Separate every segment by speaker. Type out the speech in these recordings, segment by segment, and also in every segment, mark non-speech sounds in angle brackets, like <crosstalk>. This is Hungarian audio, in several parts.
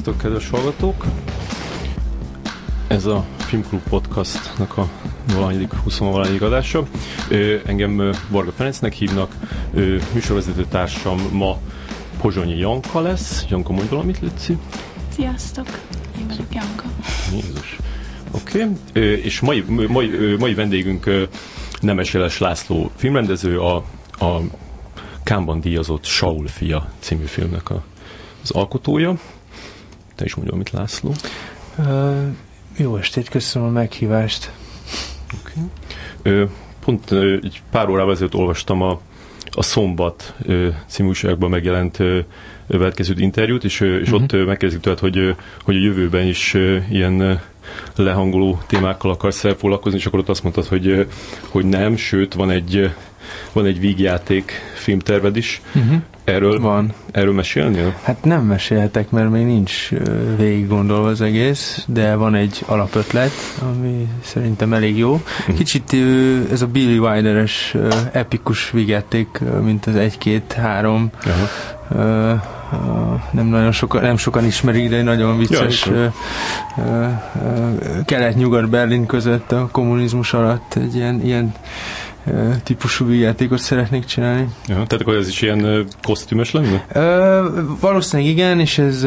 Speaker 1: Szervusztok, kedves hallgatók! Ez a Filmklub Podcastnak a valanyadik, 20 valanyadik adása. Engem Varga Ferencnek hívnak, műsorvezető társam ma Pozsonyi Janka lesz. Janka, mondj valamit, Lüci.
Speaker 2: Sziasztok, én vagyok Janka.
Speaker 1: Jézus. Oké, okay. és mai, mai, mai vendégünk Nemes Jeles László filmrendező, a, a Kámban díjazott Saul fia című filmnek a, az alkotója. Te is mondja, mit László.
Speaker 3: Uh, jó estét, köszönöm a meghívást.
Speaker 1: Okay. Pont egy pár órával ezelőtt olvastam a, a Szombat című újságban megjelent veled interjút, és, és uh-huh. ott megkérdezik tőled, hogy, hogy a jövőben is ilyen lehangoló témákkal akarsz foglalkozni, és akkor ott azt mondtad, hogy, hogy nem, sőt, van egy, van egy vígjáték filmterved is. Uh-huh. Erről,
Speaker 3: van.
Speaker 1: erről mesélnél?
Speaker 3: Hát nem mesélhetek, mert még nincs végig gondolva az egész, de van egy alapötlet, ami szerintem elég jó. Uh-huh. Kicsit ez a Billy Wilder-es epikus vígjáték, mint az 1-2-3 uh-huh nem nagyon sokan, nem sokan ismerik, de egy nagyon vicces ja, kelet-nyugat-Berlin között a kommunizmus alatt egy ilyen, ilyen típusú játékot szeretnék csinálni.
Speaker 1: Ja, tehát akkor ez is ilyen kosztümös lenne?
Speaker 3: Ö, valószínűleg igen, és ez,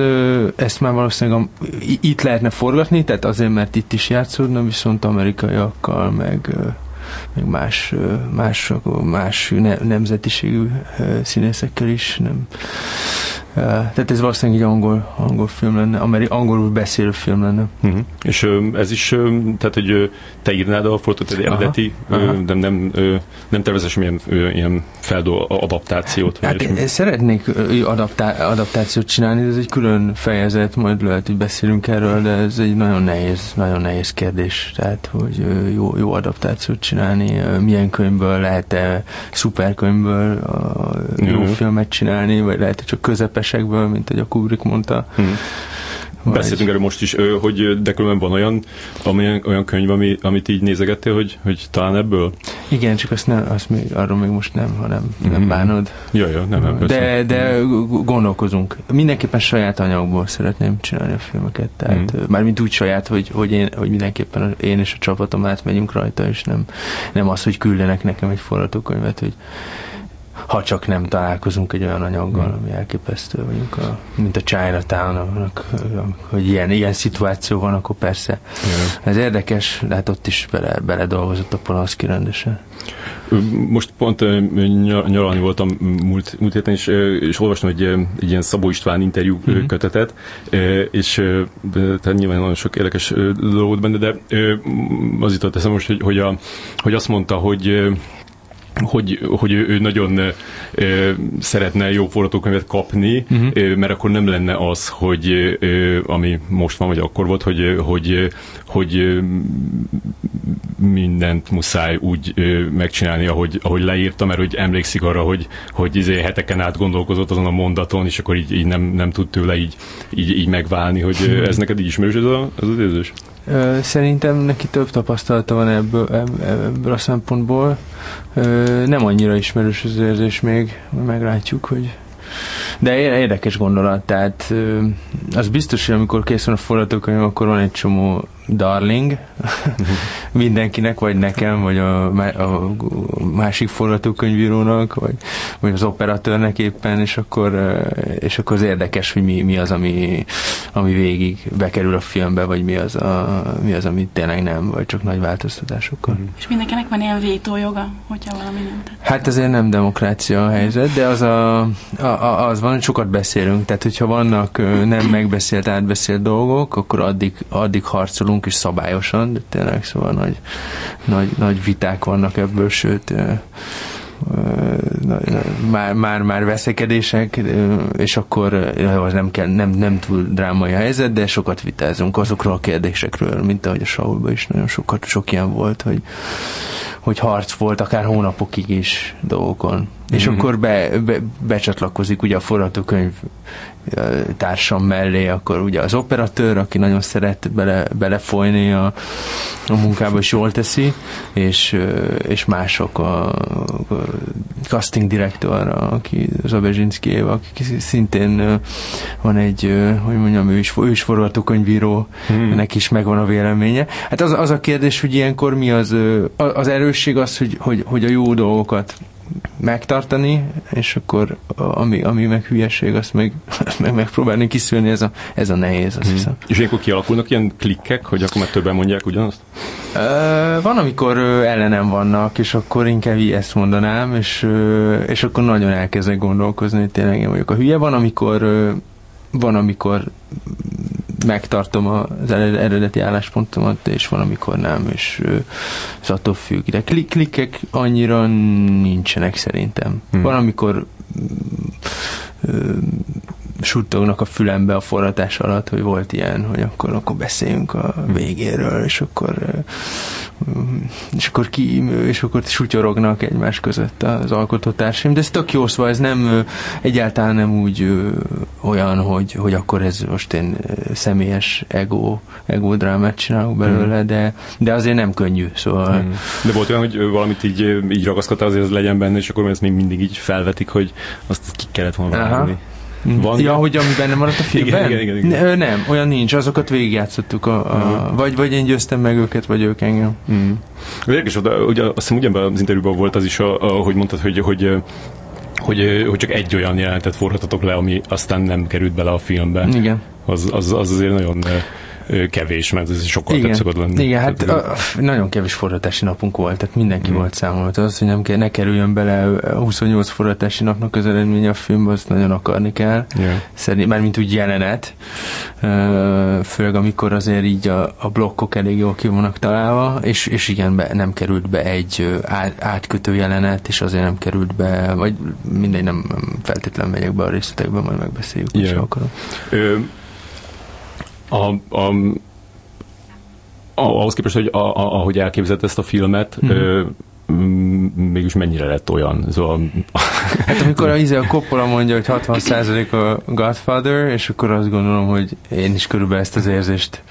Speaker 3: ezt már valószínűleg a, itt lehetne forgatni, tehát azért, mert itt is játszódna, viszont amerikaiakkal, meg meg más, más, más nemzetiségű színészekkel is nem tehát ez valószínűleg egy angol, angol film lenne, ameri, angolul beszélő film lenne.
Speaker 1: Uh-huh. És ez is, tehát hogy te írnád a fotót, egy eredeti, aha, aha. nem, nem, nem tervezes semmilyen ilyen feldó adaptációt?
Speaker 3: Hát én szeretnék adaptá- adaptációt csinálni, ez egy külön fejezet, majd lehet, hogy beszélünk erről, de ez egy nagyon nehéz, nagyon nehéz kérdés, tehát hogy jó, jó adaptációt csinálni, milyen könyvből lehet-e szuperkönyvből jó uh-huh. filmet csinálni, vagy lehet csak közepes könyvesekből, mint hogy a Kubrick mondta. Hmm.
Speaker 1: Vagy... Beszéltünk erről most is, hogy de különben van olyan, olyan, olyan könyv, ami, amit így nézegettél, hogy, hogy talán ebből?
Speaker 3: Igen, csak azt, nem, azt még, arról még most nem, hanem nem mm. bánod.
Speaker 1: Ja, ja, nem, nem
Speaker 3: De, de gondolkozunk. Mindenképpen saját anyagból szeretném csinálni a filmeket. Tehát mm. mármint úgy saját, hogy, hogy, én, hogy mindenképpen én és a csapatom átmegyünk rajta, és nem, nem az, hogy küldenek nekem egy forgatókönyvet, hogy ha csak nem találkozunk egy olyan anyaggal, ami elképesztő vagyunk, a, mint a Chinatown, hogy ilyen, ilyen szituáció van, akkor persze. Igen. Ez érdekes, de hát ott is bele, bele dolgozott a Polanski rendesen.
Speaker 1: Most pont nyaralni voltam múlt, múlt héten, és, és olvastam egy, egy ilyen Szabó István interjú mm-hmm. kötetet, és tehát nyilván nagyon sok érdekes dolgot benne, de az jutott eszem most, hogy, hogy, a, hogy azt mondta, hogy hogy, hogy ő, ő nagyon ö, szeretne jó forgatókönyvet kapni, uh-huh. ö, mert akkor nem lenne az, hogy ö, ami most van, vagy akkor volt, hogy, hogy, hogy mindent muszáj úgy ö, megcsinálni, ahogy, ahogy leírta, mert hogy emlékszik arra, hogy, hogy izé heteken át gondolkozott azon a mondaton, és akkor így, így nem, nem tud tőle így, így, így megválni, hogy ez <laughs> neked így ismerős ez, a, ez az érzés?
Speaker 3: Szerintem neki több tapasztalata van ebből, ebből a szempontból. Nem annyira ismerős az érzés még, meglátjuk, hogy de érdekes gondolat, tehát az biztos, hogy amikor készül a forgatókönyv, akkor van egy csomó darling <laughs> mindenkinek, vagy nekem, vagy a, a másik forgatókönyvírónak, vagy, vagy az operatőrnek éppen, és akkor, és akkor az érdekes, hogy mi, mi az, ami, ami végig bekerül a filmbe, vagy mi az, a, mi az, ami tényleg nem, vagy csak nagy változtatásokkal. Mm.
Speaker 2: És mindenkinek van ilyen vétójoga, hogyha valami nem tett.
Speaker 3: Hát azért nem demokrácia a helyzet, de az, a, a, az van, hogy sokat beszélünk, tehát hogyha vannak nem megbeszélt, átbeszélt dolgok, akkor addig, addig harcolunk dolgozunk is szabályosan, de tényleg szóval nagy, nagy, nagy viták vannak ebből, sőt már, már, már veszekedések, és akkor az nem, kell, nem, nem túl drámai a helyzet, de sokat vitázunk azokról a kérdésekről, mint ahogy a Saulban is nagyon sokat, sok ilyen volt, hogy, hogy harc volt akár hónapokig is dolgokon és mm-hmm. akkor be, be, becsatlakozik ugye a forgatókönyv társam mellé, akkor ugye az operatőr, aki nagyon szeret bele, belefolyni a, a munkába, és jól teszi, és, és mások a, a casting direktor, aki Zabezsinszki Éva, aki szintén van egy, hogy mondjam, ő is, ő is forgatókönyvíró, hmm. neki is megvan a véleménye. Hát az, az a kérdés, hogy ilyenkor mi az, az erősség az, hogy, hogy, hogy a jó dolgokat megtartani, és akkor ami, ami meg hülyeség, azt meg, <laughs> meg megpróbálni kiszülni, ez a, ez a nehéz, azt hmm. hiszem.
Speaker 1: És ilyenkor kialakulnak ilyen klikkek, hogy akkor már többen mondják ugyanazt?
Speaker 3: Van, amikor ellenem vannak, és akkor inkább ezt mondanám, és, és akkor nagyon elkezdek gondolkozni, hogy tényleg én vagyok a hülye. Van, amikor van, amikor megtartom az eredeti álláspontomat, és van, amikor nem, és ez attól függ. De klik- klikkek annyira nincsenek szerintem. Hmm. Van, amikor suttognak a fülembe a forratás alatt, hogy volt ilyen, hogy akkor, akkor beszéljünk a végéről, és akkor és akkor ki, és akkor sutyorognak egymás között az alkotótársaim, de ez tök jó, szóval ez nem, egyáltalán nem úgy olyan, hogy, hogy akkor ez most én személyes ego, ego drámát csinálok belőle, hmm. de, de azért nem könnyű, szóval. Hmm.
Speaker 1: De volt olyan, hogy valamit így, így ragaszkodtál, azért az legyen benne, és akkor ezt még mindig így felvetik, hogy azt ki kellett volna vágni.
Speaker 3: Van ja, hogy ami benne maradt a <laughs> filmben?
Speaker 1: Igen, igen, igen, igen.
Speaker 3: Ne, nem, olyan nincs, azokat végigjátszottuk, a, a, uh-huh. vagy, vagy én győztem meg őket, vagy ők engem.
Speaker 1: Mm. Érdekes, ugye, azt hiszem ugyanben az interjúban volt az is, hogy mondtad, hogy, hogy hogy, hogy csak egy olyan jelentet forratatok le, ami aztán nem került bele a filmbe.
Speaker 3: Igen.
Speaker 1: Az, az, az azért nagyon kevés, mert ez sokkal igen, több szokott lenni.
Speaker 3: Igen, hát a, nagyon kevés forratási napunk volt, tehát mindenki hmm. volt számolt. Az, hogy nem kell, ne kerüljön bele a 28 forratási napnak az eredménye a filmbe, azt nagyon akarni kell. Yeah. Szerint, már mint úgy jelenet, főleg amikor azért így a, a blokkok elég jól ki vannak találva, és, és igen, be, nem került be egy átkötő jelenet, és azért nem került be, vagy mindegy, nem feltétlenül megyek be a részletekbe, majd megbeszéljük, yeah. hogy akarom. Ö,
Speaker 1: a, a, ahhoz képest, hogy a, a, ahogy elképzelt ezt a filmet, mm-hmm. ö, mégis mennyire lett olyan. Szóval... <laughs>
Speaker 3: Hát amikor a, izé a Coppola mondja, hogy 60% a Godfather, és akkor azt gondolom, hogy én is körülbelül ezt az érzést,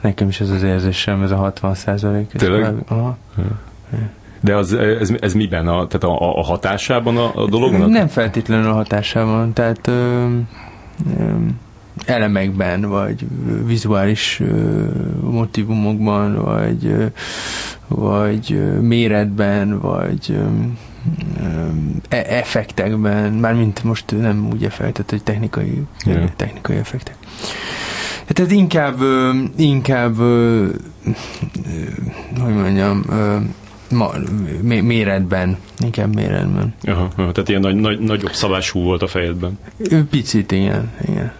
Speaker 3: nekem is ez az érzésem, ez a 60%.
Speaker 1: Tényleg? Aha. De az, ez, ez miben? A, tehát a, a hatásában a, a dolognak?
Speaker 3: Nem feltétlenül a hatásában. Tehát ö, ö, elemekben, vagy vizuális motivumokban, vagy, vagy méretben, vagy e effektekben, mármint most nem úgy effektet, hogy technikai, yeah. technikai effektek. Tehát inkább, inkább hogy mondjam, ma, méretben, inkább méretben.
Speaker 1: Aha, aha, tehát ilyen nagy, nagy, nagyobb szabású volt a fejedben.
Speaker 3: Picit, igen, igen.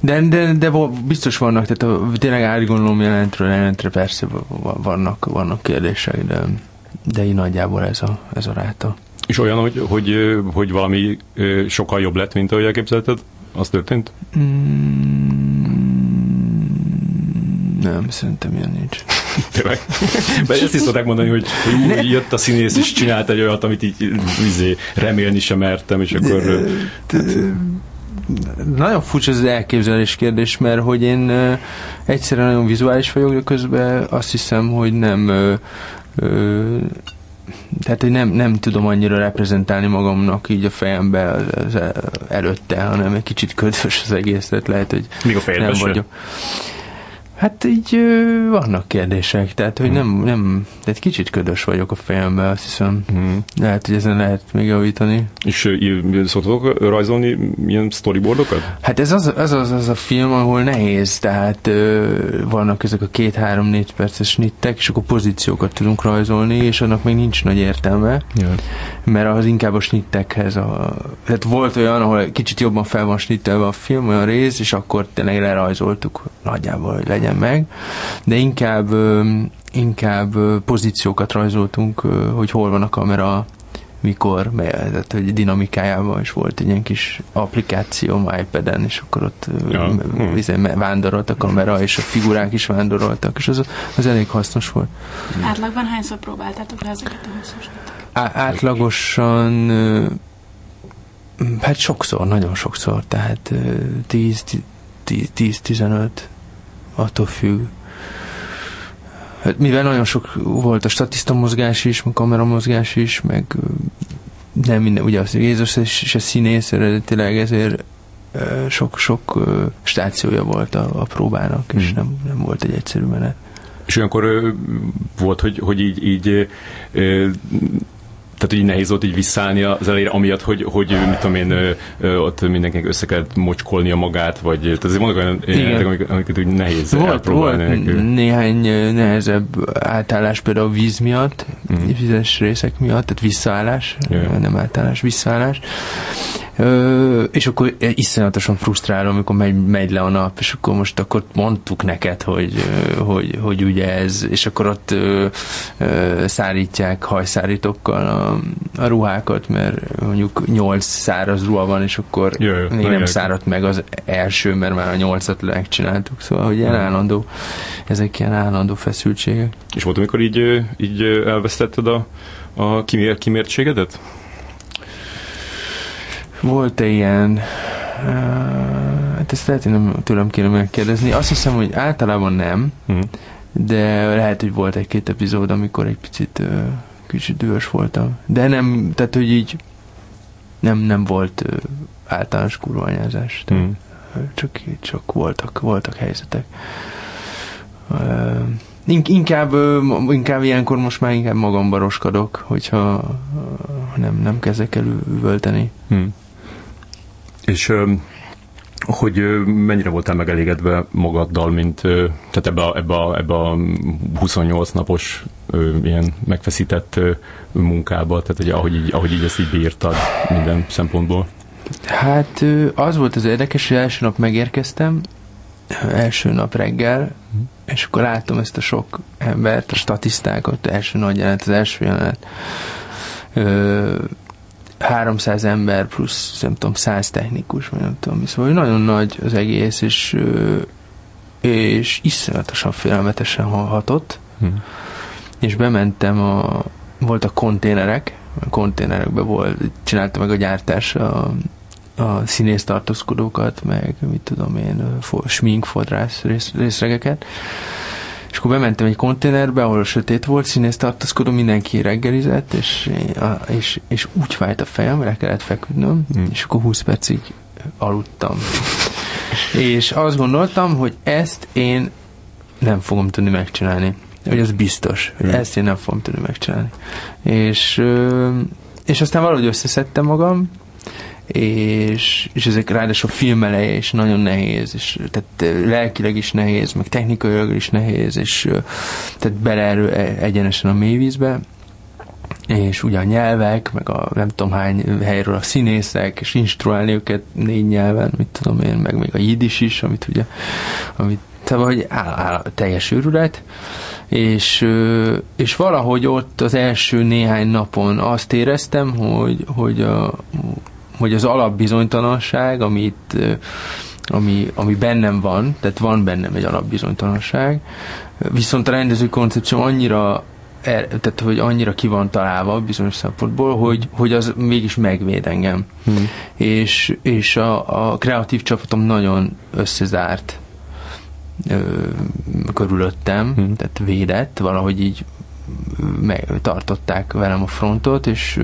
Speaker 3: De, de, de biztos vannak, tehát a, tényleg átgondolom jelentről jelentre persze vannak, vannak kérdések, de, de így nagyjából ez a, ez a ráta.
Speaker 1: És olyan, hogy, hogy, hogy valami sokkal jobb lett, mint ahogy elképzelted? Az történt? Mm,
Speaker 3: nem, szerintem ilyen nincs. <laughs>
Speaker 1: Tényleg? Mert ezt is szokták mondani, hogy, hogy úgy jött a színész és csinált egy olyat, amit így izé, remélni sem mertem, és akkor... De, de,
Speaker 3: nagyon furcsa ez az elképzelés kérdés, mert hogy én egyszerűen nagyon vizuális vagyok, de közben azt hiszem, hogy nem tehát, hogy nem, nem tudom annyira reprezentálni magamnak így a fejembe az, az előtte, hanem egy kicsit ködös az egész, tehát lehet, hogy
Speaker 1: Még a nem vagyok.
Speaker 3: Hát így vannak kérdések, tehát hogy hmm. nem, nem, egy kicsit ködös vagyok a fejemben, azt hiszem. Hmm. Lehet, hogy ezen lehet még javítani.
Speaker 1: És szoktatok rajzolni ilyen storyboardokat?
Speaker 3: Hát ez az, az, az, az a film, ahol nehéz, tehát ö, vannak ezek a két-három-négy perces nittek, és akkor pozíciókat tudunk rajzolni, és annak még nincs nagy értelme, yeah. mert az inkább a snittekhez a... Tehát volt olyan, ahol kicsit jobban fel van snittelve a film, olyan rész, és akkor tényleg lerajzoltuk nagyjából, hogy legyen legyen meg, de inkább, inkább pozíciókat rajzoltunk, hogy hol van a kamera, mikor, tehát hogy dinamikájában is volt egy ilyen kis applikáció iPad-en, és akkor ott ja. hmm. vándorolt a kamera, és a figurák is vándoroltak, és az, az elég hasznos volt.
Speaker 2: Átlagban hányszor próbáltátok le ezeket a hosszúságot?
Speaker 3: átlagosan hát sokszor, nagyon sokszor, tehát 10-15 attól függ. Hát mivel nagyon sok volt a statiszta mozgás is, meg kameramozgás is, meg nem minden, ugye az Jézus és a színész eredetileg ezért sok-sok stációja volt a, a próbának, és hmm. nem, nem volt egy egyszerű menet.
Speaker 1: És olyankor volt, hogy, hogy így, így tehát így nehéz volt így visszaállni az elejére, amiatt, hogy, hogy mit tudom én, ott mindenkinek össze kellett mocskolnia magát, vagy tehát azért vannak olyan jelentek, amiket, amiket úgy nehéz
Speaker 3: volt, elpróbálni. Volt néhány nehezebb átállás például víz miatt, mm. vizes részek miatt, tehát visszaállás, yeah. nem átállás, visszaállás. Ö, és akkor iszonyatosan frusztrálom, amikor megy, megy le a nap, és akkor most akkor mondtuk neked, hogy, hogy, hogy ugye ez, és akkor ott ö, ö, szárítják hajszárítókkal a, a ruhákat, mert mondjuk nyolc száraz ruha van, és akkor Jaj, még nem száradt meg az első, mert már a nyolcat megcsináltuk, szóval hogy ilyen állandó, ezek ilyen állandó feszültségek.
Speaker 1: És volt, amikor így, így elvesztetted a, a kimér, kimértségedet?
Speaker 3: Volt-e ilyen? Hát ezt lehet, hogy nem tőlem kéne megkérdezni. Azt hiszem, hogy általában nem, mm. de lehet, hogy volt egy-két epizód, amikor egy picit kicsit dühös voltam. De nem, tehát, hogy így nem, nem volt általános kurványázás. Mm. Csak, csak voltak, voltak helyzetek. Inkább, inkább ilyenkor most már inkább magamba roskadok, hogyha nem, nem kezdek el üvölteni. Hmm.
Speaker 1: És hogy mennyire voltál megelégedve magaddal, mint tehát ebbe a, ebbe a, ebbe a 28 napos ilyen megfeszített munkába, tehát hogy ahogy így, ahogy így ezt így bírtad minden szempontból?
Speaker 3: Hát az volt az érdekes, hogy első nap megérkeztem, első nap reggel, mm. és akkor láttam ezt a sok embert, a statisztákat, első nagy jelenet, az első jelenet, 300 ember plusz, nem tudom, 100 technikus, vagy nem tudom. Szóval nagyon nagy az egész, és, és iszonyatosan félelmetesen hallhatott. Hmm. És bementem a, volt a konténerek, a konténerekbe volt, csinálta meg a gyártás a, a színész tartózkodókat, meg mit tudom én, smink, fodrász rész, részregeket és akkor bementem egy konténerbe, ahol sötét volt, színész tartozkodó, mindenki reggelizett, és, és, és úgy fájt a fejem, le kellett feküdnöm, mm. és akkor 20 percig aludtam. és azt gondoltam, hogy ezt én nem fogom tudni megcsinálni. Hogy ez biztos, hogy mm. ezt én nem fogom tudni megcsinálni. És, és aztán valahogy összeszedtem magam, és, és ezek ráadásul film eleje is nagyon nehéz, és tehát lelkileg is nehéz, meg technikailag is nehéz, és tehát beleerő e, egyenesen a mélyvízbe, és ugye a nyelvek, meg a nem tudom hány helyről a színészek, és instruálni őket négy nyelven, mit tudom én, meg még a jidis is, amit ugye, amit tehát hogy áll, áll, teljes őrület, és, és valahogy ott az első néhány napon azt éreztem, hogy, hogy a, hogy az alapbizonytalanság, amit, ami, ami bennem van, tehát van bennem egy alapbizonytalanság, viszont a rendező koncepció annyira er, tehát hogy annyira ki van találva bizonyos szempontból, hogy, hogy az mégis megvéd engem. Hmm. És, és a, a kreatív csapatom nagyon összezárt ö, körülöttem, hmm. tehát védett, valahogy így tartották velem a frontot, és,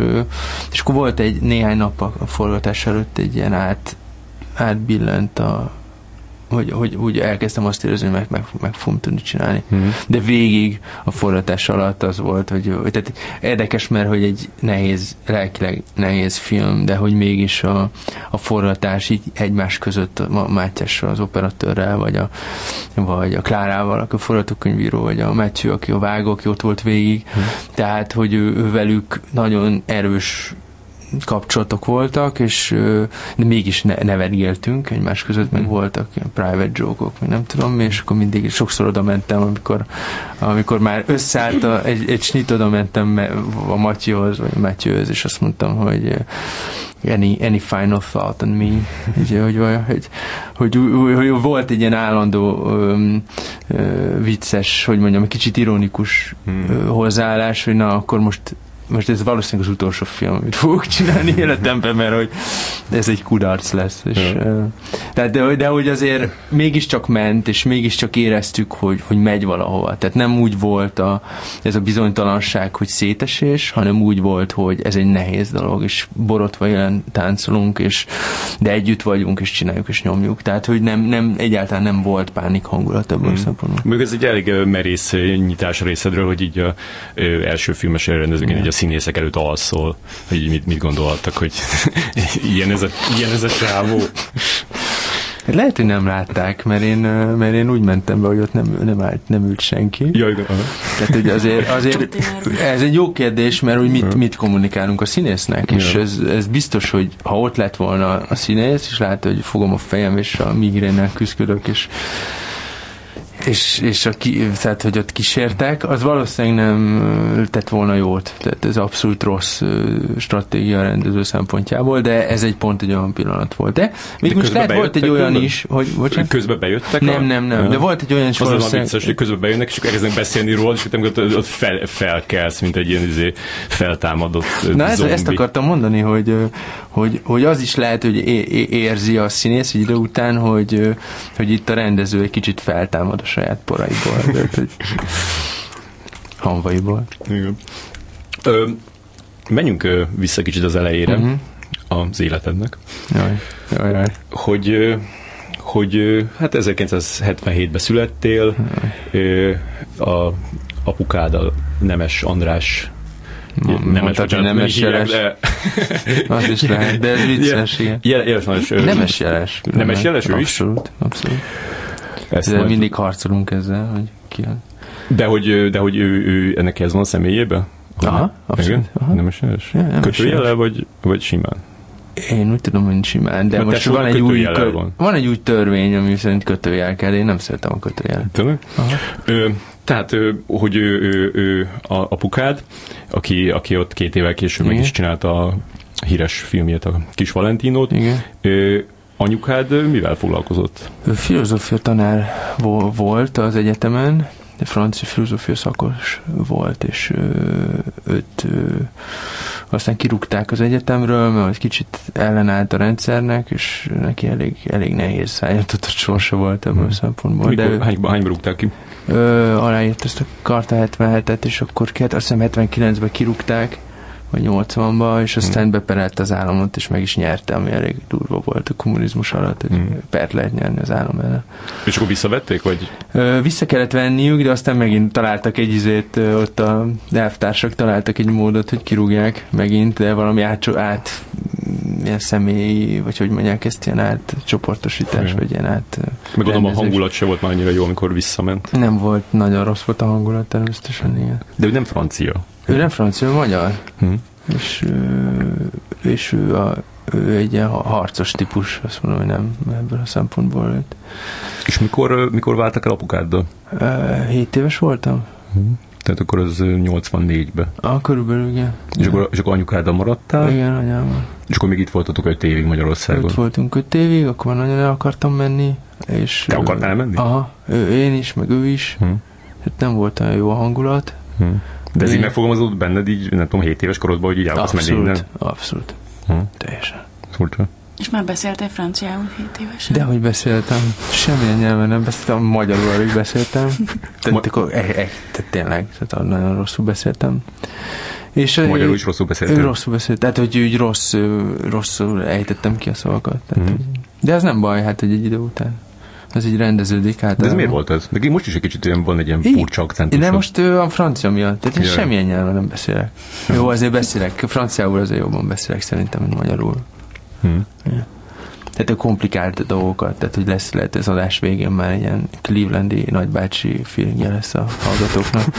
Speaker 3: és akkor volt egy néhány nap a forgatás előtt egy ilyen át, átbillent a, hogy, hogy úgy elkezdtem azt érezni, hogy meg, meg, meg fogom tudni csinálni. Mm. De végig a forgatás alatt az volt, hogy, hogy tehát érdekes, mert hogy egy nehéz, lelkileg nehéz film, de hogy mégis a, a forgatás így egymás között a Mátyással, az operatőrrel, vagy a, vagy a Klárával, aki a forgatókönyvíró, vagy a Matthew, aki a vágó, aki ott volt végig. Mm. Tehát, hogy ő, ő velük nagyon erős kapcsolatok voltak, és de mégis ne, nevetgéltünk egymás között, meg mm. voltak ilyen private joke-ok, meg nem tudom, és akkor mindig sokszor oda mentem, amikor, amikor már összeállt a, egy, egy snit, oda mentem a Matyóhoz, vagy a Matyőhöz, és azt mondtam, hogy any, any final thought on me, ugye, hogy, hogy, hogy, hogy, volt egy ilyen állandó um, uh, vicces, hogy mondjam, kicsit ironikus mm. uh, hozzáállás, hogy na, akkor most most ez valószínűleg az utolsó film, amit fogok csinálni <laughs> életemben, mert hogy ez egy kudarc lesz. És, de, de, de hogy azért mégiscsak ment, és mégiscsak éreztük, hogy, hogy megy valahova. Tehát nem úgy volt a, ez a bizonytalanság, hogy szétesés, hanem úgy volt, hogy ez egy nehéz dolog, és borotva jelen táncolunk, és de együtt vagyunk, és csináljuk, és nyomjuk. Tehát, hogy nem, nem egyáltalán nem volt pánik hangulat ebből mm. szempontból.
Speaker 1: Még ez egy elég merész nyitás részedről, hogy így a első filmes rendezőként így színészek előtt alszol, hogy mit, mit gondolhattak, hogy <laughs> ilyen ez a, ilyen ez a csávó.
Speaker 3: Hát Lehet, hogy nem látták, mert én, mert én úgy mentem be, hogy ott nem, nem, állt, nem ült senki.
Speaker 1: Ja, igen.
Speaker 3: Tehát, hogy azért, azért ez egy jó kérdés, mert hogy mit, mit kommunikálunk a színésznek, és ez, ez biztos, hogy ha ott lett volna a színész, és látja, hogy fogom a fejem, és a migrénnel küzdök, és és, és a ki, tehát, hogy ott kísértek, az valószínűleg nem tett volna jót. Tehát ez abszolút rossz stratégia rendező szempontjából, de ez egy pont egy olyan pillanat volt. De még most
Speaker 1: közben
Speaker 3: lehet volt egy olyan
Speaker 1: közben?
Speaker 3: is, hogy bocsánat,
Speaker 1: Közben bejöttek?
Speaker 3: nem, nem, nem, de volt egy olyan is
Speaker 1: Az
Speaker 3: valószínűleg-
Speaker 1: vicces, hogy közben bejönnek, és elkezdenek beszélni róla, és ott, ott fel, felkelsz, mint egy ilyen izé, feltámadott
Speaker 3: Na ez, ezt akartam mondani, hogy, hogy, hogy az is lehet, hogy é- érzi a színész egy idő után, hogy, hogy itt a rendező egy kicsit feltámad a saját poraiból. <laughs> Tehát, hogy hanvaiból.
Speaker 1: Igen. Ö, menjünk vissza kicsit az elejére
Speaker 3: Mhm.
Speaker 1: az életednek,
Speaker 3: Jaj, jaj, jaj.
Speaker 1: hogy hogy hát 1977-ben születtél, ö, a apukád a Nemes András
Speaker 3: Mondtad, hogy Nemes Jeles.
Speaker 1: de-
Speaker 3: Az is lehet, de ez vicces, igen.
Speaker 1: Jel- Jeles
Speaker 3: Nemes jeles.
Speaker 1: Nemes jeles ő is?
Speaker 3: Abszolút, abszolút.
Speaker 1: Ezt
Speaker 3: De
Speaker 1: majd-
Speaker 3: mindig harcolunk ezzel, hogy ki.
Speaker 1: De hogy, de hogy ő, ő ennek ez van a személyébe?
Speaker 3: Aha, abszolút. Aha.
Speaker 1: Nemes Jeles?
Speaker 3: Ja,
Speaker 1: Kötőjele, vagy, vagy simán?
Speaker 3: Én úgy tudom, hogy simán, de
Speaker 1: A
Speaker 3: most
Speaker 1: tesónak
Speaker 3: van egy, új, kö...
Speaker 1: van.
Speaker 3: van egy új törvény, ami szerint kötőjel kell, én nem szeretem a kötőjelet.
Speaker 1: Tényleg? Tehát, hogy ő, ő, ő a apukád, aki, aki ott két évvel később meg
Speaker 3: Igen.
Speaker 1: is csinálta a híres filmjét, a Kis Valentinót.
Speaker 3: Igen.
Speaker 1: Ö, anyukád mivel foglalkozott?
Speaker 3: Ő filozófia tanár vo- volt az egyetemen, de francia filozófia szakos volt, és őt aztán kirúgták az egyetemről, mert egy kicsit ellenállt a rendszernek, és neki elég, elég nehéz szállított sorsa volt ebből
Speaker 1: Hmm.
Speaker 3: a szempontból.
Speaker 1: Mikor,
Speaker 3: De ő,
Speaker 1: hány, hányba rúgták ki?
Speaker 3: Ö, aláírt ezt a Karta 77-et, és akkor azt hiszem 79-ben kirúgták, vagy 80-ba, és aztán beperelt az államot, és meg is nyerte, ami elég durva volt a kommunizmus alatt, hogy
Speaker 1: Hmm.
Speaker 3: pert lehet nyerni az állam ellen.
Speaker 1: És akkor visszavették, vagy?
Speaker 3: Vissza kellett venniük, de aztán megint találtak egy izét, ott a elvtársak találtak egy módot, hogy kirúgják megint, de valami át, át ilyen személyi, vagy hogy mondják ezt, ilyen átcsoportosítás,
Speaker 1: Igen.
Speaker 3: vagy ilyen át
Speaker 1: Meg gondolom a hangulat se volt már annyira jó, amikor visszament.
Speaker 3: Nem volt, nagyon rossz volt a hangulat természetesen, igen.
Speaker 1: De ő nem francia.
Speaker 3: Ő nem francia, magyar.
Speaker 1: Hm.
Speaker 3: És, és ő, a, ő egy ilyen ha- harcos típus, azt mondom, hogy nem ebből a szempontból.
Speaker 1: És mikor, mikor váltak el apukáddal?
Speaker 3: Ö, Hét éves voltam?
Speaker 1: Tehát akkor az ö, 84-ben.
Speaker 3: Ah, körülbelül, igen.
Speaker 1: És akkor, és akkor anyukáddal maradtál,
Speaker 3: Igen, anyámmal.
Speaker 1: és akkor még itt voltatok 5 évig Magyarországon.
Speaker 3: Ott voltunk öt évig, akkor nagyon el akartam menni. És
Speaker 1: Te akartál elmenni?
Speaker 3: Aha, ő, én is, meg ő is.
Speaker 1: Hm.
Speaker 3: Hát nem volt olyan jó a hangulat.
Speaker 1: Hm. De ez így megfogalmazódott benned így, nem tudom, 7 éves korodban, hogy így menni
Speaker 3: Abszolút,
Speaker 1: innen?
Speaker 3: abszolút.
Speaker 1: Hm.
Speaker 3: Teljesen.
Speaker 1: Furcsa.
Speaker 2: És már beszéltél franciául 7 évesen?
Speaker 3: De hogy beszéltem, semmilyen nyelven nem beszéltem, magyarul alig beszéltem. Tehát, akkor, e, e, tehát tényleg, tehát nagyon rosszul beszéltem. És
Speaker 1: Magyarul is rosszul
Speaker 3: ő
Speaker 1: beszéltél.
Speaker 3: rosszul beszélt, tehát hogy úgy rossz, rosszul ejtettem ki a szavakat. Tehát, hogy, de ez nem baj, hát hogy egy idő után. Ez így rendeződik. Hát
Speaker 1: De ez miért volt ez? De most is egy kicsit olyan van egy ilyen
Speaker 3: Így.
Speaker 1: furcsa akcentus.
Speaker 3: De most ő a francia miatt, tehát én
Speaker 1: Jaj.
Speaker 3: semmilyen nyelven nem beszélek. Jó, azért beszélek, franciául azért jobban beszélek szerintem, mint magyarul.
Speaker 1: Hm.
Speaker 3: Tehát ő komplikált a dolgokat, tehát hogy lesz lehet ez adás végén már ilyen Clevelandi nagybácsi feelingje lesz a hallgatóknak. <laughs>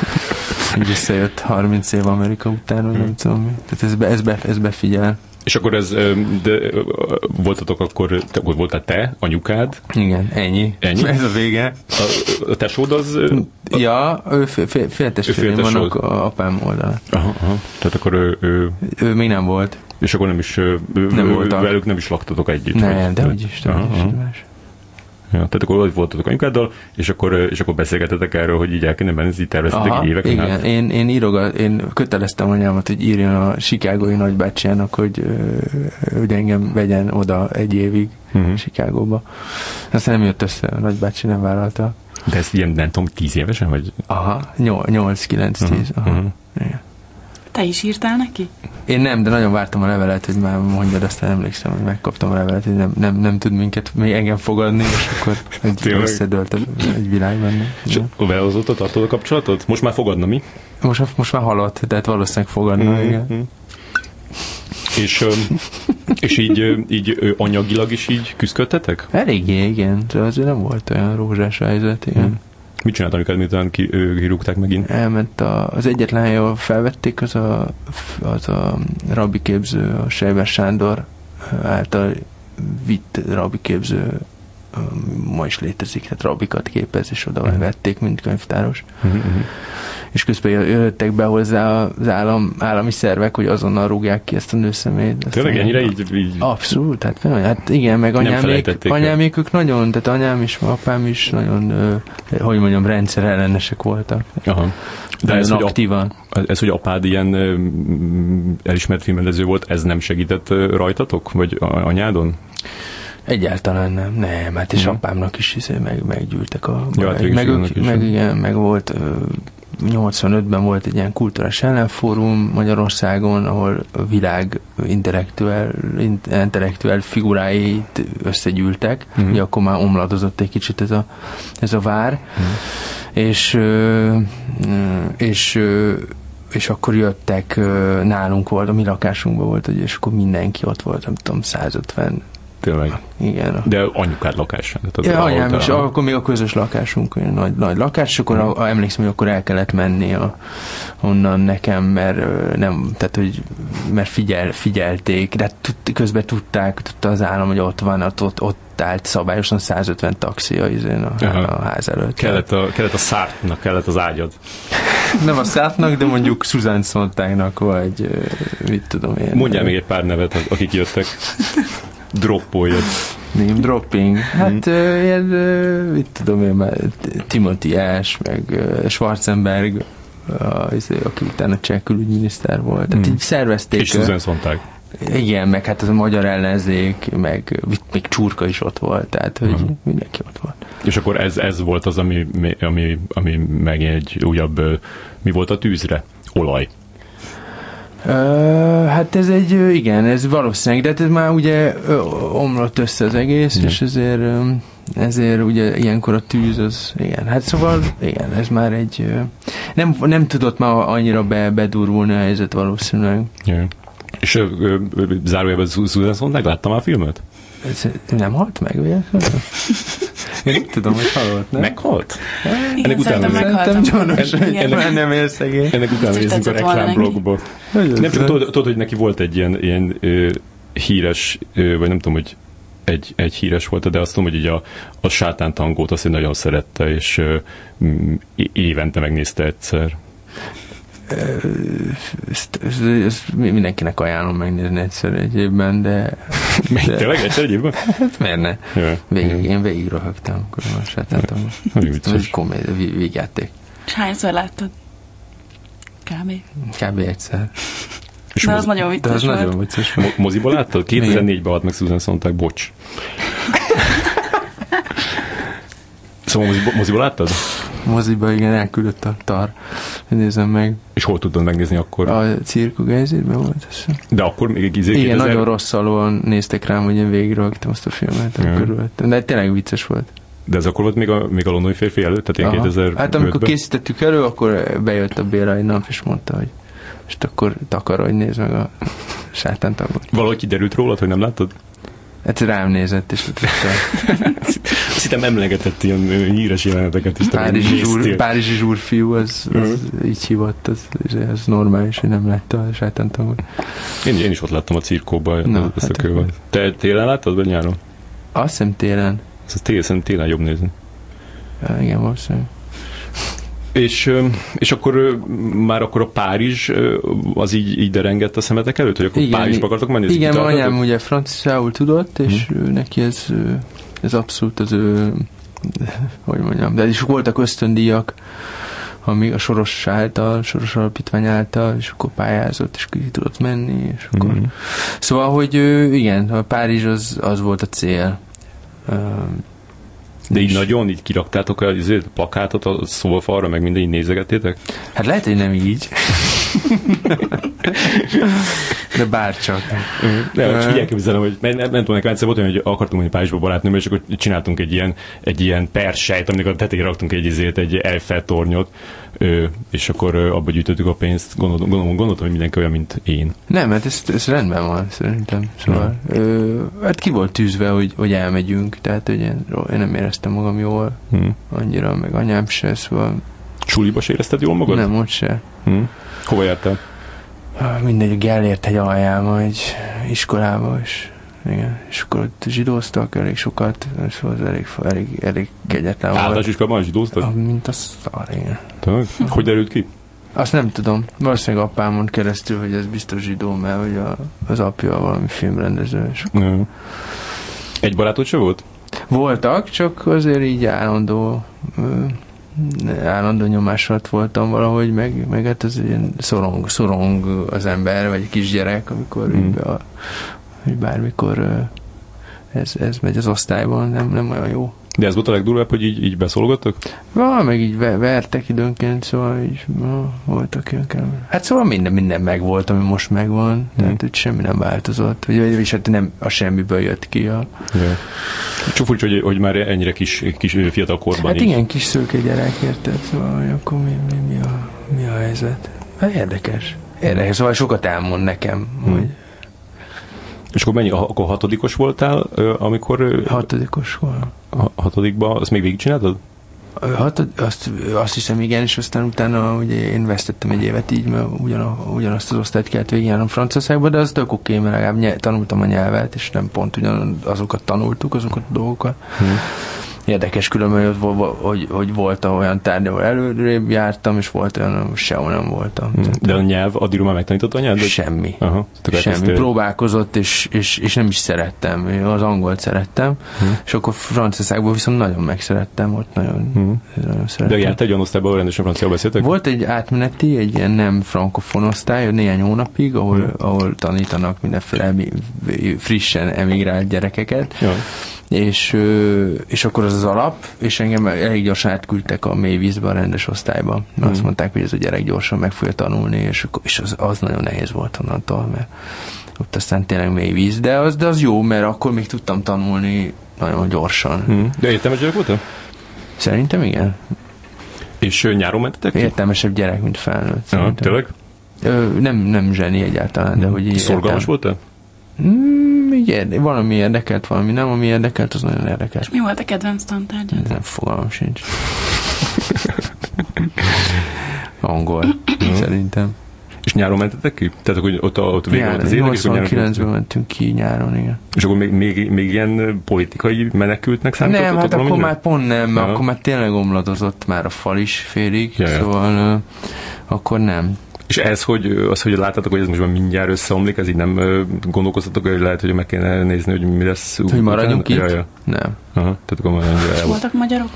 Speaker 3: Hogy visszajött 30 év Amerika után, vagy nem tudom mi. Tehát ez, be, ez, be, ez befigyel.
Speaker 1: És akkor ez, de voltatok akkor, te, voltál te, anyukád,
Speaker 3: Igen, ennyi.
Speaker 1: Ennyi? <laughs>
Speaker 3: Ez a vége.
Speaker 1: a, a tesód az... ö,
Speaker 3: Ja, ő fél, fél, féltestvérem a apám oldalán.
Speaker 1: Aha, aha. Tehát akkor ő, ő,
Speaker 3: Ő még nem volt.
Speaker 1: és akkor nem is, ő,
Speaker 3: Nem
Speaker 1: ő,
Speaker 3: voltak.
Speaker 1: velük nem is laktatok együtt.
Speaker 3: Nem,
Speaker 1: vagy?
Speaker 3: de úgyis. De úgyis. Más.
Speaker 1: tehát akkor ott voltatok anyukáddal, és akkor, és akkor beszélgetetek erről, hogy így el kéne menni, így terveztetek évek
Speaker 3: igen. Át. Én, én, írogat, én köteleztem anyámat, hogy írjon a Chicagói nagybácsiának, hogy, hogy engem vegyen oda egy évig uh-huh. Chicagóba. Aztán nem jött össze, a nagybácsi nem vállalta.
Speaker 1: De ez ilyen, nem tudom, tíz évesen, vagy?
Speaker 3: Aha, 8-9-10. Uh-huh. Aha. Uh-huh. Igen.
Speaker 2: Te is írtál neki?
Speaker 3: Én nem, de nagyon vártam a levelet, hogy már mondjad, aztán emlékszem, hogy megkaptam a levelet, hogy nem, nem, nem tud minket még engem fogadni, és akkor egy összedölt egy világ benne.
Speaker 1: És a azóta tartod a kapcsolatot? Most már fogadna mi?
Speaker 3: Most, most már halott, tehát valószínűleg fogadna, mm-hmm. igen.
Speaker 1: És, és így, így anyagilag is így küzdködtetek?
Speaker 3: Eléggé, igen. De azért nem volt olyan rózsás helyzet, igen. Mm.
Speaker 1: Mit csinált amiket, miután kirúgták megint?
Speaker 3: Elment a, az egyetlen hely, ahol felvették, az a, az a rabbi képző, a Sejber Sándor által vitt rabbi képző ma is létezik, tehát rabikat képez, és oda uh-huh. vették, mint könyvtáros. Uh-huh. És közben jöttek be hozzá az állam, állami szervek, hogy azonnal rúgják ki ezt a nőszemélyt.
Speaker 1: Tényleg ennyire így, így...
Speaker 3: Abszolút, hát, hát igen, meg anyámék, anyámék ők nagyon, tehát anyám is, apám is nagyon, hogy mondjam, rendszer ellenesek voltak. Aha. De ez, aktívan.
Speaker 1: Hogy a, ez, hogy apád ilyen elismert filmrendező volt, ez nem segített rajtatok? Vagy anyádon?
Speaker 3: Egyáltalán nem, nem, hát és mm. apámnak is izé meg, meggyűltek a ja, hát meg, ők, meg, igen, meg volt 85-ben volt egy ilyen kulturális ellenfórum Magyarországon, ahol a világ intellektuál, intellektuál figuráit összegyűltek, mm. ugye akkor már omladozott egy kicsit ez a, ez a vár, mm. és és és akkor jöttek, nálunk volt, a mi lakásunkban volt, és akkor mindenki ott volt, nem tudom, 150
Speaker 1: Tényleg.
Speaker 3: Igen.
Speaker 1: De anyukád lakásán.
Speaker 3: Tehát ja, anyám is, akkor még a közös lakásunk, olyan nagy, nagy lakás, és akkor a, emlékszem, hogy akkor el kellett menni a, onnan nekem, mert nem, tehát hogy mert figyel, figyelték, de tud, közben tudták, tudta az állam, hogy ott van, ott, ott, ott állt szabályosan 150 taxi a, a, a ház előtt.
Speaker 1: Kellett a, kellett a szártnak, kellett az ágyad. <laughs>
Speaker 3: nem a szártnak, de mondjuk Susan Sontagnak, vagy mit tudom én.
Speaker 1: Mondjál még egy pár nevet, akik jöttek droppoljad.
Speaker 3: Name dropping. Hát, hmm. uh, ilyen, uh, mit tudom én már, Timothy Ash, meg uh, Schwarzenberg, uh, aki utána cseh külügyminiszter volt. Tehát hmm. így szervezték.
Speaker 1: És Sontag.
Speaker 3: Igen, meg hát az a magyar ellenzék, meg még Csurka is ott volt, tehát hogy uh-huh. mindenki ott volt.
Speaker 1: És akkor ez, ez volt az, ami, ami, ami meg egy újabb, mi volt a tűzre? Olaj.
Speaker 3: Uh, hát ez egy, igen, ez valószínűleg, de hát ez már ugye omlott össze az egész, igen. és ezért, ezért ugye ilyenkor a tűz az, igen, hát szóval, igen, ez már egy, nem, nem tudott már annyira be, bedurulni a helyzet valószínűleg.
Speaker 1: Igen. És zárójában Susan megláttam már a filmet?
Speaker 3: Ez nem halt meg, ugye? <laughs> Én nem tudom, hogy halott, nem?
Speaker 1: Meghalt?
Speaker 2: Igen, ennek utána
Speaker 3: Szerintem gyanús, hogy ennek, nem él szegény.
Speaker 1: Ennek utána nézzünk a reklámblogba. Nem csak tudod, hogy neki volt egy ilyen, ilyen ö, híres, ö, vagy nem tudom, hogy egy, egy híres volt, de azt tudom, hogy így a, a sátántangót azt nagyon szerette, és ö, évente megnézte egyszer
Speaker 3: ezt, ezt, ezt mindenkinek ajánlom megnézni egyszer egy évben, de... <laughs>
Speaker 1: Még de, tényleg egyszer egy évben?
Speaker 3: Hát miért ne? Ja. Végig, én végig röhögtem, akkor most sátántem. Ez egy komédia, végjáték.
Speaker 2: És hányszor láttad? Kb.
Speaker 3: Kb. egyszer.
Speaker 2: És de az nagyon vicces
Speaker 3: de az volt. nagyon vicces volt.
Speaker 1: Moziba láttad? 2004-ben halt meg Susan Sontag, bocs. <laughs> Szóval moziba, moziba láttad?
Speaker 3: Moziba, igen, elküldött a tar. Nézem meg.
Speaker 1: És hol tudtad megnézni akkor?
Speaker 3: A Cirku Geizérben volt. Ez.
Speaker 1: De akkor még izé
Speaker 3: Igen, 2000... nagyon rossz alól néztek rám, hogy én végigrögtem azt a filmet. Ja. De tényleg vicces volt.
Speaker 1: De ez akkor volt még a, még a londoni férfi előtt? Tehát ilyen 2000
Speaker 3: Hát amikor készítettük elő, akkor bejött a Béla egy nap, és mondta, hogy és akkor takar, hogy nézd meg a <laughs> sátántagot.
Speaker 1: Valahogy kiderült rólad, hogy nem láttad?
Speaker 3: Hát rám nézett, és <laughs>
Speaker 1: Azt hittem emlegetett ilyen híres jeleneteket is.
Speaker 3: Párizsi, zsúr, Párizsi zsúrfiú, az, az uh-huh. így hívott, az, az normális, hogy nem látta a sátántagot.
Speaker 1: Én, én is ott láttam a cirkóban no, ezt hát a. Te télen láttad, vagy nyáron?
Speaker 3: Azt hiszem télen.
Speaker 1: Ez télen, télen jobb nézni.
Speaker 3: Ja, igen, valószínűleg.
Speaker 1: És, és akkor már akkor a Párizs az így, így derengett a szemetek előtt, hogy akkor igen, Párizsba akartok menni?
Speaker 3: Igen, anyám ugye franciául tudott, és hmm. neki ez ez abszolút az ő, <laughs> hogy mondjam, de is voltak ösztöndíjak, ami a Soros által, Soros Alapítvány által, és akkor pályázott, és ki tudott menni, és akkor... Mm. Szóval, hogy igen, a Párizs az, az volt a cél.
Speaker 1: De így nagyon, így kiraktátok a izé, plakátot a szólfalra, meg minden így nézegettétek?
Speaker 3: Hát lehet, hogy nem így. <laughs> De bárcsak.
Speaker 1: De csak így elképzelem, hogy nem, nem, tudom, nekem egyszer volt olyan, hogy akartunk menni Párizsba barátnőm, és akkor csináltunk egy ilyen, egy ilyen persejt, aminek a tetejére raktunk egy izét, egy Eiffel tornyot, és akkor abba gyűjtöttük a pénzt. Gondoltam, gondolom, gondoltam, hogy mindenki olyan, mint én.
Speaker 3: Nem, hát ez, ez rendben van, szerintem. Szóval, ö, hát ki volt tűzve, hogy, hogy elmegyünk, tehát hogy én, én nem éreztem magam jól, hmm. annyira, meg anyám se, szóval...
Speaker 1: Suliba se érezted jól magad?
Speaker 3: Nem, ott se.
Speaker 1: Hmm. Hova jártál?
Speaker 3: Mindegy, Gellért egy aljába, egy iskolába, és igen, és akkor ott zsidóztak elég sokat, és az elég, elég, elég kegyetlen volt.
Speaker 1: Általános iskolában zsidóztak?
Speaker 3: Mint a szar, igen.
Speaker 1: Tényleg? Hogy derült ki?
Speaker 3: Azt nem tudom. Valószínűleg apámon keresztül, hogy ez biztos zsidó, mert hogy a, az apja valami filmrendező. És akkor...
Speaker 1: Egy barátod se volt?
Speaker 3: Voltak, csak azért így állandó állandó nyomás alatt voltam valahogy, meg, meg hát az ilyen szorong, szorong az ember, vagy kisgyerek, amikor mm. a, hogy bármikor ez, ez megy az osztályban, nem, nem olyan jó.
Speaker 1: De ez volt a legdurvább, hogy így, így beszolgattak?
Speaker 3: Va, meg így vertek időnként, szóval így va, voltak ilyen kell. Hát szóval minden, minden megvolt, ami most megvan, mm. tehát hogy semmi nem változott, vagy, vagy hát nem a semmiből jött ki a...
Speaker 1: Yeah. Csak furcsa, hogy, hogy már ennyire kis, kis fiatal korban
Speaker 3: Hát így. igen, kis szőke gyerek, érted? Szóval, hogy akkor mi, mi, mi, a, mi a helyzet? Hát érdekes. Érdekes, szóval sokat elmond nekem, mm. hogy
Speaker 1: és akkor mennyi, akkor hatodikos voltál, amikor...
Speaker 3: Hatodikos volt.
Speaker 1: Hatodikban, azt még végigcsináltad?
Speaker 3: Hatod, azt, azt hiszem igen, és aztán utána ugye én vesztettem egy évet így, mert ugyan, ugyanazt az osztályt kellett végigjárnom Franciaországba, de az tök oké, mert legalább nyelv, tanultam a nyelvet, és nem pont ugyan azokat tanultuk, azokat a dolgokat. Hmm érdekes különben, hogy, hogy volt olyan tárgy, ahol előrébb jártam, és volt olyan, ahol sehol nem voltam.
Speaker 1: Hmm. De a nyelv, addigra már megtanította a nyelvet?
Speaker 3: Semmi. Aha, Semmi. Próbálkozott, és, és, és nem is szerettem. Én az angolt szerettem, hmm. és akkor Franciaországban viszont nagyon megszerettem, ott nagyon, hmm. nagyon szerettem.
Speaker 1: De járt egy olyan osztályban, ahol rendesen francia beszéltek?
Speaker 3: Volt egy átmeneti, egy ilyen nem frankofon osztály, néhány hónapig, ahol, hmm. ahol tanítanak mindenféle frissen emigrált gyerekeket. Ja és, és akkor az az alap, és engem elég gyorsan átküldtek a mély vízbe, a rendes osztályba. Mert mm. azt mondták, hogy ez a gyerek gyorsan meg fogja tanulni, és, és az, az nagyon nehéz volt onnantól, mert ott aztán tényleg mély víz, de az, de az jó, mert akkor még tudtam tanulni nagyon gyorsan.
Speaker 1: Mm. De értelmes gyerek voltál?
Speaker 3: Szerintem igen.
Speaker 1: És nyáron mentetek?
Speaker 3: Értelmesebb gyerek, mint felnőtt.
Speaker 1: Ja, tényleg?
Speaker 3: Ö, nem, nem zseni egyáltalán, de hogy...
Speaker 1: Szorgalmas voltál?
Speaker 3: Mm, érde, valami érdekelt, valami nem, ami érdekelt, az nagyon érdekes.
Speaker 2: Mi volt a kedvenc tantárgyad?
Speaker 3: Nem fogalmam sincs. Angol, szerintem.
Speaker 1: És nyáron mentetek ki? Tehát hogy ott, ott végig volt az
Speaker 3: ének, 89-ben mentünk ki nyáron, igen.
Speaker 1: És akkor még, még, még ilyen politikai menekültnek számított?
Speaker 3: Nem, hát akkor már pont nem, mert akkor már tényleg omladozott már a fal is félig, ja, szóval uh, akkor nem.
Speaker 1: És ez, hogy az, hogy láttátok, hogy ez most már mindjárt összeomlik, ez így nem gondolkoztatok, hogy lehet, hogy meg kéne nézni, hogy mi lesz
Speaker 3: Hogy maradjunk itt? Ja, ja. Nem.
Speaker 1: Aha, tehát akkor már
Speaker 2: el Voltak magyarok?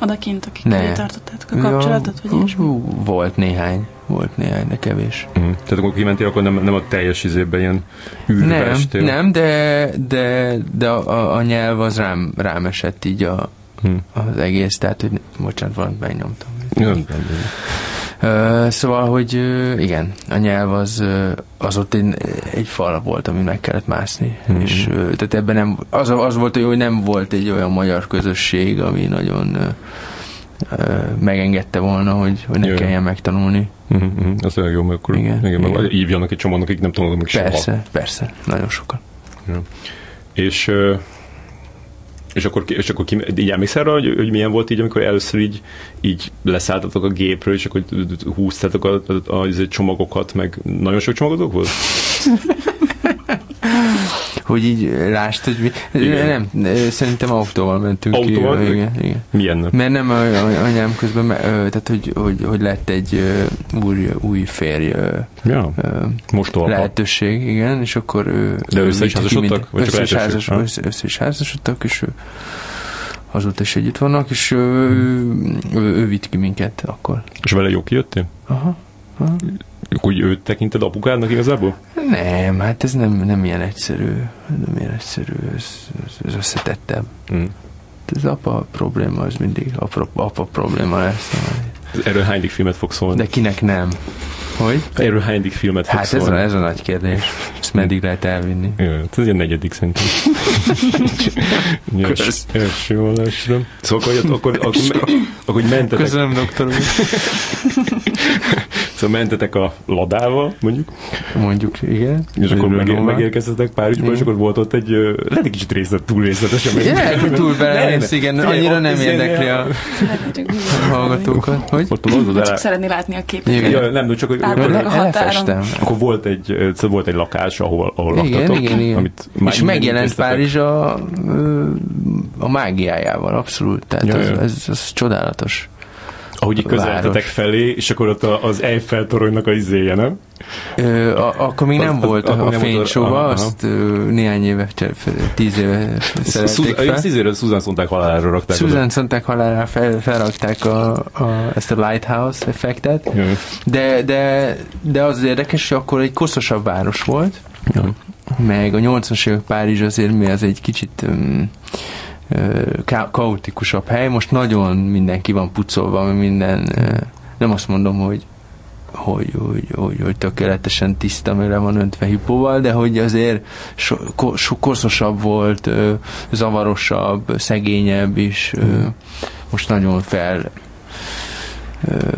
Speaker 2: Odakint, akik ne. tartottátok a kapcsolatot, ja, vagy
Speaker 3: Volt néhány. Volt néhány, de kevés.
Speaker 1: Uh-huh. Tehát akkor kimentél, akkor nem, nem a teljes izében ilyen űrbe
Speaker 3: Nem, estél. nem de, de, de a, a, nyelv az rám, rám esett így a, hmm. az egész, tehát hogy bocsánat, valamit megnyomtam. Ja. Szóval, hogy igen, a nyelv az, az ott egy, egy fal volt, ami meg kellett mászni. Mm-hmm. És tehát ebben nem, az, az volt hogy nem volt egy olyan magyar közösség, ami nagyon megengedte volna, hogy, hogy ne Jaj. kelljen megtanulni.
Speaker 1: Mm-hmm. Az olyan jó, mert akkor igen, igen, igen. hívjanak egy csomónak, akik nem tanulnak meg
Speaker 3: Persze, soha. persze, nagyon sokan.
Speaker 1: Ja. És és akkor, és akkor ki, így emlékszel rá, hogy, hogy milyen volt így, amikor először így, így leszálltatok a gépről, és akkor húztatok a, a, a, a csomagokat, meg nagyon sok csomagotok volt? <laughs>
Speaker 3: hogy így lást, hogy mi, igen. nem, szerintem autóval mentünk
Speaker 1: autóval?
Speaker 3: ki. Igen, igen.
Speaker 1: Milyen?
Speaker 3: Mert nem anyám közben, tehát hogy, hogy, hogy lett egy új, új férj
Speaker 1: ja. Most
Speaker 3: lehetőség, igen, és akkor ő...
Speaker 1: De össze is házasodtak?
Speaker 3: Össze is, össze, házasodtak, és ő azóta is együtt vannak, és ő, ő, ő, ő vitt ki minket akkor.
Speaker 1: És vele jó kijöttél?
Speaker 3: Aha.
Speaker 1: Úgy őt tekinted apukádnak igazából?
Speaker 3: Nem, hát ez nem, nem ilyen egyszerű. Nem ilyen egyszerű, ez, ez összetettebb. Mm. Ez apa probléma, az mindig apa, apa probléma lesz.
Speaker 1: Erről hányadik filmet fog szólni?
Speaker 3: De kinek nem? Hogy?
Speaker 1: Erről hányadik filmet fog
Speaker 3: hát
Speaker 1: szólni?
Speaker 3: Hát ez a, ez a nagy kérdés. Ezt meddig lehet elvinni?
Speaker 1: Ja, ez egy negyedik szerintem. <laughs> Kösz. Első hallásra. Szóval akkor, akkor, akkor, akkor, akkor mentetek.
Speaker 3: Köszönöm, doktor úr. <laughs>
Speaker 1: szóval mentetek a ladával, mondjuk.
Speaker 3: Mondjuk, igen.
Speaker 1: És akkor meg, megérkeztetek Párizsba, és akkor volt ott egy, lehet egy kicsit részlet, túl részletes.
Speaker 3: Igen, hogy túl bele, igen, annyira nem érdekli a hallgatókat. Hogy?
Speaker 2: Ott az csak szeretné látni a képet.
Speaker 1: Ja, nem, csak hogy
Speaker 3: elfestem.
Speaker 1: Akkor volt egy, szóval volt egy lakás, ahol, ahol
Speaker 3: igen,
Speaker 1: laktatok.
Speaker 3: Igen, igen. Amit és megjelent Párizs a, a mágiájával, abszolút. Tehát ez, ez, ez csodálatos
Speaker 1: ahogy így közeltetek felé, és akkor ott az Eiffel toronynak a izéje, nem?
Speaker 3: Ö, a, akkor még nem az, volt a, a fénysóba, azt ö, néhány éve, tíz éve szerették fel.
Speaker 1: Tíz éve Susan Sontag halálára rakták
Speaker 3: Susan Sontag halálára fel, felrakták a, a, ezt a Lighthouse effektet, de, de, de az érdekes, hogy akkor egy koszosabb város volt, Jö. meg a 80-as évek Párizs azért mi az egy kicsit um, ka- kaotikusabb hely. Most nagyon mindenki van pucolva, minden, nem azt mondom, hogy hogy, hogy, hogy, hogy tökéletesen tiszta, mert van öntve hipóval, de hogy azért so, so, koszosabb volt, zavarosabb, szegényebb is. Most nagyon fel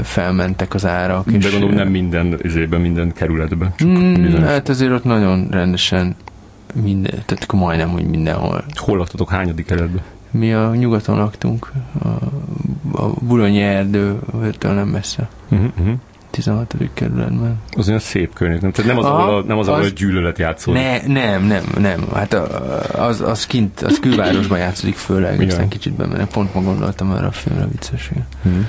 Speaker 3: felmentek az árak.
Speaker 1: De és gondolom nem minden izében, minden kerületben. Csak
Speaker 3: mm, hát azért ott nagyon rendesen minden, tehát majdnem, hogy mindenhol.
Speaker 1: Hol laktatok, hányadik kerületben?
Speaker 3: Mi a nyugaton laktunk, a, a Bulonyi erdőtől nem messze. Uh-huh, uh-huh. 16. kerületben.
Speaker 1: Az olyan szép környék, nem? Tehát nem az, ahol, a, nem az, ahol az, a gyűlölet játszódik.
Speaker 3: Ne, nem, nem, nem. Hát a, az, az kint, az külvárosban játszódik főleg, Igen. aztán kicsit bemenek. Pont ma gondoltam erre a filmre vicces. Uh-huh.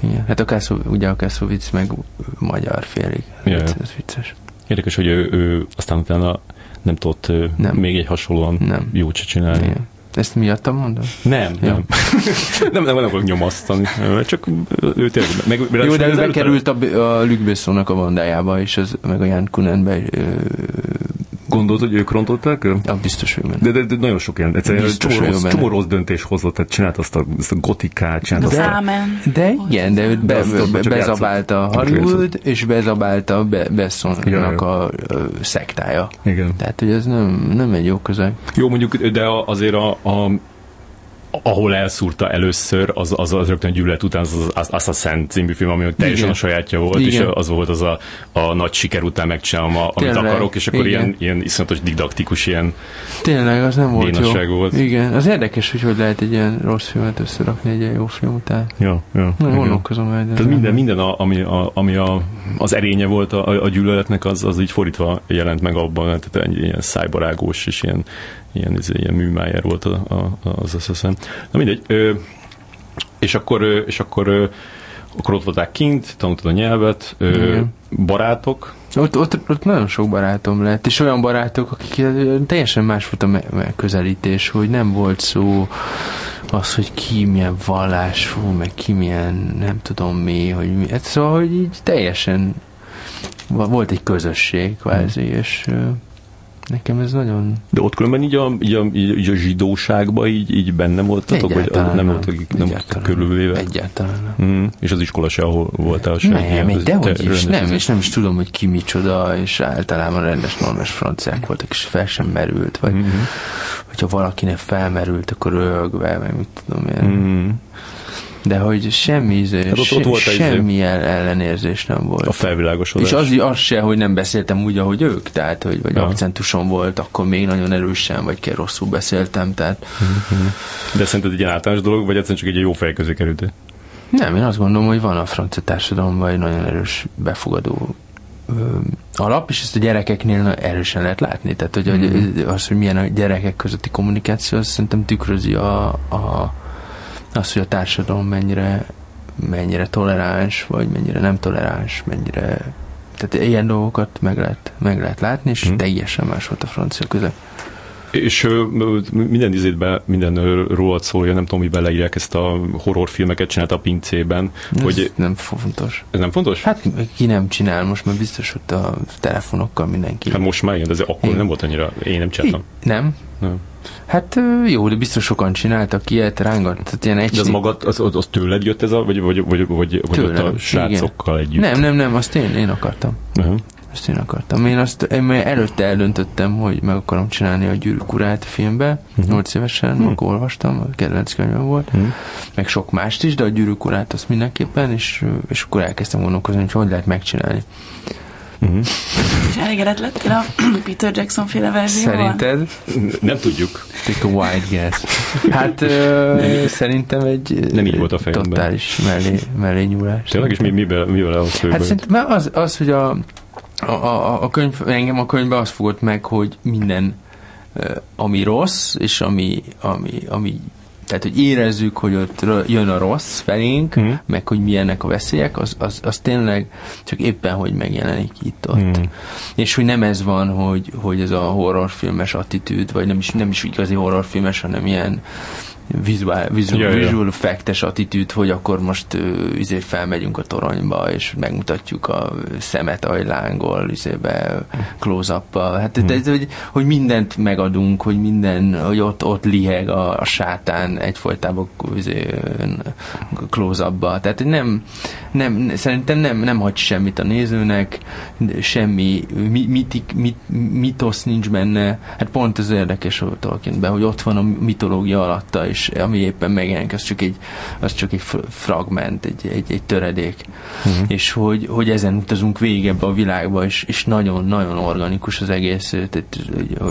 Speaker 3: Igen. Hát a Kászó, ugye a Kászóvic meg magyar félig. Ez vicces.
Speaker 1: Érdekes, hogy ő, ő aztán utána nem tudott nem. még egy hasonlóan nem. jót csinálni. Igen.
Speaker 3: Ezt miattam mondom?
Speaker 1: Nem, ja. nem. <laughs> nem, nem, nem akarok nyomasztani. Csak ő tényleg... Meg,
Speaker 3: Jó, de ő bekerült a, a Luc Bessonnak a bandájába, és az, meg a Jan Kunenbe
Speaker 1: Gondolt, hogy ők rontották el?
Speaker 3: Ja, biztos hogy
Speaker 1: de, de, de, nagyon sok ilyen, egyszerűen csomó, rossz, csomó rossz döntés hozott, tehát csinált azt a, azt a gotikát, csinált
Speaker 2: azt a...
Speaker 3: De igen, de őt be, be, be, bezabálta Hollywood, és bezabálta be, Bessonnak ja, a, a szektája.
Speaker 1: Igen.
Speaker 3: Tehát, hogy ez nem, nem egy jó közeg.
Speaker 1: Jó, mondjuk, de azért a, a ahol elszúrta először, az, az, az rögtön gyűlölet után az, az Assassin című film, ami teljesen Igen. a sajátja volt, Igen. és az volt az a, a nagy siker után megcsinálom, a, amit Tényleg. akarok, és akkor ilyen, ilyen iszonyatos didaktikus, ilyen
Speaker 3: Tényleg, az nem volt jó.
Speaker 1: volt.
Speaker 3: Igen, az érdekes, hogy hogy lehet egy ilyen rossz filmet összerakni egy ilyen jó film után.
Speaker 1: Ja, ja.
Speaker 3: Na, gondolkozom majd.
Speaker 1: Tehát minden, minden a, ami, a, ami a, az erénye volt a, a gyűlöletnek, az, az így fordítva jelent meg abban, tehát egy ilyen szájbarágós és ilyen ilyen, izé, ilyen műmájer volt a, a, az összeszem. Na mindegy. Ö, és akkor, és akkor, akkor ott voltál kint, tanultad a nyelvet, ö, barátok.
Speaker 3: Ott, ott, ott nagyon sok barátom lett, és olyan barátok, akik teljesen más volt a megközelítés, hogy nem volt szó az, hogy ki milyen vallású, meg ki milyen nem tudom mi, hogy mi. Hát szóval, hogy így teljesen volt egy közösség kvázi, és Nekem ez nagyon...
Speaker 1: De ott különben így a, így a, így a zsidóságban így, így benne voltatok, vagy nem, nem voltak nem voltak körülvéve?
Speaker 3: Egyáltalán
Speaker 1: nem. Mm, és az iskola se, ahol voltál se?
Speaker 3: Nem, ilyen, dehogy is, nem, és nem is tudom, hogy ki micsoda, és általában rendes normális franciák voltak, és fel sem merült, vagy mm-hmm. hogyha valakinek felmerült, akkor rögve, meg mit tudom én. Mm-hmm de hogy semmi, ízé, hát ott, ott volt semmi izé. ellenérzés nem volt.
Speaker 1: A felvilágosodás.
Speaker 3: És az, az se, hogy nem beszéltem úgy, ahogy ők, tehát, hogy vagy ja. akcentusom volt, akkor még nagyon erősen, vagy kell rosszul beszéltem, tehát...
Speaker 1: Mhm. De szerinted egy ilyen általános dolog, vagy egyszerűen csak egy jó fej közé került?
Speaker 3: Nem, én azt gondolom, hogy van a francia társadalomban egy nagyon erős befogadó alap, és ezt a gyerekeknél erősen lehet látni. Tehát, hogy, mm. az, hogy milyen a gyerekek közötti kommunikáció, az szerintem tükrözi a, a, az, hogy a társadalom mennyire, mennyire toleráns, vagy mennyire nem toleráns, mennyire tehát ilyen dolgokat meg lehet, meg lehet látni, és mm. teljesen más volt a francia között.
Speaker 1: És minden izétben, minden rólad szólja, nem tudom, hogy beleírják ezt a horrorfilmeket csinált a pincében.
Speaker 3: Ez hogy nem fontos.
Speaker 1: Ez nem fontos?
Speaker 3: Hát ki nem csinál, most már biztos, hogy a telefonokkal mindenki.
Speaker 1: Hát most már igen, de ez akkor én. nem volt annyira, én nem csináltam.
Speaker 3: Nem? Nem. Hát jó, de biztos sokan csináltak ilyet, rángat. Tehát ilyen
Speaker 1: egy de az magad, az, az, az tőled jött ez a, vagy, vagy, vagy, vagy, vagy Tőlem, ott a srácokkal igen. együtt?
Speaker 3: Nem, nem, nem, azt én, én akartam. Uh-huh. Azt én akartam. Én azt én előtte eldöntöttem, hogy meg akarom csinálni a Gyűrűk urát filmbe, uh-huh. 8 évesen, uh-huh. akkor olvastam, a kedvenc könyvem volt, uh-huh. meg sok mást is, de a Gyűrűk urát azt mindenképpen, és, és akkor elkezdtem gondolkozni, hogy hogy lehet megcsinálni.
Speaker 2: Uh-huh. És elégedett lettél a Peter Jackson féle verzióval?
Speaker 3: Szerinted?
Speaker 1: Nem tudjuk.
Speaker 3: Take a wild guess. Hát ö, szerintem egy
Speaker 1: nem így volt a fejemben.
Speaker 3: totális mellé, mellé nyúlás.
Speaker 1: Tényleg, és mi, mivel, mivel
Speaker 3: az Hát szerintem az, az, hogy a, a, a, a könyv, engem a könyvben az fogott meg, hogy minden, ami rossz, és ami, ami, ami tehát, hogy érezzük, hogy ott jön a rossz felénk, mm. meg hogy milyenek a veszélyek, az, az, az tényleg csak éppen, hogy megjelenik itt-ott. Mm. És hogy nem ez van, hogy, hogy ez a horrorfilmes attitűd, vagy nem is, nem is igazi horrorfilmes, hanem ilyen visual, visual, ja, visual effectes attitűd, hogy akkor most uh, izé felmegyünk a toronyba, és megmutatjuk a szemet, ahogy lángol, izébe close up Hát, hmm. ez, hogy, hogy mindent megadunk, hogy minden, hogy ott, ott liheg a, a sátán egyfolytában izé, close up Tehát nem, nem, szerintem nem, nem hagy semmit a nézőnek, semmi mitik, mit, mitosz nincs benne. Hát pont ez érdekes a Tolkienben, hogy ott van a mitológia alatta, és ami éppen megjelenik, az csak egy, az csak egy fragment, egy, egy, egy töredék. Uh-huh. És hogy, hogy ezen utazunk végig ebbe a világba, és, és nagyon-nagyon organikus az egész, tehát,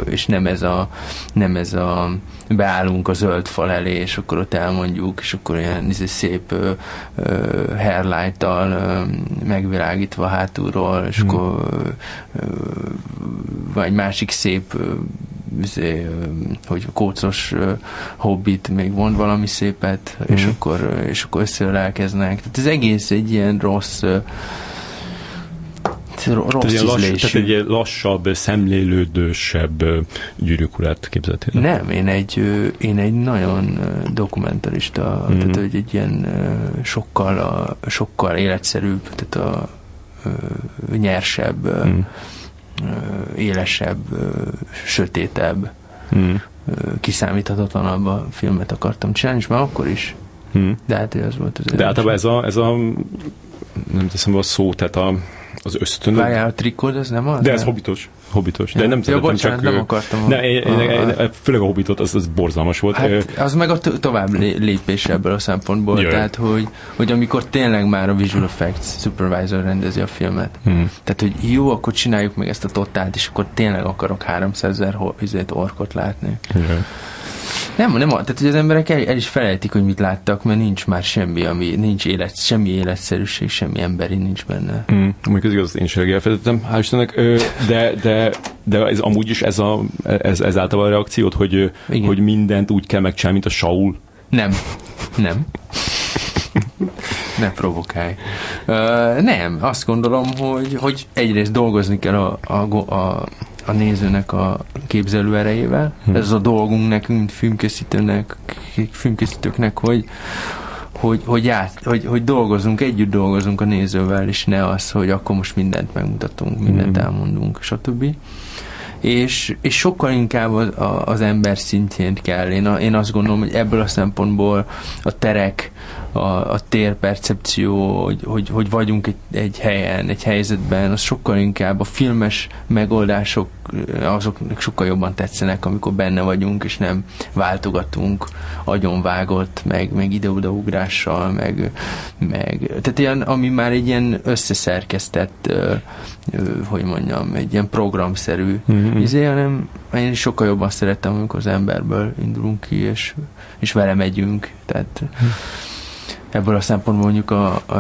Speaker 3: és nem ez a, nem ez a beállunk a zöld fal elé, és akkor ott elmondjuk, és akkor ilyen izé szép uh, uh, hairlight-tal uh, megvilágítva hátulról, és hmm. akkor uh, vagy másik szép uh, izé, hogy kócos hobbit még mond valami szépet, mm. és, akkor, és akkor összeölelkeznek. Tehát ez egész egy ilyen rossz rossz tehát, lass,
Speaker 1: tehát egy lassabb, szemlélődősebb gyűrűkurát képzeltél?
Speaker 3: Nem, én egy, én egy nagyon dokumentarista, mm. tehát hogy egy ilyen sokkal, a, sokkal életszerűbb, tehát a nyersebb mm élesebb, sötétebb, hmm. kiszámíthatatlanabb a filmet akartam csinálni, és már akkor is. Hmm. De hát ez volt az
Speaker 1: De általában ez a, ez a nem teszem a szó, tehát a, az ösztönöd.
Speaker 3: Várjál, a trikod, ez nem az?
Speaker 1: De ez hobbitos hobbitos. De ja. nem
Speaker 3: ja, bocsánat, csak... nem akartam.
Speaker 1: Ne, én, én, én, főleg a hobbitot, az, az borzalmas volt.
Speaker 3: Hát, az meg a tovább lépés ebből a szempontból, Jaj. tehát hogy, hogy amikor tényleg már a visual effects supervisor rendezi a filmet, hmm. tehát hogy jó, akkor csináljuk meg ezt a totált, és akkor tényleg akarok 300 ezer orkot látni. Jaj. Nem, nem, tehát hogy az emberek el, el is felejtik, hogy mit láttak, mert nincs már semmi, ami nincs élet, semmi életszerűség, semmi emberi nincs benne.
Speaker 1: Mm, mondjuk az igaz, én sem elfelejtettem, hál' Istennek, de, de, de ez amúgy is ez, a, ez, ez általában a reakciót, hogy, hogy mindent úgy kell megcsinálni, mint a Saul.
Speaker 3: Nem, nem. ne provokálj. Uh, nem, azt gondolom, hogy, hogy egyrészt dolgozni kell a, a, a a nézőnek a képzelő erejével. Hmm. Ez a dolgunk nekünk, mint filmkészítőnek, filmkészítőknek, hogy, hogy, hogy, át, hogy, hogy dolgozunk, együtt dolgozunk a nézővel, és ne az, hogy akkor most mindent megmutatunk, mindent hmm. elmondunk, stb. És, és sokkal inkább az, az ember szintjén kell. Én, a, én azt gondolom, hogy ebből a szempontból a terek, a, a térpercepció, hogy, hogy, hogy vagyunk egy, egy helyen, egy helyzetben, az sokkal inkább a filmes megoldások azok sokkal jobban tetszenek, amikor benne vagyunk, és nem váltogatunk agyonvágott, meg, meg ide-oda ugrással, meg, meg tehát ilyen, ami már egy ilyen összeszerkesztett hogy mondjam, egy ilyen programszerű mm-hmm. izé, hanem én sokkal jobban szeretem, amikor az emberből indulunk ki, és, és vele megyünk, tehát ebből a szempontból mondjuk a, a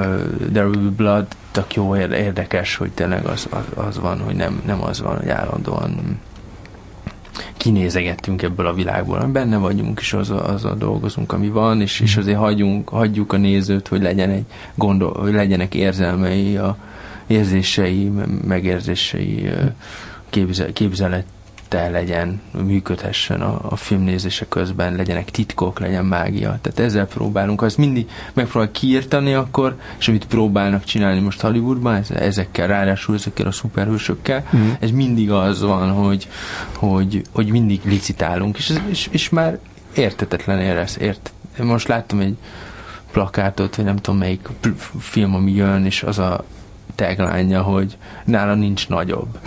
Speaker 3: There Will Be Blood tök jó, érdekes, hogy tényleg az, az, az van, hogy nem, nem az van, hogy állandóan kinézegettünk ebből a világból, benne vagyunk, és az a dolgozunk, ami van, és, és azért hagyjunk, hagyjuk a nézőt, hogy legyen egy gondol, hogy legyenek érzelmei, a érzései, megérzései, képzelet, te legyen, működhessen a, a filmnézése közben, legyenek titkok, legyen mágia. Tehát ezzel próbálunk. Ha ezt mindig megpróbál kiírtani, akkor, és amit próbálnak csinálni most Hollywoodban, ez, ezekkel, ráadásul ezekkel a szuperhősökkel, mm. ez mindig az van, hogy, hogy, hogy mindig licitálunk, és, és, és már értetetlen érez. Ért. Most láttam egy plakátot, vagy nem tudom melyik film, ami jön, és az a tagline hogy nála nincs nagyobb.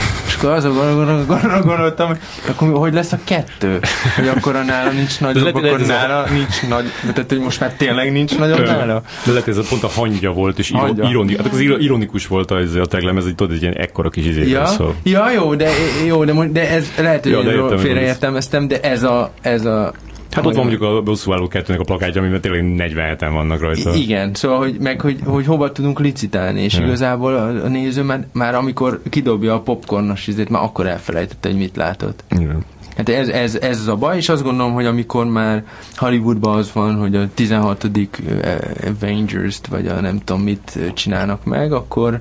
Speaker 3: Akkor azon gondoltam, hogy akkor hogy lesz a kettő? Hogy akkor a nála nincs nagyobb, akkor nála nincs nagy, tehát hogy most már tényleg nincs nagyobb nála?
Speaker 1: De lehet, ez a pont a hangja volt, és ironi, hát az ironikus volt a teglem, ez egy, tudod, egy ilyen ekkora kis izé.
Speaker 3: Ja, szól. ja, jó, de, jó, de, de ez lehet, hogy ja, félreértelmeztem, de ez a, ez a
Speaker 1: Hát ott van mondjuk a bosszúálló kettőnek a plakátja, amiben tényleg 47-en vannak rajta.
Speaker 3: Igen, szóval, hogy, meg hogy, hogy hova tudunk licitálni, és ja. igazából a, a néző már, már amikor kidobja a popcornos izét, már akkor elfelejtette, hogy mit látott. Igen. Hát ez, ez, ez a baj, és azt gondolom, hogy amikor már Hollywoodban az van, hogy a 16. Avengers-t, vagy a nem tudom mit csinálnak meg, akkor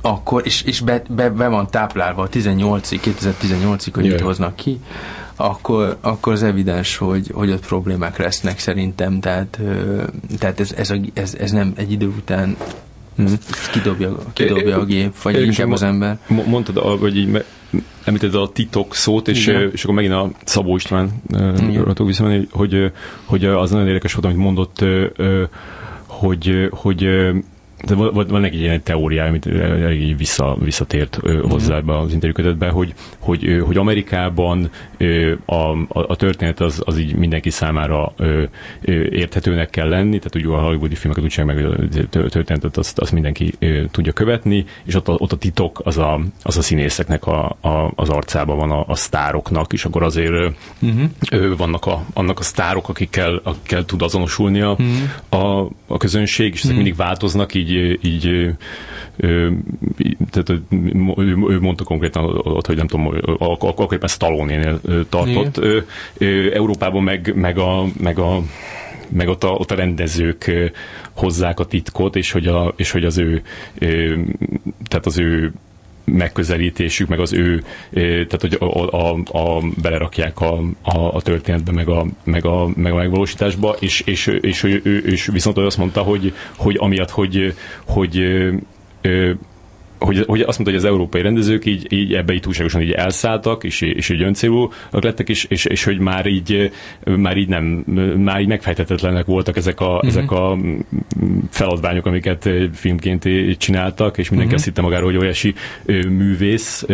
Speaker 3: akkor, és, és be, be, be van táplálva a 18-ig, 2018-ig, hogy yeah. mit hoznak ki, akkor, akkor az evidens, hogy, hogy ott problémák lesznek szerintem, tehát, tehát ez, ez, a, ez, ez nem egy idő után hmm. kidobja, kidobja a gép, vagy é, inkább az ember.
Speaker 1: Mondtad, hogy így említed a titok szót, és, és akkor megint a Szabó István visszamenni, hogy, hogy az nagyon érdekes volt, amit mondott, hogy, hogy de van, egy ilyen teóriája, amit elég vissza, visszatért uh, hozzá ebbe az interjúkötetbe, hogy, hogy, hogy Amerikában a, a, a történet az, az így mindenki számára érthetőnek kell lenni, tehát ugye a hollywoodi filmeket úgy meg, a történetet azt, azt mindenki tudja követni, és ott a, ott a titok az a, az a színészeknek a, a, az arcában van a, a sztároknak, és akkor azért uh-huh. vannak a, annak a sztárok, akikkel, akikkel tud azonosulnia uh-huh. a, a közönség, és ezek uh-huh. mindig változnak, így így, így tehát ő, ő mondta konkrétan ott, hogy nem tudom, akkor éppen Stallone-nél tartott. Igen. Európában meg, meg, a, meg a meg ott a, ott a rendezők hozzák a titkot, és hogy, a, és hogy az ő tehát az ő megközelítésük, meg az ő, tehát hogy a, a, a, belerakják a, a, a történetbe, meg a, meg a, meg a megvalósításba, és, és, és, és, és, viszont azt mondta, hogy, hogy amiatt, hogy, hogy hogy, hogy azt mondta, hogy az európai rendezők így, így ebbe így túlságosan így elszálltak, és, és így öncélúak lettek, és, és, és, hogy már így, már így nem, már így megfejtetetlenek voltak ezek a, uh-huh. ezek a feladványok, amiket filmként csináltak, és mindenki uh-huh. azt hitte magáról, hogy olyasi művész,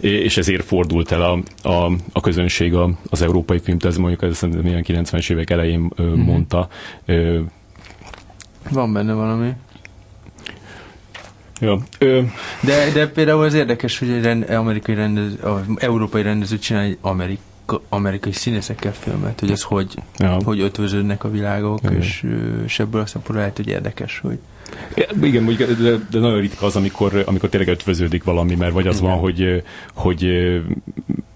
Speaker 1: és ezért fordult el a, a, a közönség az európai filmtől, ez mondjuk ez szerintem ilyen 90-es évek elején uh-huh. mondta.
Speaker 3: Van benne valami.
Speaker 1: Ja. Ö...
Speaker 3: De, de például az érdekes, hogy egy rend, amerikai rendező, európai rendező csinál egy amerika, amerikai színészekkel filmet, hogy ez hogy, ja. hogy ötvöződnek a világok, ja. és, és ebből a szempontból lehet, hogy érdekes, hogy
Speaker 1: Ja, igen, mondjuk, de, de nagyon ritka az, amikor, amikor tényleg ötvöződik valami, mert vagy az igen. van, hogy, hogy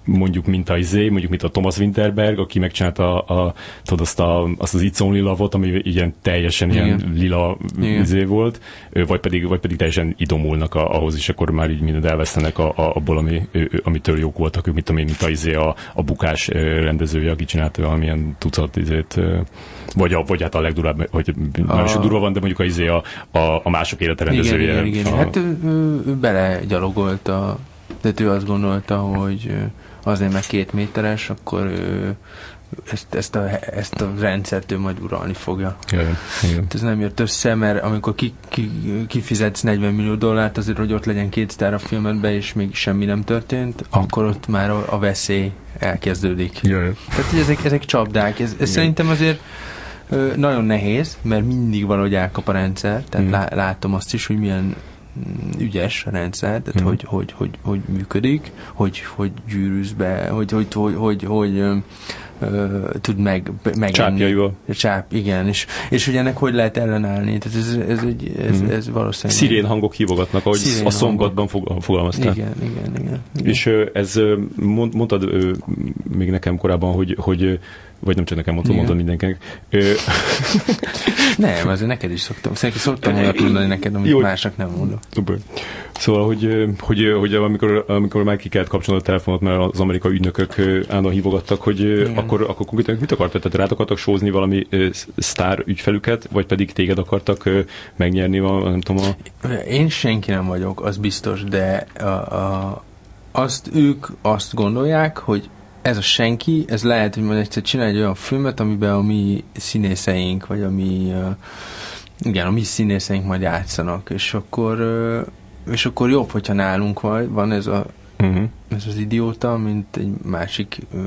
Speaker 1: mondjuk mint a izé, mondjuk mint a Thomas Winterberg, aki megcsinálta a, a, tudod, azt, a, azt az It's Only Love-ot, ami ilyen teljesen Igen. ilyen lila Igen. izé volt, vagy pedig, vagy pedig teljesen idomulnak a, ahhoz, és akkor már így mindent elvesztenek a, a, abból, ami, amitől jók voltak ők, mint, ami, mint a, izé, a, a bukás rendezője, aki csinálta valamilyen tucat izét, vagy, a, vagy hát a legdurább, hogy a... nem is durva van, de mondjuk a, izé a, a, a mások élete rendezője.
Speaker 3: Igen, igen, igen. A... Hát ő, ő belegyalogolt a tehát ő azt gondolta, hogy azért meg két méteres, akkor ő ezt, ezt, a, ezt a rendszert ő majd uralni fogja.
Speaker 1: Igen, igen.
Speaker 3: Ez nem jött össze, mert amikor ki, ki, kifizetsz 40 millió dollárt azért, hogy ott legyen két sztár a filmedbe, és még semmi nem történt, akkor ott már a, a veszély elkezdődik.
Speaker 1: Jaj.
Speaker 3: Tehát hogy ezek, ezek csapdák. Ez, ez szerintem azért ö, nagyon nehéz, mert mindig valahogy elkap a rendszer, tehát mm. lá, látom azt is, hogy milyen ügyes a rendszer, tehát mm. hogy, hogy, hogy, hogy, működik, hogy, hogy gyűrűz be, hogy, hogy, hogy, hogy, hogy ö, tud meg, megenni.
Speaker 1: Csápjaival.
Speaker 3: Csáp, igen, és, és hogy ennek hogy lehet ellenállni, tehát ez, ez, egy, ez, mm. ez valószínűleg...
Speaker 1: Szirén hangok hívogatnak, ahogy Szirén a szombatban fogalmaztál.
Speaker 3: Igen, igen, igen. igen.
Speaker 1: És ez mondtad még nekem korábban, hogy, hogy vagy nem csak nekem mondtam, mondom mindenkinek. <laughs>
Speaker 3: nem, azért neked is szoktam. Szerintem szoktam olyat mondani neked, amit Jó. másnak nem mondok.
Speaker 1: Super. Szóval, hogy, hogy, hogy amikor, amikor már ki kellett kapcsolni a telefonot, mert az amerikai ügynökök állandóan hívogatok, hogy Igen. akkor, akkor konkrétan mit akartak? Tehát rád akartak sózni valami sztár ügyfelüket, vagy pedig téged akartak megnyerni, nem tudom
Speaker 3: a... Én senki nem vagyok, az biztos, de a, a, azt ők azt gondolják, hogy ez a senki, ez lehet, hogy majd egyszer csinálj egy olyan filmet, amiben a mi színészeink, vagy a mi, uh, igen, a mi színészeink majd játszanak, és akkor, uh, és akkor jobb, hogyha nálunk vagy, van ez, a, uh-huh. ez az idióta, mint egy másik uh,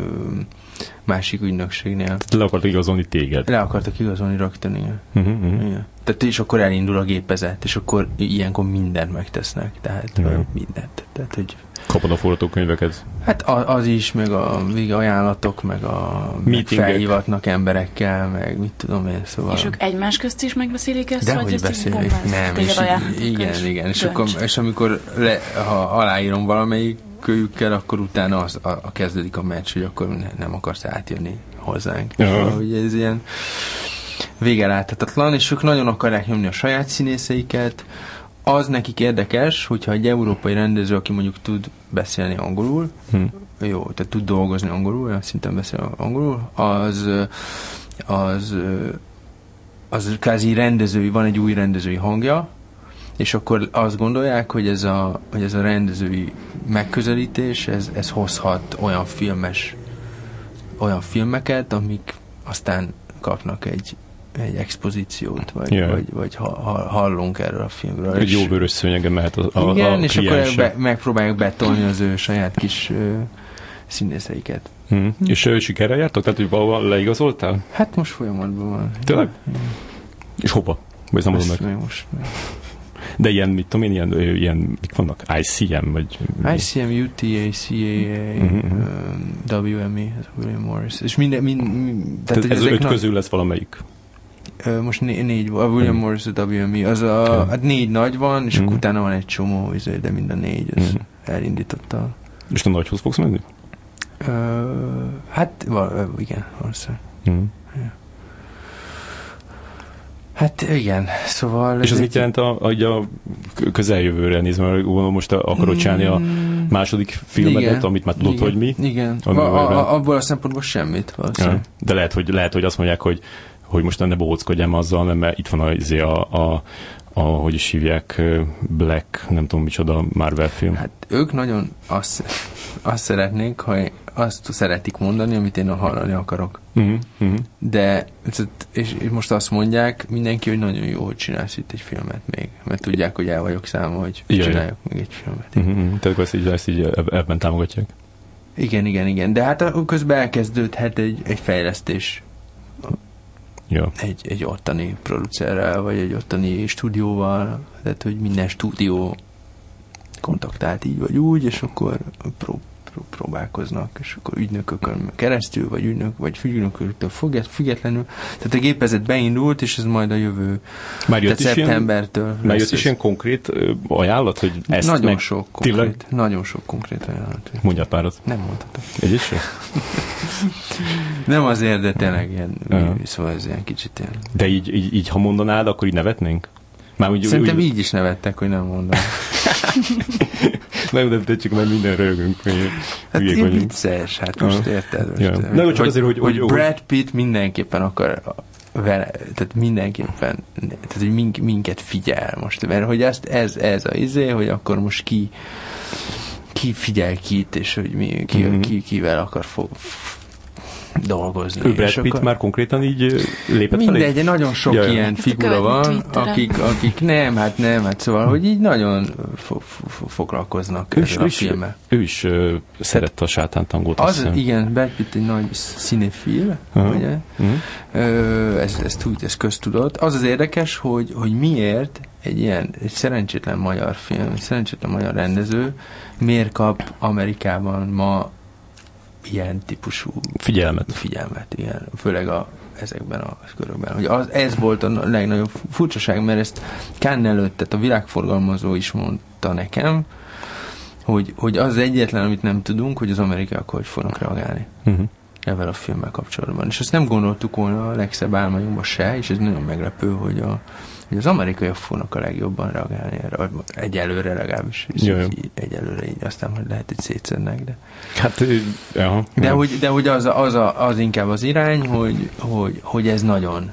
Speaker 3: másik ügynökségnél.
Speaker 1: Le akartak igazolni téged.
Speaker 3: Le akartak igazolni rögtön, igen. Uh-huh, uh-huh. igen. Tehát és akkor elindul a gépezet, és akkor ilyenkor mindent megtesznek, tehát uh-huh. mindent. Tehát, hogy
Speaker 1: Kapod a forgatókönyveket?
Speaker 3: Hát az is, meg a ajánlatok, meg a meg felhívatnak emberekkel, meg mit tudom én, szóval...
Speaker 2: És ők egymás közt is megbeszélik ezt?
Speaker 3: De vagy hogy beszélik? Nem, és igen, igen, és, akkor, és amikor le, ha aláírom valamelyik kölyükkel, akkor utána az, a, a kezdődik a meccs, hogy akkor ne, nem akarsz átjönni hozzánk. Szóval, hogy ez ilyen vége láthatatlan, és ők nagyon akarják nyomni a saját színészeiket, az nekik érdekes, hogyha egy európai rendező, aki mondjuk tud beszélni angolul, hmm. jó, tehát tud dolgozni angolul, olyan szinten beszél angolul, az az az kázi rendezői, van egy új rendezői hangja, és akkor azt gondolják, hogy ez a, hogy ez a rendezői megközelítés, ez, ez hozhat olyan filmes olyan filmeket, amik aztán kapnak egy, egy expozíciót, vagy, yeah. vagy, vagy ha, ha, hallunk erről a filmről.
Speaker 1: Egy jó vörös szőnyegen mehet a, a
Speaker 3: Igen,
Speaker 1: a
Speaker 3: és akkor be, megpróbáljuk betolni az ő saját kis ö, színészeiket.
Speaker 1: Hmm. Hmm. És ő sikerrel jártok? Tehát, hogy valahol leigazoltál?
Speaker 3: Hát most folyamatban van.
Speaker 1: Tényleg? Hmm. És hova? Vagy nem meg?
Speaker 3: Most.
Speaker 1: De ilyen, mit tudom én, ilyen, ilyen mik vannak? ICM, vagy...
Speaker 3: ICM, UTA, CAA, uh-huh. um, WME, William Morris. És minden, mind, mind
Speaker 1: tehát, tehát ez öt nagy... közül lesz valamelyik?
Speaker 3: most né- négy, a William mm. Morris, a WME, az a, okay. hát négy nagy van, és mm. akkor utána van egy csomó, izé, de mind a négy, az mm. elindította.
Speaker 1: És te nagyhoz fogsz menni?
Speaker 3: Uh, hát, val- igen, valószínűleg. Mm. Hát igen, szóval...
Speaker 1: És az mit jelent a, a, a közeljövőre nézve, mert most akarod csinálni a mm. második filmedet, igen, amit már tudod,
Speaker 3: igen,
Speaker 1: hogy mi?
Speaker 3: Igen, a, a, a, abból a szempontból semmit valószínűleg.
Speaker 1: De lehet hogy, lehet, hogy azt mondják, hogy hogy most ne bohóckodjam azzal, mert itt van a, izé a, a, a, hogy is hívják, Black, nem tudom micsoda Marvel film.
Speaker 3: Hát ők nagyon azt, azt szeretnék, ha azt szeretik mondani, amit én hallani akarok. Uh-huh, uh-huh. De, és, most azt mondják mindenki, hogy nagyon jó, hogy csinálsz itt egy filmet még, mert tudják, hogy el vagyok számol, hogy Jaj. csináljak még egy filmet.
Speaker 1: Uh-huh, tehát ezt így, ezt így ebben támogatják.
Speaker 3: Igen, igen, igen. De hát közben elkezdődhet egy, egy fejlesztés
Speaker 1: ja.
Speaker 3: egy, egy ottani producerrel, vagy egy ottani stúdióval, tehát hogy minden stúdió kontaktált így vagy úgy, és akkor prób próbálkoznak, és akkor ügynökökön keresztül, vagy ügynök, vagy ügynököktől függetlenül. Tehát a gépezet beindult, és ez majd a jövő
Speaker 1: már jött
Speaker 3: tehát szeptembertől. Ilyen,
Speaker 1: már jött is ilyen konkrét ajánlat, hogy ezt
Speaker 3: Nagyon
Speaker 1: meg...
Speaker 3: sok konkrét, Tényleg? nagyon sok konkrét ajánlat.
Speaker 1: Mondjál párat.
Speaker 3: Nem mondhatok.
Speaker 1: Egy is <laughs>
Speaker 3: Nem azért, de tényleg ilyen, uh-huh. szóval ez ilyen kicsit ilyen.
Speaker 1: De így, így, így, ha mondanád, akkor így nevetnénk?
Speaker 3: Már úgy, Szerintem úgy, így is nevettek, hogy nem mondom. <laughs>
Speaker 1: nem, de csak mert minden rögünk,
Speaker 3: hát vagyunk. vicces, hát most uh-huh. érted? Most, ja.
Speaker 1: Nem, csak hogy, azért, hogy,
Speaker 3: hogy, hogy Brad Pitt mindenképpen akar vele, tehát mindenképpen, tehát hogy minket figyel most, mert hogy ezt, ez, ez a izé, hogy akkor most ki ki figyel kit, és hogy mi, ki, mm-hmm. ki, kivel akar fog, dolgozni.
Speaker 1: Ő Brad Pitt már konkrétan így lépett
Speaker 3: Mindegy, felé? nagyon sok Jaj. ilyen figura van, akik, akik nem, hát nem, hát szóval, hogy így nagyon fo- fo- foglalkoznak ő ezzel a filmmel.
Speaker 1: Ő is uh, szerette a sátántangót.
Speaker 3: Az, hiszem. igen, Brad Pitt egy nagy színefil, uh-huh. ugye? Uh-huh. Uh, ez, ez, ez, ez köztudott. Az az érdekes, hogy, hogy miért egy ilyen egy szerencsétlen magyar film, egy szerencsétlen magyar rendező miért kap Amerikában ma ilyen típusú
Speaker 1: figyelmet.
Speaker 3: Figyelmet, igen. Főleg a, ezekben a körökben. Hogy az, ez volt a legnagyobb furcsaság, mert ezt Kán előtt, tehát a világforgalmazó is mondta nekem, hogy, hogy az egyetlen, amit nem tudunk, hogy az amerikaiak hogy fognak reagálni. Uh-huh. Ezzel a filmmel kapcsolatban. És ezt nem gondoltuk volna a legszebb álmainkban se, és ez nagyon meglepő, hogy a, hogy az amerikaiak fognak a legjobban reagálni erre, egyelőre legalábbis, így, egyelőre így, aztán hogy lehet, hogy szétszednek, de...
Speaker 1: Hát, ja,
Speaker 3: de, hogy, de hogy az, az, a, az inkább az irány, hogy, hogy, hogy ez nagyon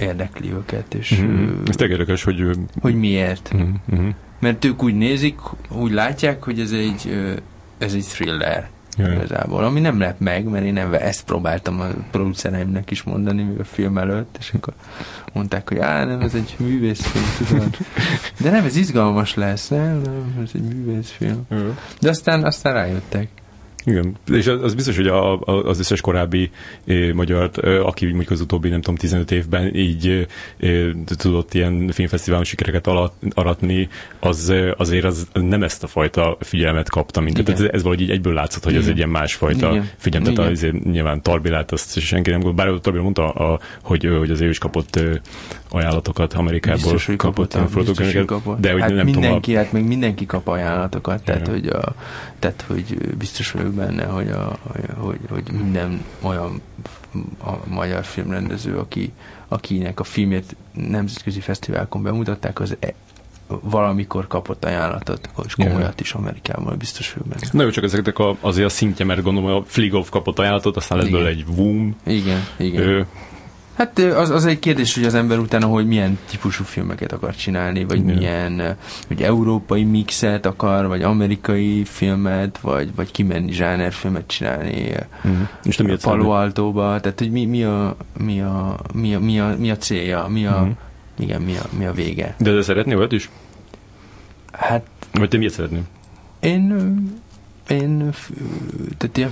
Speaker 3: érdekli őket, és...
Speaker 1: Mm-hmm. Ez érdekes, hogy...
Speaker 3: Hogy miért. Mm-hmm. Mert ők úgy nézik, úgy látják, hogy ez egy, ez egy thriller Jaj. igazából, ami nem lep meg, mert én nem ezt próbáltam a producereimnek is mondani még a film előtt, és akkor mondták, hogy á, nem, ez egy művészfilm, tudod. De nem, ez izgalmas lesz, nem, nem, ez egy művészfilm. De aztán, aztán rájöttek.
Speaker 1: Igen, és az biztos, hogy a, a, az összes korábbi eh, magyar, eh, aki mondjuk az utóbbi, nem tudom, 15 évben így eh, tudott ilyen filmfesztiválon sikereket alat, aratni, az azért az nem ezt a fajta figyelmet kapta, mint tehát ez, ez valahogy így egyből látszott, hogy Igen. ez egy ilyen másfajta Igen. figyelem. Tehát azért nyilván Tarbilát azt senki nem bár Tarbil mondta, a, hogy, hogy az ő is kapott ajánlatokat Amerikából.
Speaker 3: Biztos, hogy kapott, hogy kapott. De hogy hát nem mindenki, tudom, a... hát még mindenki kap ajánlatokat, tehát, hogy, a, tehát hogy biztos vagyok benne, hogy, a, hogy, hogy minden olyan a magyar filmrendező, aki, akinek a filmét nemzetközi fesztiválkon bemutatták, az e, valamikor kapott ajánlatot, és komolyat is Amerikában, biztos ő benne.
Speaker 1: Na jó, csak ezeknek a, azért a szintje, mert gondolom, a Fligov kapott ajánlatot, aztán lett belőle egy Woom.
Speaker 3: Igen, igen. Ő, Hát az, az egy kérdés, hogy az ember utána, hogy milyen típusú filmeket akar csinálni, vagy Igen. milyen, hogy európai mixet akar, vagy amerikai filmet, vagy, vagy kimenni zsánerfilmet csinálni
Speaker 1: mm. És
Speaker 3: nem Palo Altóba, tehát hogy mi, mi, a, mi, a, mi, a, mi, a, mi a célja, mi a, mm. igen, mi a, mi a vége.
Speaker 1: De de szeretné olyat is?
Speaker 3: Hát...
Speaker 1: Vagy te miért szeretnél?
Speaker 3: Én, én tehát ilyen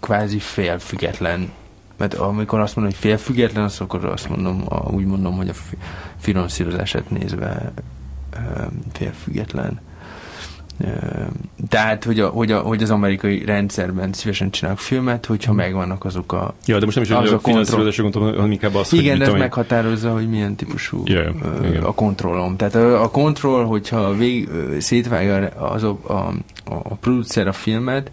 Speaker 3: kvázi fél független mert amikor azt mondom, hogy félfüggetlen, azt akkor azt mondom, úgy mondom, hogy a finanszírozását nézve félfüggetlen. Tehát, hogy, a, hogy, a, hogy az amerikai rendszerben szívesen csinálok filmet, hogyha hmm. megvannak azok a
Speaker 1: Ja, de most nem is az a, a finanszírozásra gondolom, hanem inkább az,
Speaker 3: Igen, de ez meghatározza, hogy milyen típusú yeah, uh, a kontrollom. Tehát a, a kontroll, hogyha vég, szétvágja az a, a, a producer a filmet,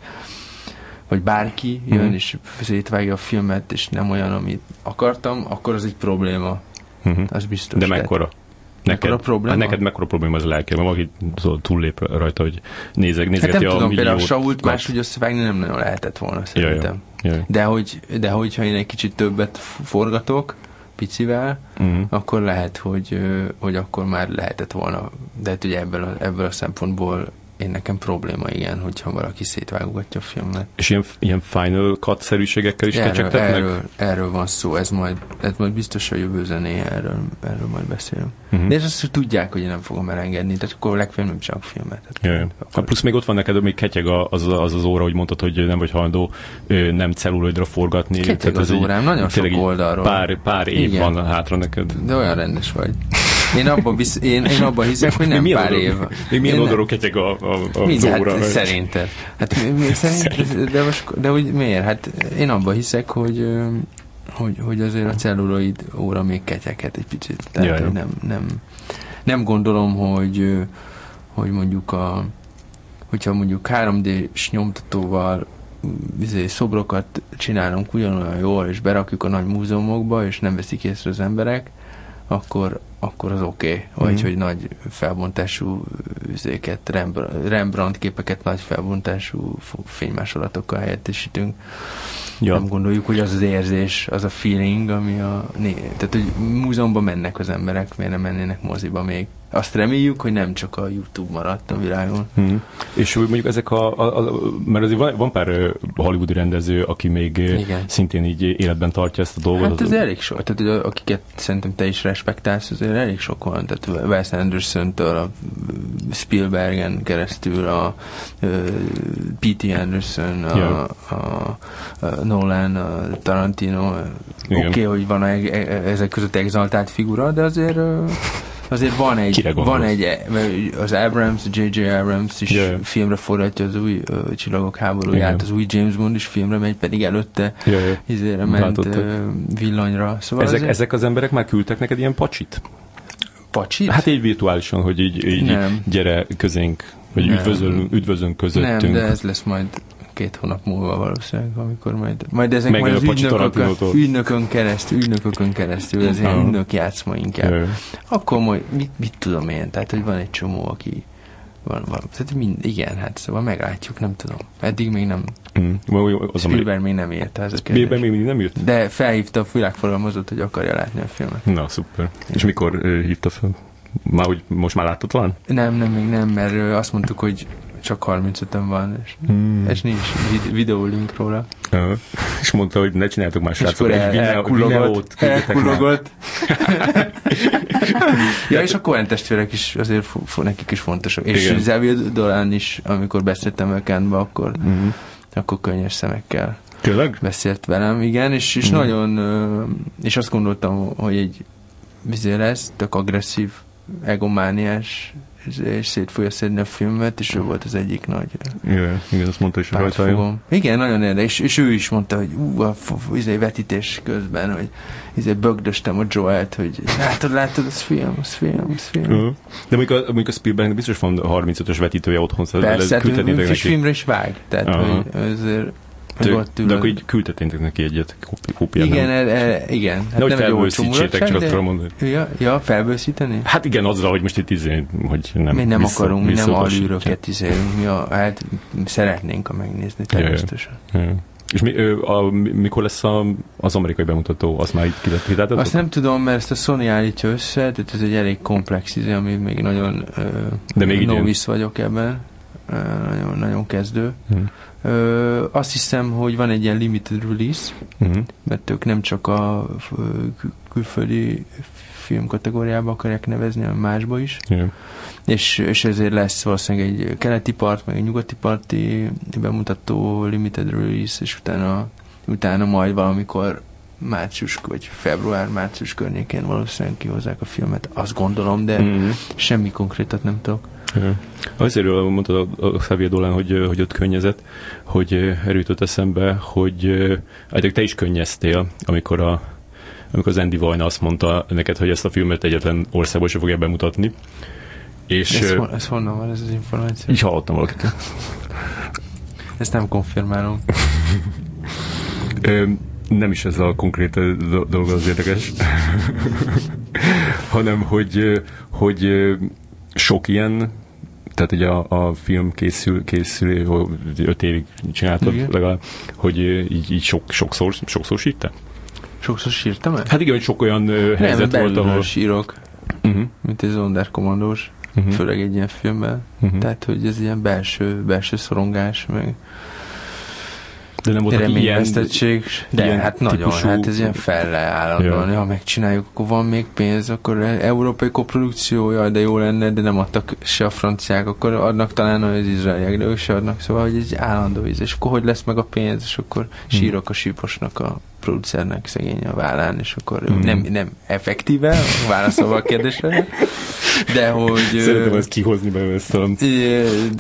Speaker 3: vagy bárki jön mm-hmm. és szétvágja a filmet, és nem olyan, amit akartam, akkor az egy probléma. Mm-hmm. Az biztos.
Speaker 1: De mekkora?
Speaker 3: Neked, a probléma?
Speaker 1: Hát neked mekkora probléma az a lelke? Mert valaki túllép rajta, hogy nézek, nézegeti
Speaker 3: hát nem
Speaker 1: a
Speaker 3: tudom, például a Sault máshogy összevágni nem nagyon lehetett volna szerintem.
Speaker 1: Jaj, jaj.
Speaker 3: De, hogy, de hogyha én egy kicsit többet forgatok, picivel, uh-huh. akkor lehet, hogy, hogy akkor már lehetett volna. De hát ugye ebből a, ebből a szempontból én nekem probléma, igen, hogyha valaki szétvágogatja a filmet.
Speaker 1: És ilyen, ilyen Final Cut-szerűségekkel is erről,
Speaker 3: erről, erről, van szó, ez majd, ez majd biztos a jövő zené, erről, erről majd beszélünk. Uh-huh. De ez azt, hogy tudják, hogy én nem fogom elengedni, tehát akkor legfeljebb nem csak filmet. Hát,
Speaker 1: Jaj. Akkor... Hát plusz még ott van neked, még ketyeg az az, az óra, hogy mondtad, hogy nem vagy hajlandó nem celluloidra forgatni.
Speaker 3: Ketyeg az órám, nagyon sok oldalról.
Speaker 1: Pár, pár év igen. van hátra neked.
Speaker 3: De olyan rendes vagy. Én abban, bisz, én, én abban hiszek, hogy nem pár év.
Speaker 1: Még milyen oldalról ketyeg a, a, a
Speaker 3: Mindjárt, óra? Hát, szerinted. Hát, mi, de, most, de hogy miért? Hát én abban hiszek, hogy hogy, hogy azért a celluloid óra még ketyeket egy picit. Tehát Jaj, nem, nem, nem gondolom, hogy, hogy mondjuk a hogyha mondjuk 3D-s nyomtatóval izé, szobrokat csinálunk ugyanolyan jól, és berakjuk a nagy múzeumokba, és nem veszik észre az emberek, akkor, akkor az oké. Okay. Vagy mm. hogy nagy felbontású üzéket, Rembrandt képeket nagy felbontású fénymásolatokkal helyettesítünk. Ja. Nem gondoljuk, hogy az az érzés, az a feeling, ami a... Tehát, hogy múzeumban mennek az emberek, miért nem mennének moziba még azt reméljük, hogy nem csak a YouTube maradt a világon.
Speaker 1: Hmm. És mondjuk ezek a, a, a mert azért van, van pár hollywoodi rendező, aki még Igen. szintén így életben tartja ezt a dolgot.
Speaker 3: Hát ez elég sok, tehát akiket szerintem te is respektálsz, azért elég sok van, tehát Wes Anderson-től a Spielbergen keresztül a, P.T. Anderson, a, yeah. a, a Nolan, a Tarantino, oké, okay, hogy van a, e, e, ezek között exaltált figura, de azért <laughs> azért van egy, van egy, az Abrams, J.J. Abrams is yeah. filmre forgatja az új uh, Csillagok háborúját, az új James Bond is filmre megy, pedig előtte yeah, yeah. izére ment uh, villanyra.
Speaker 1: Szóval ezek, azért... ezek az emberek már küldtek neked ilyen pacsit?
Speaker 3: Pacsit?
Speaker 1: Hát így virtuálisan, hogy így, így Nem. gyere közénk, vagy üdvözlünk, üdvözlünk közöttünk.
Speaker 3: Nem, de ez lesz majd két hónap múlva valószínűleg, amikor majd, majd ezek Meg majd az ügynökön, ügynökön keresztül, ügynökökön keresztül, ez ilyen ügynök játszma inkább. Akkor majd, mit, mit tudom én, tehát, hogy van egy csomó, aki van, van, tehát mind, igen, hát szóval meglátjuk, nem tudom. Eddig még nem. Mm. Spielberg még nem írt. Ez
Speaker 1: Spielberg még nem írt?
Speaker 3: De felhívta a világforgalmazót, hogy akarja látni a filmet.
Speaker 1: Na, szuper. És mikor hívta fel? Már, hogy most már láttad van?
Speaker 3: Nem, nem, még nem, mert azt mondtuk, hogy csak 35-en van, és, hmm. és nincs vid- videólink róla.
Speaker 1: Uh, és mondta, hogy ne csináljátok más srácok, egy videót
Speaker 3: elkullogott. <laughs> ja, és a Cohen testvérek is azért nekik is fontosak. És Igen. Xavier Dolan is, amikor beszéltem a akkor, mm-hmm. akkor könnyes szemekkel
Speaker 1: Tényleg?
Speaker 3: beszélt velem, igen, és, és mm. nagyon, és azt gondoltam, hogy egy vizé lesz, tök agresszív, egomániás és szét fogja szedni a filmet, és ő volt az egyik nagy
Speaker 1: igen, igen, azt mondta is rajta.
Speaker 3: Igen, nagyon érdekes, és, és ő is mondta, hogy ú, a izé, vetítés közben, hogy izé, bögdöstem a Joel-t, hogy látod, látod, az film, az film, az film. Uh-huh.
Speaker 1: De mondjuk a, mondjuk a Spielberg biztos van 35-ös vetítője otthon,
Speaker 3: szóval Persze, hát ő filmre is vág, tehát uh-huh. hogy azért
Speaker 1: de, de akkor így küldtetétek neki egyet
Speaker 3: kópiát. Igen, e, e, igen.
Speaker 1: Hát de hogy felbőszítsétek, csak azt tudom mondani.
Speaker 3: Ja, ja, felbőszíteni?
Speaker 1: Hát igen, azzal, hogy most itt izé, hogy nem
Speaker 3: Mi nem vissza, akarunk, mi nem alűröket izélünk, mi a, hát szeretnénk a megnézni természetesen. Ja, ja.
Speaker 1: És mi, ö, a, mikor lesz a, az amerikai bemutató? Azt már így
Speaker 3: Azt nem tudom, mert ezt a Sony állítja össze, tehát ez egy elég komplex izé, ami még nagyon ö, De még novice vagyok ebben. Ö, nagyon, nagyon kezdő. Hmm. Ö, azt hiszem, hogy van egy ilyen limited release, uh-huh. mert ők nem csak a kül- külföldi film kategóriába akarják nevezni, hanem másba is. Yeah. És, és ezért lesz valószínűleg egy keleti part, meg egy nyugati parti bemutató limited release, és utána, utána majd valamikor március, vagy február-március környékén valószínűleg kihozzák a filmet, azt gondolom, de mm-hmm. semmi konkrétat nem tudok.
Speaker 1: Ja. Azért mondtad a, a Xavier Dolan, hogy, hogy ott könnyezett, hogy erőtött eszembe, hogy hát te is könnyeztél, amikor a amikor az Andy Vajna azt mondta neked, hogy ezt a filmet egyetlen országból sem fogja bemutatni. És,
Speaker 3: ez, hon, ez honnan van ez az információ?
Speaker 1: Így hallottam valakit.
Speaker 3: Ezt nem konfirmálom.
Speaker 1: Nem is ez a konkrét dolog az érdekes, <laughs> hanem hogy, hogy sok ilyen tehát ugye a, a film készül, készül, öt évig csináltad igen. legalább, hogy így, így sok, sokszor, sokszor sírte?
Speaker 3: Sokszor sírtam el?
Speaker 1: Hát igen, hogy sok olyan uh, helyzet
Speaker 3: Nem,
Speaker 1: volt, ahol...
Speaker 3: sírok, uh-huh. mint egy zonderkommandós, uh-huh. főleg egy ilyen filmben. Uh-huh. Tehát, hogy ez ilyen belső, belső szorongás, meg
Speaker 1: de nem volt ilyen...
Speaker 3: De ilyen hát nagyon, típusú... hát ez ilyen felle állandóan. Ja. Ha megcsináljuk, akkor van még pénz, akkor európai koprodukciója, de jó lenne, de nem adtak se a franciák, akkor adnak talán az izraeliek, de ők se adnak, szóval hogy ez egy állandó íz, és akkor hogy lesz meg a pénz, és akkor hmm. sírok a síposnak a producernek szegény a vállán, és akkor mm. nem, nem effektíve válaszolva a kérdésre, de hogy...
Speaker 1: Szeretem ezt kihozni belőle ezt a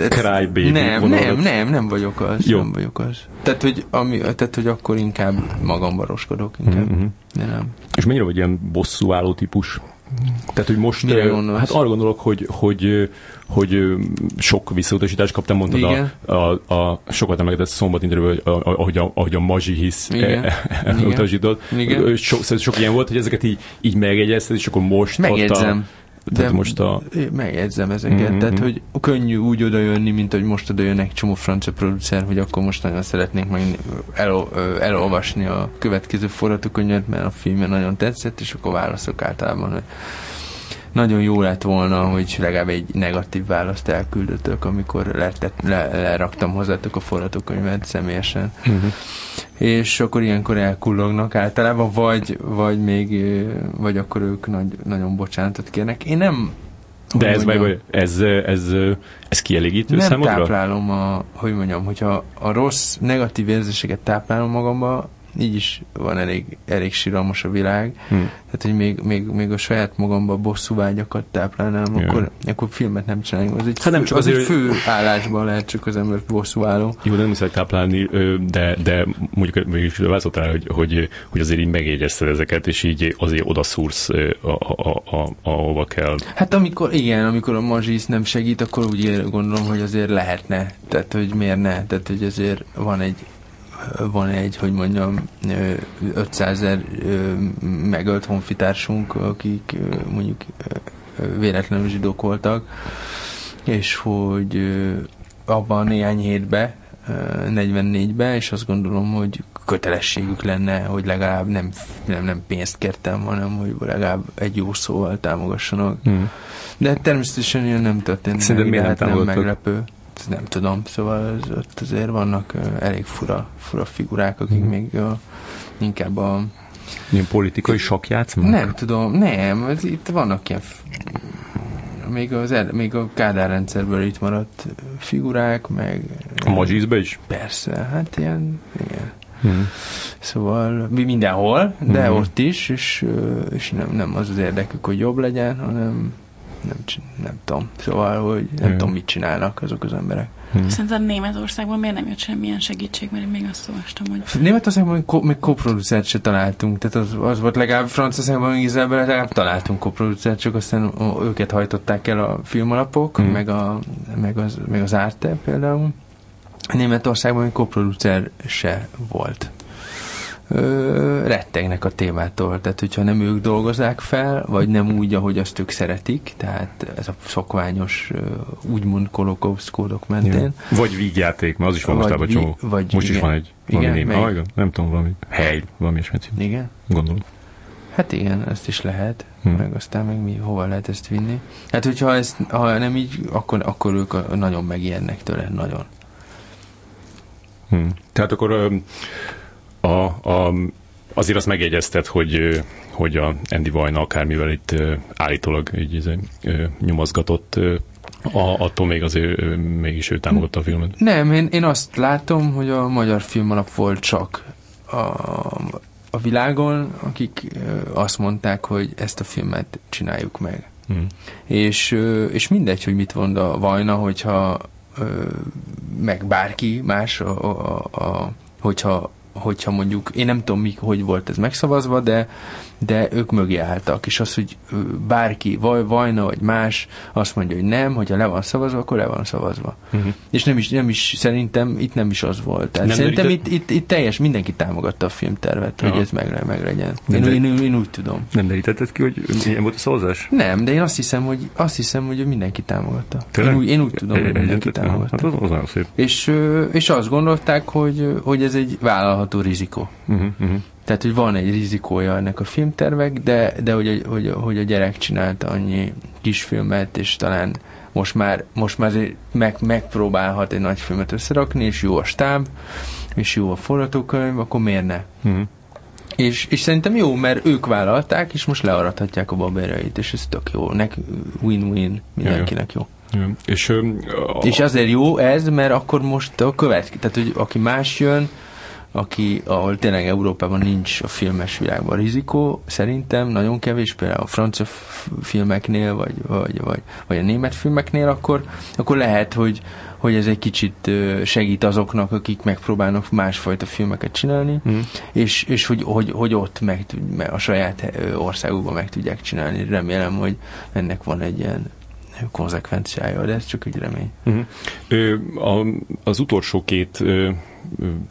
Speaker 1: crybaby
Speaker 3: Nem, nem, nem, nem vagyok az. Jó. Nem vagyok az. Tehát, hogy, ami, tehát, hogy akkor inkább magamba roskodok, inkább. Mm-hmm. De nem.
Speaker 1: És mennyire vagy ilyen bosszúálló típus? Tehát, hogy most, Mire hát arra gondolok, hogy, hogy, hogy sok visszautasítást kaptam, mondtad Igen. a, a, a sokat emlegetett szombat interjúban, ahogy a, ahogy a Mazsi hisz utasított. Sok, sok ilyen volt, hogy ezeket így, így megjegyezted, és akkor most
Speaker 3: Megjegyzem. A, de most a... Megjegyzem ezeket, mm-hmm. tehát hogy könnyű úgy odajönni, mint hogy most odajönnek csomó francia producer, hogy akkor most nagyon szeretnénk meg el, elolvasni a következő forgatókönyvet, mert a filmje nagyon tetszett, és akkor válaszok általában, hogy nagyon jó lett volna, hogy legalább egy negatív választ elküldöttök, amikor letett, le, leraktam hozzátok a forgatókönyvet személyesen. Uh-huh. És akkor ilyenkor elkullognak általában, vagy, vagy még, vagy akkor ők nagy, nagyon bocsánatot kérnek. Én nem
Speaker 1: de ez, meg, ez, ez, ez kielégítő
Speaker 3: nem
Speaker 1: számodra?
Speaker 3: táplálom a, hogy mondjam, hogyha a rossz, negatív érzéseket táplálom magamba, így is van elég, elég síralmas a világ. Hmm. Tehát, hogy még, még, még a saját magamba bosszú vágyakat táplálnám, yeah. akkor, akkor filmet nem csináljuk. Az egy, hát nem csak az azért, egy fő állásban lehet csak az ember bosszú álló.
Speaker 1: Jó, nem muszáj táplálni, de, de mondjuk mégis válaszoltál, hogy, hogy, hogy azért így megjegyezted ezeket, és így azért odaszúrsz, ahova kell.
Speaker 3: Hát amikor, igen, amikor a mazsisz nem segít, akkor úgy gondolom, hogy azért lehetne. Tehát, hogy miért ne? Tehát, hogy azért van egy van egy, hogy mondjam, 500 ezer megölt honfitársunk, akik mondjuk véletlenül zsidók voltak, és hogy abban néhány hétbe, 44-be, és azt gondolom, hogy kötelességük lenne, hogy legalább nem, nem, nem pénzt kértem, hanem hogy legalább egy jó szóval támogassanak. Hmm. De természetesen ilyen nem történt.
Speaker 1: Szerintem miért nem, nem
Speaker 3: meglepő nem tudom, szóval az, ott azért vannak elég fura, fura figurák, akik mm. még uh, inkább a...
Speaker 1: Ilyen politikai sakjátszmak?
Speaker 3: Nem tudom, nem, ez, itt vannak ilyen még, az, még a Kádár rendszerből itt maradt figurák, meg...
Speaker 1: A Mazsizbe is?
Speaker 3: Persze, hát ilyen, igen. Hmm. Szóval mi mindenhol, de hmm. ott is, és, és nem, nem az az érdekük, hogy jobb legyen, hanem nem, nem tudom. Szóval, hogy nem tudom, mit csinálnak azok az emberek.
Speaker 2: Hmm. Szerintem Németországban miért nem jött semmilyen segítség, mert én még azt olvastam, hogy...
Speaker 3: Németországban ko- még koproducert se találtunk, tehát az, az volt legalább Franciaországban, Izraelben legalább találtunk koproducert, csak aztán őket hajtották el a filmalapok, hmm. meg, a, meg, az, meg az Arte például. Németországban még koproducer se volt ö, rettegnek a témától. Tehát, hogyha nem ők dolgozzák fel, vagy nem úgy, ahogy azt ők szeretik, tehát ez a szokványos, úgymond kolokózkódok mentén. Igen.
Speaker 1: Vagy vígjáték, mert az is van mostában csomó. Vagy, Most igen. is van egy valami igen, név. Ah, igen, nem tudom, valami hely, valami ilyesmit.
Speaker 3: Igen?
Speaker 1: Gondolom.
Speaker 3: Hát igen, ezt is lehet, hmm. meg aztán meg mi, hova lehet ezt vinni. Hát, hogyha ezt, ha nem így, akkor, akkor ők nagyon megijednek tőle, nagyon.
Speaker 1: Hmm. Tehát akkor a, a, azért azt megjegyezted, hogy, hogy a Andy Vajna akármivel itt állítólag így, nyomozgatott a, attól még azért mégis ő támogatta a filmet.
Speaker 3: Nem, én, én azt látom, hogy a magyar film alap volt csak a, a világon, akik azt mondták, hogy ezt a filmet csináljuk meg. Hmm. És, és mindegy, hogy mit mond a Vajna, hogyha meg bárki más, a, a, a, hogyha hogyha mondjuk, én nem tudom, mi, hogy volt ez megszavazva, de, de ők mögé álltak, és az, hogy bárki, vaj, Vajna vagy más azt mondja, hogy nem, hogyha le van szavazva, akkor le van szavazva. Uh-huh. És nem is, nem is, szerintem itt nem is az volt. Tehát nem szerintem itt, itt, itt, teljes, mindenki támogatta a filmtervet, Aha. hogy ez meg, legyen. Én, én, én, én, úgy tudom.
Speaker 1: Nem derítetted ki, hogy milyen volt a szavazás?
Speaker 3: Nem, de én azt hiszem, hogy, azt hiszem, hogy mindenki támogatta. Én úgy, én úgy tudom, hogy mindenki támogatta. Hát
Speaker 1: az, az szép.
Speaker 3: És, és azt gondolták, hogy, hogy ez egy vállalható rizikó. Uh-huh, uh-huh. Tehát, hogy van egy rizikója ennek a filmtervek, de, de hogy, hogy, hogy a gyerek csinálta annyi kisfilmet, és talán most már, most már meg, megpróbálhat egy nagy filmet összerakni, és jó a stáb, és jó a forgatókönyv, akkor miért ne? Uh-huh. És, és szerintem jó, mert ők vállalták, és most learadhatják a babérjait, és ez tök jó. Nek win-win, mindenkinek jó.
Speaker 1: Ja. És, a...
Speaker 3: és azért jó ez, mert akkor most a következő, tehát hogy aki más jön, aki, ahol tényleg Európában nincs a filmes világban rizikó, szerintem nagyon kevés, például a francia filmeknél, vagy, vagy, vagy, vagy a német filmeknél, akkor, akkor lehet, hogy, hogy ez egy kicsit segít azoknak, akik megpróbálnak másfajta filmeket csinálni, mm. és, és hogy, hogy, hogy ott meg, a saját országukban meg tudják csinálni. Remélem, hogy ennek van egy ilyen konzekvenciája, de ez csak egy remény. Uh-huh.
Speaker 1: Ö, a, az utolsó két ö,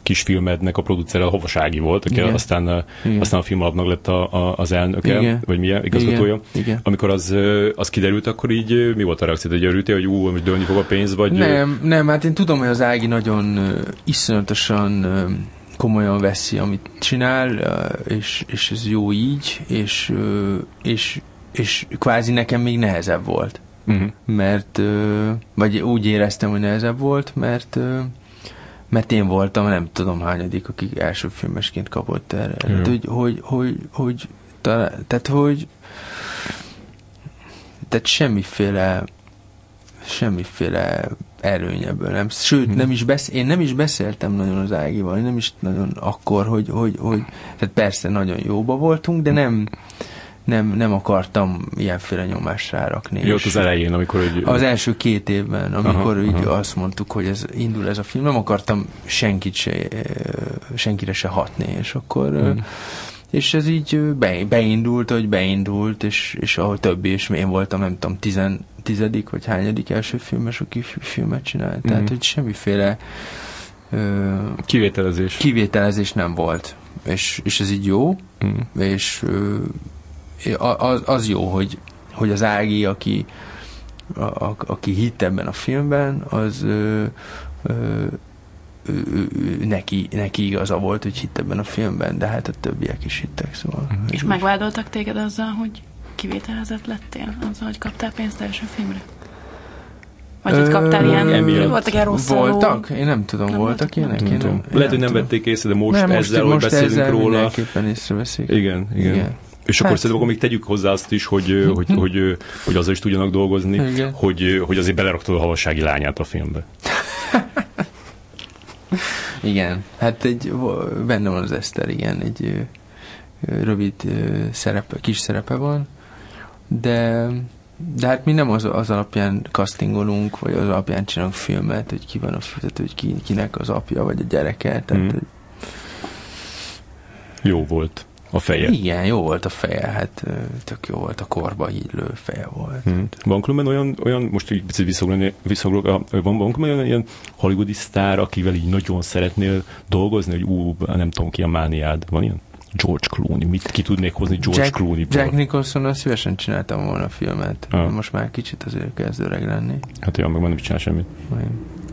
Speaker 1: kisfilmednek a producere a Hovasági volt, aki Igen. aztán, Igen. aztán a filmalapnak lett a, a, az elnöke, Igen. vagy milyen igazgatója. Igen. Igen. Amikor az, az kiderült, akkor így mi volt a reakció? Hogy örültél, hogy ú, most dőlni fog a pénz, vagy...
Speaker 3: Nem, nem, hát én tudom, hogy az Ági nagyon uh, iszonyatosan uh, komolyan veszi, amit csinál, uh, és, és ez jó így, és, uh, és, és kvázi nekem még nehezebb volt. Uh-huh. Mert, vagy úgy éreztem, hogy nehezebb volt, mert mert én voltam, nem tudom hányadik, akik első filmesként kapott erre. Tehát, hogy, hogy, hogy, hogy, tehát, hogy tehát semmiféle semmiféle ebből. Nem. Sőt, hmm. nem is besz, én nem is beszéltem nagyon az Ágival, nem is nagyon akkor, hogy, hogy, hogy tehát persze nagyon jóba voltunk, de nem nem, nem akartam ilyenféle nyomást rárakni.
Speaker 1: Jó, az elején, amikor... Hogy...
Speaker 3: Az első két évben, amikor aha, így aha. azt mondtuk, hogy ez indul ez a film, nem akartam senkit se, senkire se hatni, és akkor... Hmm. És ez így be, beindult, hogy beindult, és, és ahogy többi, és én voltam, nem tudom, tizen, tizedik, vagy hányadik első filmes, aki filmet csinált. Tehát, hmm. hogy semmiféle
Speaker 1: ö, kivételezés.
Speaker 3: kivételezés nem volt. És, és ez így jó, mm. és ö, az, az jó, hogy, hogy az Ági, aki, a, a, aki hitt ebben a filmben, az ö, ö, ő, ő, neki, neki igaza volt, hogy hitt ebben a filmben, de hát a többiek is hittek, szóval.
Speaker 2: Mm-hmm. És megvádoltak téged azzal, hogy kivételezett lettél? Azzal, hogy kaptál pénzt első filmre? Vagy hogy kaptál ilyen, emiatt. voltak ilyen rossz
Speaker 3: Voltak? Én nem tudom, nem voltak ilyenek? Nem,
Speaker 1: Lehet, hogy nem vették észre, de most, nem, most ezzel, most hogy beszélünk ezzel róla.
Speaker 3: Mindenképpen észreveszik.
Speaker 1: Igen, igen. igen. És hát. akkor szerintem akkor még tegyük hozzá azt is, hogy, hogy, <laughs> hogy, hogy azzal is tudjanak dolgozni, hogy, hogy azért beleraktad a havassági lányát a filmbe. <laughs>
Speaker 3: igen, hát egy, benne van az Eszter, igen, egy rövid szerepe, kis szerepe van, de de hát mi nem az, az alapján castingolunk, vagy az alapján csinálunk filmet, hogy ki van a tehát, hogy ki, kinek az apja, vagy a gyereke. Tehát, mm. hogy...
Speaker 1: Jó volt a feje.
Speaker 3: Igen, jó volt a feje, hát tök jó volt a korba hídlő feje volt.
Speaker 1: Hmm. Van különben olyan, olyan most így picit visszagrok, van, van különben olyan ilyen hollywoodi sztár, akivel így nagyon szeretnél dolgozni, hogy ú, nem tudom ki a mániád, van ilyen? George Clooney, mit ki tudnék hozni George Jack, Clooney-ból?
Speaker 3: Jack Nicholson, szívesen csináltam volna a filmet. Ah. Most már kicsit azért kezd öreg lenni.
Speaker 1: Hát olyan, meg már nem csinál semmit.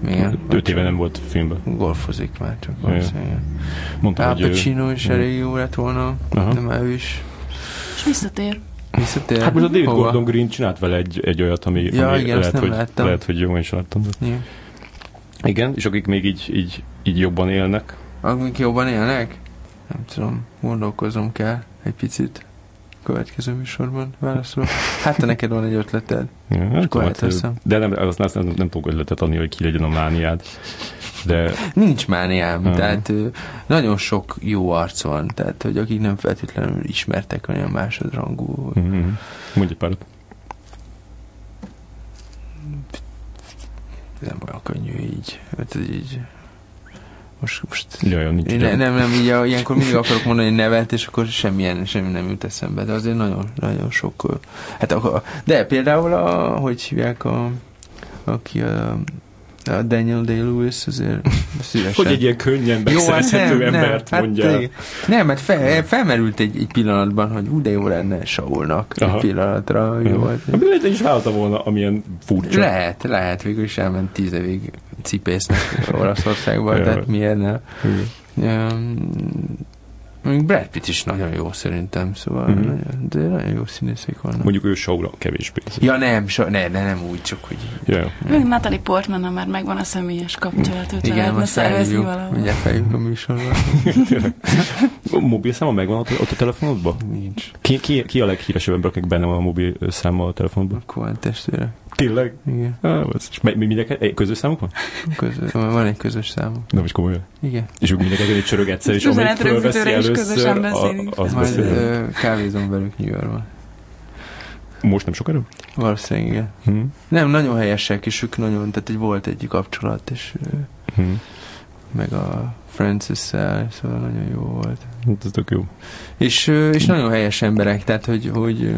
Speaker 3: Igen.
Speaker 1: Öt éve nem volt filmben.
Speaker 3: Golfozik már csak. Mondta, Al Pacino is elég jó lett volna, Aha. de már ő is.
Speaker 2: És visszatér.
Speaker 3: Visszatér.
Speaker 1: Hát most a David Hova? Gordon Green csinált vele egy, egy olyat, ami,
Speaker 3: ja,
Speaker 1: ami
Speaker 3: igen,
Speaker 1: lehet, hogy,
Speaker 3: láttam.
Speaker 1: lehet, hogy jó, is láttam. De. Igen. igen, és akik még így, így, így jobban élnek.
Speaker 3: Akik jobban élnek? Nem tudom, gondolkozom kell egy picit következő műsorban válaszolok. Hát, te neked van egy ötleted.
Speaker 1: Ja, hát, hát, de nem, azt nem, nem, nem tudok ötletet adni, hogy ki legyen a mániád. De...
Speaker 3: Nincs mániám, uh-huh. tehát nagyon sok jó arc van, tehát hogy akik nem feltétlenül ismertek olyan másodrangú.
Speaker 1: Uh-huh. Mondj egy párat.
Speaker 3: Nem olyan könnyű így. Hát így most, most
Speaker 1: Jaj, nincs
Speaker 3: ne, nem, nem, így ilyenkor mindig akarok mondani nevet, és akkor semmilyen, semmi nem jut eszembe, de azért nagyon, nagyon sok, hát de például a, hogy hívják a, aki a, a Daniel Day-Lewis azért <laughs>
Speaker 1: szívesen. Hogy egy ilyen könnyen beszerezhető hát embert nem, mondja. Hát,
Speaker 3: nem, mert fel, felmerült egy, egy pillanatban, hogy úgy de jó lenne Saulnak Aha. egy pillanatra. Jó volt.
Speaker 1: Hát, lehet, is vállalta volna, amilyen furcsa.
Speaker 3: Lehet, lehet, végül is elment tíz évig cipésznek <laughs> Olaszországban, tehát miért ne? Még Brad Pitt is nagyon jó szerintem, szóval mm-hmm. nagyon, de nagyon jó színészek vannak.
Speaker 1: Mondjuk ő Saura kevésbé.
Speaker 3: Ja nem, so, ne, ne, nem úgy, csak hogy...
Speaker 1: Yeah.
Speaker 2: Még Natalie Portman, már megvan a személyes kapcsolat, őt Igen, lehetne szervezni valahol.
Speaker 3: Igen, feljük a műsorban. <laughs>
Speaker 1: mobil száma megvan ott, ott a telefonodban?
Speaker 3: Nincs.
Speaker 1: Ki, ki, ki a leghíresebb ember, akik benne van a mobil száma a telefonban?
Speaker 3: A testvére.
Speaker 1: Tényleg?
Speaker 3: Igen.
Speaker 1: Ah, és mi, mindenki, közös számuk van?
Speaker 3: Közös, van egy közös számuk.
Speaker 1: Nem is komolyan?
Speaker 3: Igen.
Speaker 1: És ők mindenki egy csörög egyszer, és amelyik fölveszi először, a,
Speaker 3: az Majd ö, kávézom velük New Yorkban.
Speaker 1: Most nem sokára?
Speaker 3: Valószínűleg igen. Hmm. Nem, nagyon helyesek, és ők nagyon, tehát egy volt egy kapcsolat, és hmm. meg a Francis-szel, szóval nagyon jó volt.
Speaker 1: Hát ez tök jó.
Speaker 3: És, és nagyon helyes emberek, tehát hogy, hogy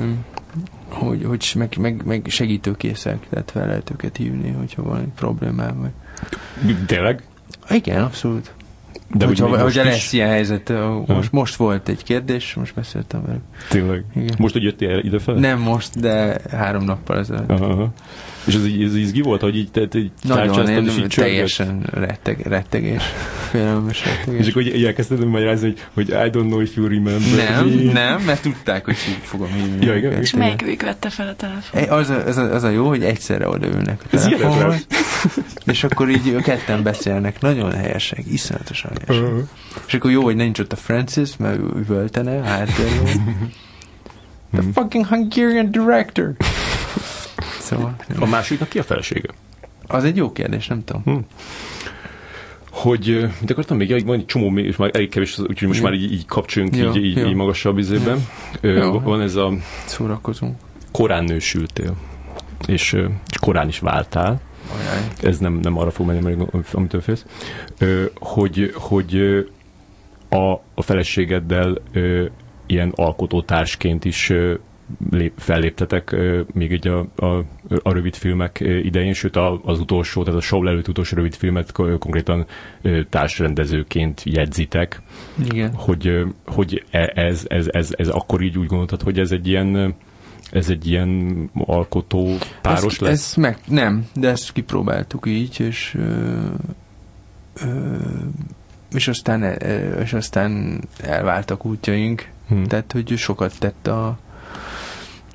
Speaker 3: hogy, hogy meg, meg, meg segítőkészek, tehát fel lehet őket hívni, hogyha van egy problémám. Vagy...
Speaker 1: Tényleg?
Speaker 3: Igen, abszolút. De hogyha, hogy hogyha lesz ilyen helyzet, most, most volt egy kérdés, most beszéltem velük.
Speaker 1: Tényleg? Igen. Most, hogy jöttél idefele?
Speaker 3: Nem most, de három nappal ezelőtt.
Speaker 1: Aha. És ez, ez izgi volt, hogy így, te, így
Speaker 3: Nagyon, én így teljesen retteg, rettegés, félelmes rettegés.
Speaker 1: És akkor így elkezdted magyarázni, hogy, hogy I don't know if you remember
Speaker 3: Nem, me. nem, mert tudták, hogy így fogom hívni.
Speaker 1: Ja, igen,
Speaker 2: és melyikük vette fel a telefon?
Speaker 3: Az a, az, a, az a jó, hogy egyszerre odaülnek a telefonhoz, <laughs> és akkor így ketten beszélnek, nagyon helyesek, iszonyatosan helyesek. Uh-huh. És akkor jó, hogy nincs ott a Francis, mert ő üvöltene a háttérről. <laughs> The fucking Hungarian director!
Speaker 1: Szóval, a másiknak ki a felesége?
Speaker 3: Az egy jó kérdés, nem tudom. Hm.
Speaker 1: Hogy, mit akartam még, ja, van egy csomó, és már elég kevés, úgyhogy most jó. már így, így kapcsoljunk jó, így, így, így magasabb izében. Jó. Van ez a...
Speaker 3: Szórakozunk.
Speaker 1: Korán nősültél, és, és korán is váltál. Ajaj. Ez nem, nem arra fog menni, amitől félsz. Hogy, hogy a, a feleségeddel ilyen alkotótársként is lép, felléptetek még egy a, a, a rövid filmek idején, sőt az utolsó, tehát a show előtt utolsó rövid filmet konkrétan társrendezőként jegyzitek.
Speaker 3: Igen.
Speaker 1: Hogy, hogy e, ez, ez, ez, ez akkor így úgy gondoltad, hogy ez egy ilyen ez egy ilyen alkotó páros
Speaker 3: ezt,
Speaker 1: lesz?
Speaker 3: Ezt meg, nem, de ezt kipróbáltuk így, és ö, ö, és aztán, és aztán elváltak útjaink. Hmm. Tehát, hogy sokat tett a,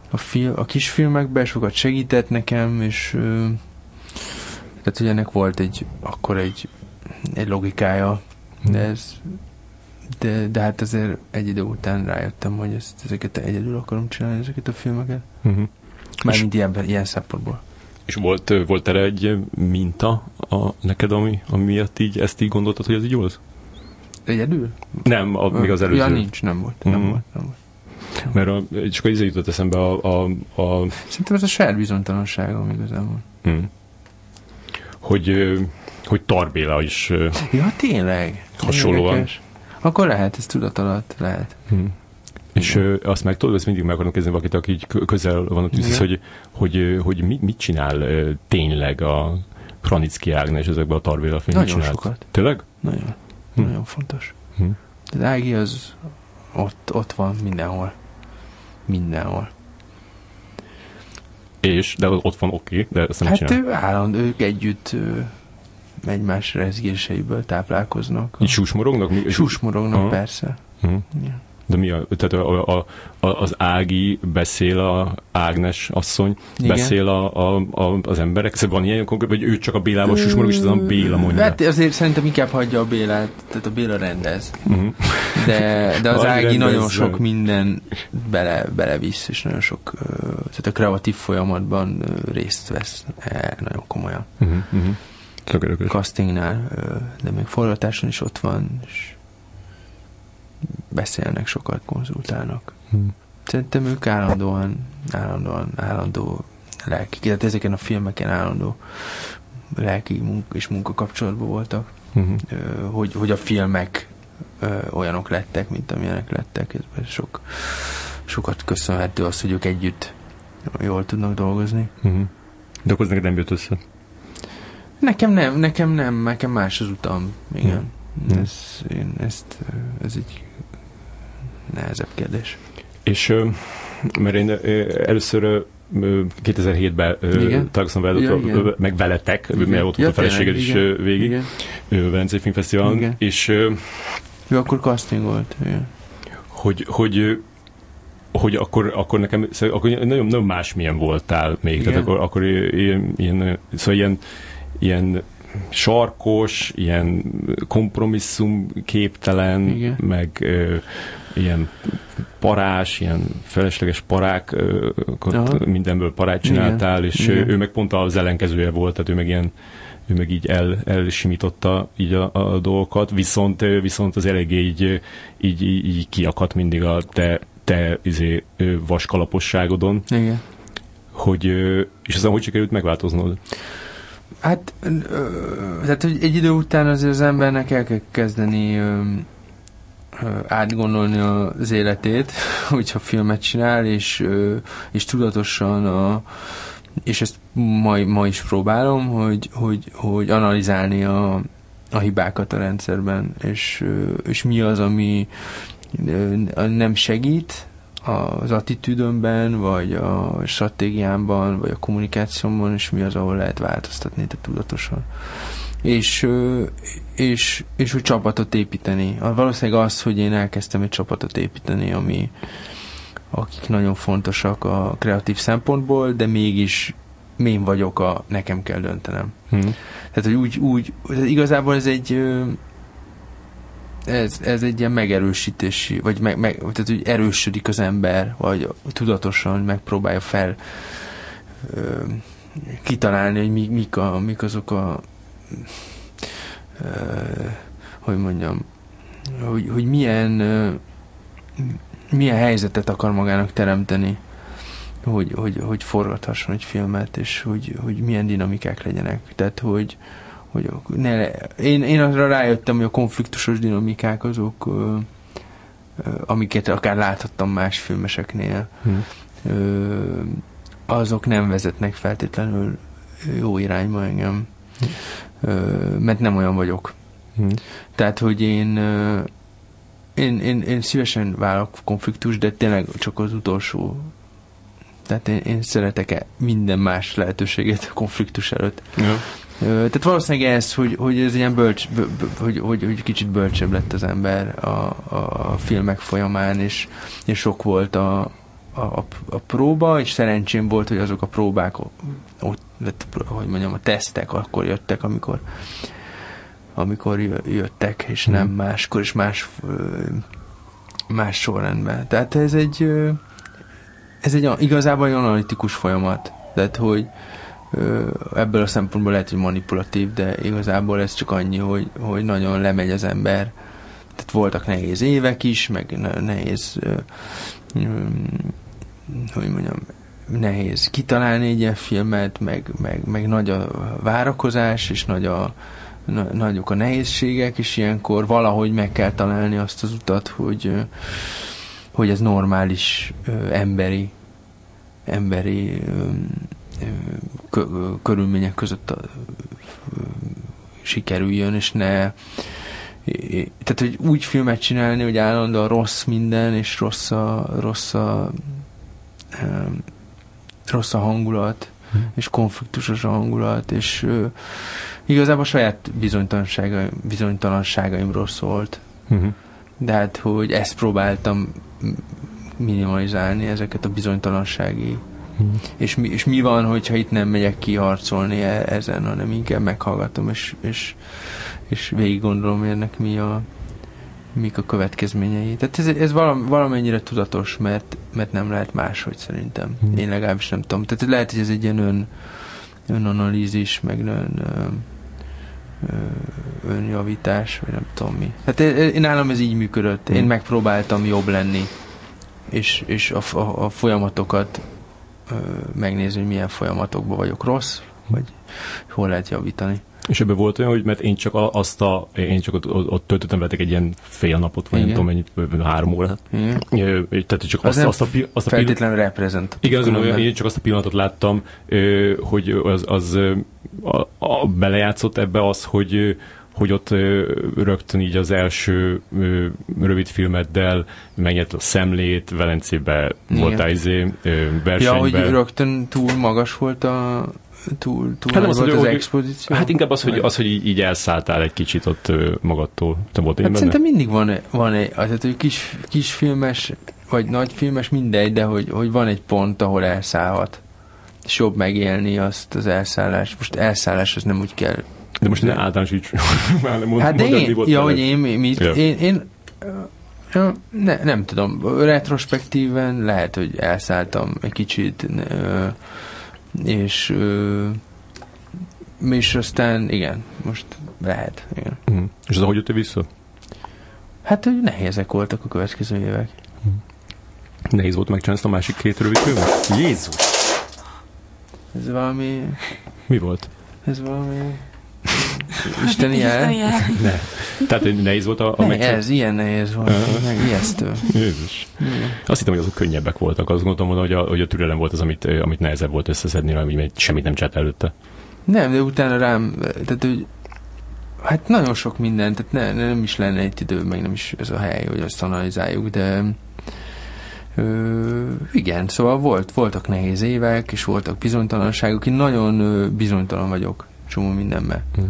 Speaker 3: a, film, a kisfilmekbe, sokat segített nekem, és tehát, hogy ennek volt egy, akkor egy, egy logikája, de ez de, de hát azért egy idő után rájöttem, hogy ezt, ezeket egyedül akarom csinálni, ezeket a filmeket. Uh-huh. Mármint ilyen, ilyen szempontból.
Speaker 1: És volt, volt erre egy minta a, neked, ami, ami miatt így ezt így gondoltad, hogy ez így volt?
Speaker 3: Egyedül?
Speaker 1: Nem, a, még az előző.
Speaker 3: Ja, nincs, nem volt. Nem uh-huh. volt, nem volt.
Speaker 1: Mert a, csak az jutott eszembe a, a, a...
Speaker 3: Szerintem ez a saját bizonytalanságom igazából. Hmm.
Speaker 1: Hogy, hogy Tarbéla is
Speaker 3: ja, tényleg.
Speaker 1: hasonlóan. Érdekes.
Speaker 3: Akkor lehet, ez tudat alatt lehet. Hmm.
Speaker 1: És ö, azt meg tudod, ezt mindig meg akarom kezdeni valakit, aki így közel van a tűzhez, hogy, hogy, hogy mit, mit csinál ö, tényleg a Kranicki Ágnes ezekben a Tarbéla filmekben?
Speaker 3: Nagyon sokat.
Speaker 1: Tényleg?
Speaker 3: Nagyon. Hm. Nagyon fontos. Hm. Az Ági az ott, ott van mindenhol. Mindenhol.
Speaker 1: És, de ott van oké, okay, de ezt nem
Speaker 3: hát
Speaker 1: csinál.
Speaker 3: ő állandó, ők együtt ő, egymás rezgéseiből táplálkoznak.
Speaker 1: Így susmorognak?
Speaker 3: Susmorognak, uh-huh. persze. Uh-huh.
Speaker 1: Ja. De mi a, tehát a, a, a, az Ági beszél, a Ágnes asszony Igen. beszél a, a, a, az emberek? Szóval van ilyen konkrét, vagy ő csak a Bélával susmorog, és az a Béla mondja?
Speaker 3: Hát azért szerintem inkább hagyja a Bélát, tehát a Béla rendez. Uh-huh. De, de az Ági rendez, nagyon sok minden bele, belevisz, és nagyon sok, tehát a kreatív folyamatban részt vesz e, nagyon komolyan. Uh-huh. Uh-huh. Castingnál, de még forgatáson is ott van, és beszélnek sokat, konzultálnak. Hmm. Szerintem ők állandóan, állandóan, állandó lelki, tehát ezeken a filmeken állandó lelki munka és munkakapcsolatban voltak, uh-huh. hogy, hogy a filmek olyanok lettek, mint amilyenek lettek. Ez sok, sokat köszönhető az, hogy ők együtt jól tudnak dolgozni. Uh-huh.
Speaker 1: De akkor neked nem jött össze?
Speaker 3: Nekem nem, nekem nem, nekem más az utam, igen. Uh-huh. Ez, én ezt, ez egy nehezebb kérdés.
Speaker 1: És mert én először 2007-ben találkoztam veled, ja, meg veletek, igen. mert ott volt ja, a feleséged is igen. végig, igen. Velencei Filmfesztiválon, igen. és
Speaker 3: ő akkor casting volt, igen.
Speaker 1: Hogy, hogy hogy akkor, akkor nekem, szóval akkor nagyon, nagyon másmilyen voltál még, igen. tehát akkor, akkor ilyen, ilyen, szóval ilyen, ilyen sarkos, ilyen kompromisszum képtelen, Igen. meg ö, ilyen parás, ilyen felesleges parákat, mindenből parát csináltál, Igen. és Igen. ő meg pont az ellenkezője volt, tehát ő meg ilyen ő meg így el, elsimította így a, a dolgokat, viszont, viszont az eléggé így, így, így, így kiakadt mindig a te, te izé, vaskalaposságodon.
Speaker 3: Igen.
Speaker 1: Hogy, és aztán hogy sikerült megváltoznod?
Speaker 3: Hát, tehát, hogy egy idő után azért az embernek el kell kezdeni átgondolni az életét, <laughs> hogyha filmet csinál, és, és tudatosan a, és ezt ma, ma is próbálom, hogy, hogy, hogy analizálni a, a hibákat a rendszerben, és, és mi az, ami nem segít, az attitűdömben, vagy a stratégiámban, vagy a kommunikációmban, és mi az, ahol lehet változtatni, de tudatosan. És, és, és hogy csapatot építeni. Valószínűleg az, hogy én elkezdtem egy csapatot építeni, ami akik nagyon fontosak a kreatív szempontból, de mégis én vagyok a nekem kell döntenem. Hmm. Tehát, hogy úgy, úgy igazából ez egy ez, ez egy ilyen megerősítési, vagy meg, meg, tehát, hogy erősödik az ember, vagy tudatosan megpróbálja fel ö, kitalálni, hogy mik, mik, a, mik azok a ö, hogy mondjam, hogy, hogy milyen ö, milyen helyzetet akar magának teremteni, hogy, hogy, hogy forgathasson egy filmet, és hogy, hogy milyen dinamikák legyenek. Tehát, hogy, hogy ne, én, én arra rájöttem, hogy a konfliktusos dinamikák azok, ö, ö, amiket akár láthattam más filmeseknél, hmm. ö, azok nem vezetnek feltétlenül jó irányba engem, hmm. ö, mert nem olyan vagyok. Hmm. Tehát, hogy én, ö, én, én, én szívesen vállalok konfliktus, de tényleg csak az utolsó tehát én, én szeretek -e minden más lehetőséget a konfliktus előtt. Ja. Tehát valószínűleg ez, hogy, hogy ez ilyen bölcs, b, b, hogy, hogy, hogy kicsit bölcsebb lett az ember a, a, filmek folyamán, és, és sok volt a, a, a próba, és szerencsém volt, hogy azok a próbák ott, hogy mondjam, a tesztek akkor jöttek, amikor amikor jöttek, és nem hmm. máskor, és más más sorrendben. Tehát ez egy ez egy igazából egy analitikus folyamat. Tehát, hogy ebből a szempontból lehet, hogy manipulatív, de igazából ez csak annyi, hogy, hogy nagyon lemegy az ember. Tehát voltak nehéz évek is, meg nehéz hogy mondjam, nehéz kitalálni egy ilyen filmet, meg, meg, meg nagy a várakozás, és nagy a, na, nagyok a nehézségek, és ilyenkor valahogy meg kell találni azt az utat, hogy, hogy ez normális emberi emberi körülmények között sikerüljön, és ne tehát, hogy úgy filmet csinálni, hogy állandóan rossz minden, és rossz a, rossz a, rossz a hangulat, hm. és konfliktusos a hangulat, és igazából a saját bizonytalanságaim, bizonytalanságaimról szólt. Uh-huh. De hát, hogy ezt próbáltam minimalizálni, ezeket a bizonytalansági Hmm. És, mi, és mi van, hogyha itt nem megyek kiharcolni e, ezen, hanem inkább meghallgatom, és, és, és végig gondolom, ennek mi a, mik a következményei. Tehát ez, ez valam, valamennyire tudatos, mert, mert nem lehet máshogy szerintem. Hmm. Én legalábbis nem tudom. Tehát lehet, hogy ez egy ilyen ön, önanalízis, meg ön, önjavítás, vagy nem tudom mi. Hát én nálam ez így működött. Én hmm. megpróbáltam jobb lenni, és, és a, a, a folyamatokat megnézni, hogy milyen folyamatokban vagyok rossz, vagy hol lehet javítani.
Speaker 1: És ebben volt olyan, hogy mert én csak azt a, én csak ott, ott töltöttem veletek egy ilyen fél napot, vagy Igen. nem tudom mennyit, három órát. Igen. Tehát csak
Speaker 3: az azt, azt a, azt a feltétlenül reprezent.
Speaker 1: Igen, azon, olyan, én csak azt a pillanatot láttam, hogy az, az a, a, belejátszott ebbe az, hogy hogy ott rögtön így az első rövid filmeddel megnyert a szemlét, Velencébe voltál izé versenyben. Ja,
Speaker 3: hogy rögtön túl magas volt a túl, túl hát nem az, volt az, az expozíció?
Speaker 1: Hát inkább az, hogy, az, hogy így elszálltál egy kicsit ott magadtól. Te volt
Speaker 3: hát szerintem mindig van, van egy, tehát, hogy kis, kis filmes, vagy nagy filmes, mindegy, de hogy, hogy van egy pont, ahol elszállhat. És jobb megélni azt az elszállást. Most elszállás az nem úgy kell
Speaker 1: de most ne általánosíts. <laughs>
Speaker 3: Már nem hát de én, ja, hogy én, mit, ja. én, én ne, nem tudom, retrospektíven lehet, hogy elszálltam egy kicsit, és és aztán igen, most lehet, igen.
Speaker 1: Mm. És az ahogy jöttél vissza?
Speaker 3: Hát, hogy nehézek voltak a következő évek. Mm.
Speaker 1: Nehéz volt megcsinálni a másik két rövid filmet? Jézus!
Speaker 3: Ez valami...
Speaker 1: Mi volt?
Speaker 3: Ez valami... Isteni jel?
Speaker 1: Ne. Tehát nehéz volt a,
Speaker 3: a ne, ez ilyen nehéz volt, uh, meg ijesztő.
Speaker 1: Jézus. Azt hittem, hogy azok könnyebbek voltak. Azt gondoltam, hogy a, hogy a türelem volt az, amit, amit nehezebb volt összeszedni, mert semmit nem csinált előtte.
Speaker 3: Nem, de utána rám, tehát hogy hát nagyon sok minden, tehát ne, nem is lenne egy idő, meg nem is ez a hely, hogy azt analizáljuk, de Ö, igen, szóval volt, voltak nehéz évek, és voltak bizonytalanságok. Én nagyon ö, bizonytalan vagyok csomó mindenben. Mm.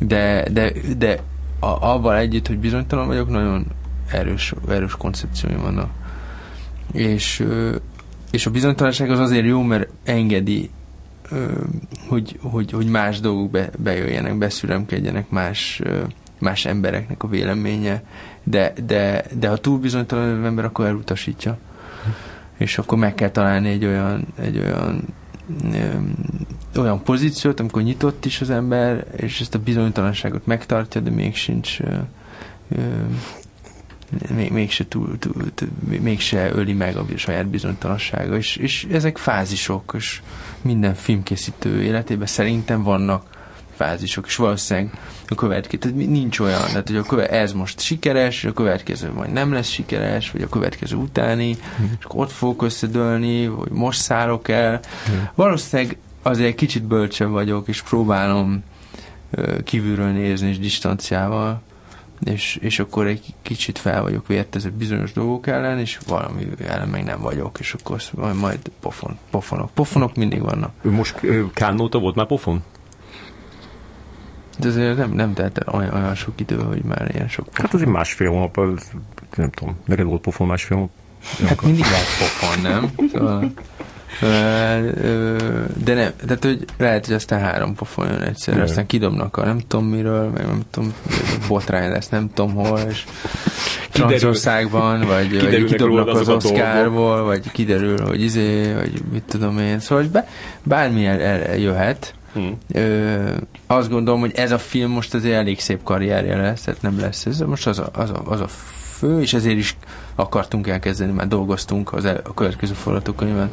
Speaker 3: De, de, de a, avval együtt, hogy bizonytalan vagyok, nagyon erős, erős koncepcióim vannak. És, és a bizonytalanság az azért jó, mert engedi, hogy, hogy, hogy más dolgok be, bejöjjenek, beszüremkedjenek más, más embereknek a véleménye, de, de, de ha túl bizonytalan az ember, akkor elutasítja. És akkor meg kell találni egy olyan, egy olyan olyan pozíciót, amikor nyitott is az ember, és ezt a bizonytalanságot megtartja, de még sincs még, mégse, túl, túl, túl, mégse öli meg a saját bizonytalansága, és, és ezek fázisok, és minden filmkészítő életében szerintem vannak fázisok, és valószínűleg a következő, tehát nincs olyan, tehát hogy a köve, ez most sikeres, és a következő majd nem lesz sikeres, vagy a következő utáni, mm. és akkor ott fogok összedőlni, vagy most szállok el. Mm. Valószínűleg azért egy kicsit bölcsebb vagyok, és próbálom kívülről nézni, és distanciával, és, és akkor egy kicsit fel vagyok vértezett bizonyos dolgok ellen, és valami ellen meg nem vagyok, és akkor majd, majd pofon, pofonok. Pofonok mindig vannak.
Speaker 1: Most Kánóta volt már pofon?
Speaker 3: De azért nem, nem telt el olyan, olyan sok idő, hogy már ilyen sok
Speaker 1: pofon. Hát azért másfél hónap, az, nem tudom, neked volt pofon másfél hónap?
Speaker 3: Hát mindig lehet pofon, nem? Szóval, de nem, tehát hogy lehet, hogy aztán három pofon jön egyszerre, aztán kidobnak a nem tudom miről, meg nem tudom, botrány lesz, nem tudom hol, és Franciaországban, vagy, vagy kidobnak az Oscarból, vagy kiderül, hogy izé, vagy mit tudom én, szóval be, bármilyen jöhet, Hmm. Ö, azt gondolom, hogy ez a film most azért elég szép karrierje lesz, tehát nem lesz ez. Most az a, az a, az a fő, és ezért is akartunk elkezdeni, már dolgoztunk az el, a következő forgatókönyvben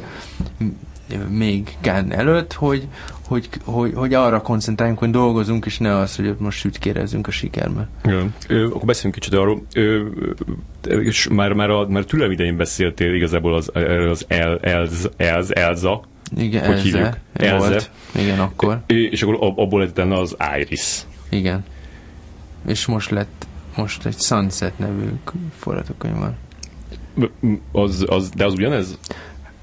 Speaker 3: még Gán előtt, hogy, hogy, hogy, hogy arra koncentráljunk, hogy dolgozunk, és ne az, hogy most sütkérezzünk a sikerben.
Speaker 1: Igen. Ö, akkor beszéljünk kicsit arról, ö, és már, már, a, már tülem idején beszéltél igazából az, az El, Elz, Elz, Elza,
Speaker 3: igen, hogy Elze, hívjuk? Elze. Volt. Igen, akkor.
Speaker 1: És akkor abból lett az Iris.
Speaker 3: Igen. És most lett most egy Sunset nevű forgatókönyv van.
Speaker 1: Az, az, de az ugyanez?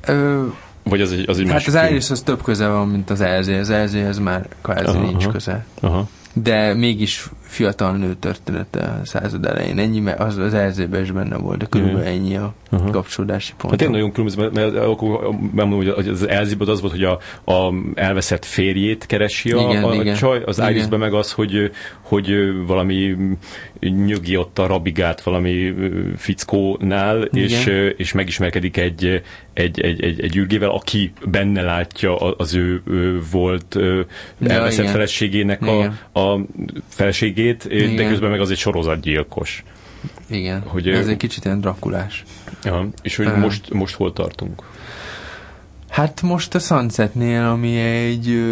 Speaker 1: Ö, Vagy az egy, az egy
Speaker 3: Hát az Iris az több köze van, mint az Elzé. Az Elzéhez már kvázi nincs köze. Aha de mégis fiatal nő története a század elején. Ennyi, mert az, az Erzébe is benne volt, de körülbelül ennyi a uh-huh. kapcsolódási pont.
Speaker 1: Hát én nagyon különböző, mert, mert akkor mondom, hogy az Erzében az volt, hogy a, a elveszett férjét keresi a, igen, a, igen. csaj, az Irisben meg az, hogy, hogy valami nyögi ott a rabigált valami fickónál, és, és megismerkedik egy, egy, egy, egy, egy ürgével, aki benne látja az ő, ő volt elveszett ja, feleségének a, a feleségét, igen. de közben meg az egy sorozatgyilkos.
Speaker 3: Igen, hogy, ez egy kicsit ilyen drakulás.
Speaker 1: Ja, és hogy uh, most, most hol tartunk?
Speaker 3: Hát most a Sunsetnél, ami egy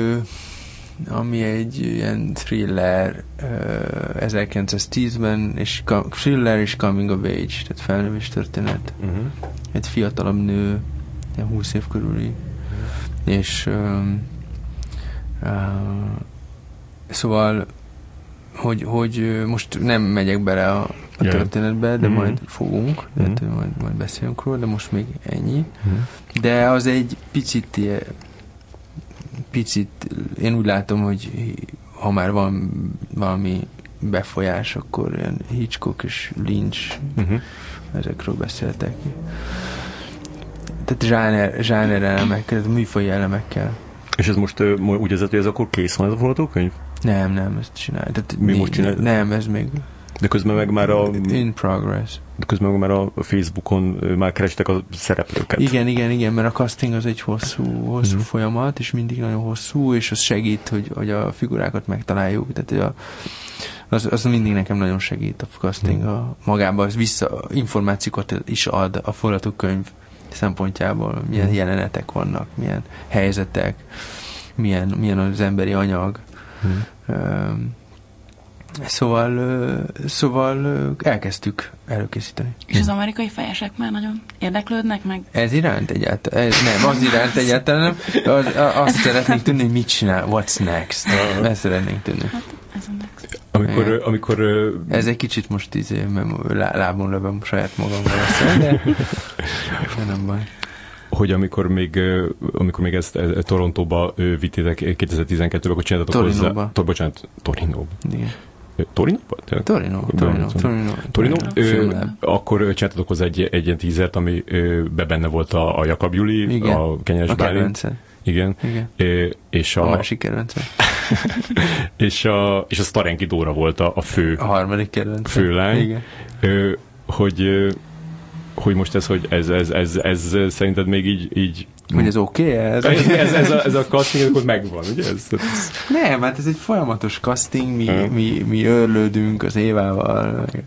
Speaker 3: ami egy ilyen thriller 1910-ben, és thriller és coming of age, tehát felnövés történet. Uh-huh. Egy fiatalabb nő, 20 év körüli, uh-huh. és uh, uh, szóval hogy, hogy most nem megyek bele a, a történetbe, de mm-hmm. majd fogunk, de mm-hmm. majd, majd beszélünk róla, de most még ennyi. Mm-hmm. De az egy picit picit, én úgy látom, hogy ha már van valami befolyás, akkor ilyen Hitchcock és Lynch uh-huh. ezekről beszéltek. Tehát zsáner, zsáner elemekkel, műfai elemekkel.
Speaker 1: És ez most úgy érzed, hogy ez akkor kész van ez a forgatókönyv?
Speaker 3: Nem, nem, ezt csinálj. Tehát
Speaker 1: mi, mi most csinálj?
Speaker 3: Nem, ez még...
Speaker 1: De közben meg már a...
Speaker 3: In progress.
Speaker 1: De közben meg már a Facebookon már kerestek a szereplőket.
Speaker 3: Igen, igen, igen, mert a casting az egy hosszú, hosszú mm. folyamat, és mindig nagyon hosszú, és az segít, hogy, hogy a figurákat megtaláljuk. Tehát a, az, az mindig nekem nagyon segít a casting. Mm. A, magában az vissza információkat is ad a forgatókönyv szempontjából, milyen mm. jelenetek vannak, milyen helyzetek, milyen, milyen az emberi anyag. Mm. Szóval, szóval elkezdtük előkészíteni.
Speaker 2: És az amerikai fejesek már nagyon érdeklődnek meg?
Speaker 3: Ez iránt egyáltalán, ez nem, az iránt egyáltalán nem. Az, azt szeretnénk tudni, hogy mit csinál, what's next. Ezt szeretnénk tudni. Hát, ez a next.
Speaker 1: Amikor, é. amikor,
Speaker 3: Ez egy kicsit most izé, lábon lövöm saját magam valószínűleg, de, de nem baj
Speaker 1: hogy amikor még, amikor még ezt, ezt Torontóba vittétek 2012-ben, akkor csináltatok
Speaker 3: Torinóba. hozzá...
Speaker 1: To, bocsánat, Torinóba.
Speaker 3: Igen.
Speaker 1: Torino?
Speaker 3: Torino, Torino, Torino.
Speaker 1: Torino. Akkor csináltatok hozzá egy, egy ilyen tízert, ami be benne volt a, a Jakab Juli, Igen. a Kenyes a Bálint. Igen. Igen. és a,
Speaker 3: a másik kedvence. <laughs>
Speaker 1: és, a, és a Starenki Dóra volt a, a fő.
Speaker 3: A harmadik kedvence.
Speaker 1: Főlány. Igen. hogy hogy most ez, hogy ez, ez, ez, ez, ez szerinted még így, így
Speaker 3: hogy ez oké? Okay,
Speaker 1: ez, ez, ez, ez, a, ez a casting, akkor megvan, ugye? Ez, ez...
Speaker 3: Nem, hát ez egy folyamatos casting, mi, hmm. mi, mi örlődünk az Évával, meg,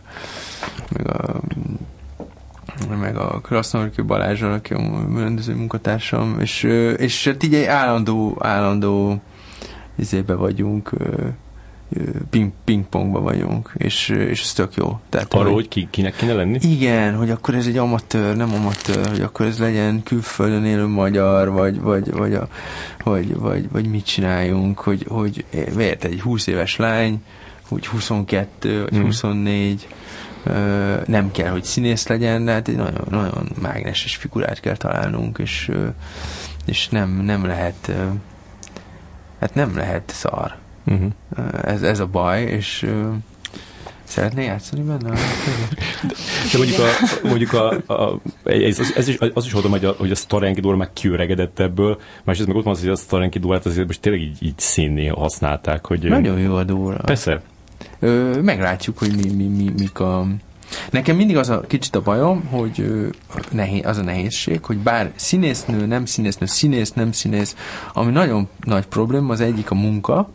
Speaker 3: meg a meg a Krasznorki Balázsral, aki a rendező munkatársam, és, és hát így egy állandó, állandó izébe vagyunk, ping, pingpongba vagyunk, és, és ez tök jó.
Speaker 1: Tehát, Arról, hogy ki, kinek kéne lenni?
Speaker 3: Igen, hogy akkor ez egy amatőr, nem amatőr, hogy akkor ez legyen külföldön élő magyar, vagy, vagy, vagy, a, vagy, vagy, vagy mit csináljunk, hogy, hogy miért egy 20 éves lány, úgy 22, vagy hmm. 24, nem kell, hogy színész legyen, de hát egy nagyon, nagyon mágneses figurát kell találnunk, és, és nem, nem lehet hát nem lehet szar. Uh-huh. Ez, ez a baj, és Szeretné játszani benne?
Speaker 1: De mondjuk, a, mondjuk a, a, ez, ez is, az is oda hogy a, hogy a Starenki Dóra már kiöregedett ebből, másrészt meg ott van az, hogy a Starenki Dórát azért most tényleg így, így színné használták. Hogy,
Speaker 3: Nagyon jó a Dóra.
Speaker 1: Persze.
Speaker 3: Ö, meglátjuk, hogy mi, mi, mi, mik a, Nekem mindig az a kicsit a bajom, hogy nehéz, az a nehézség, hogy bár színésznő, nem színésznő, színész, nem színész, ami nagyon nagy probléma, az egyik a munka,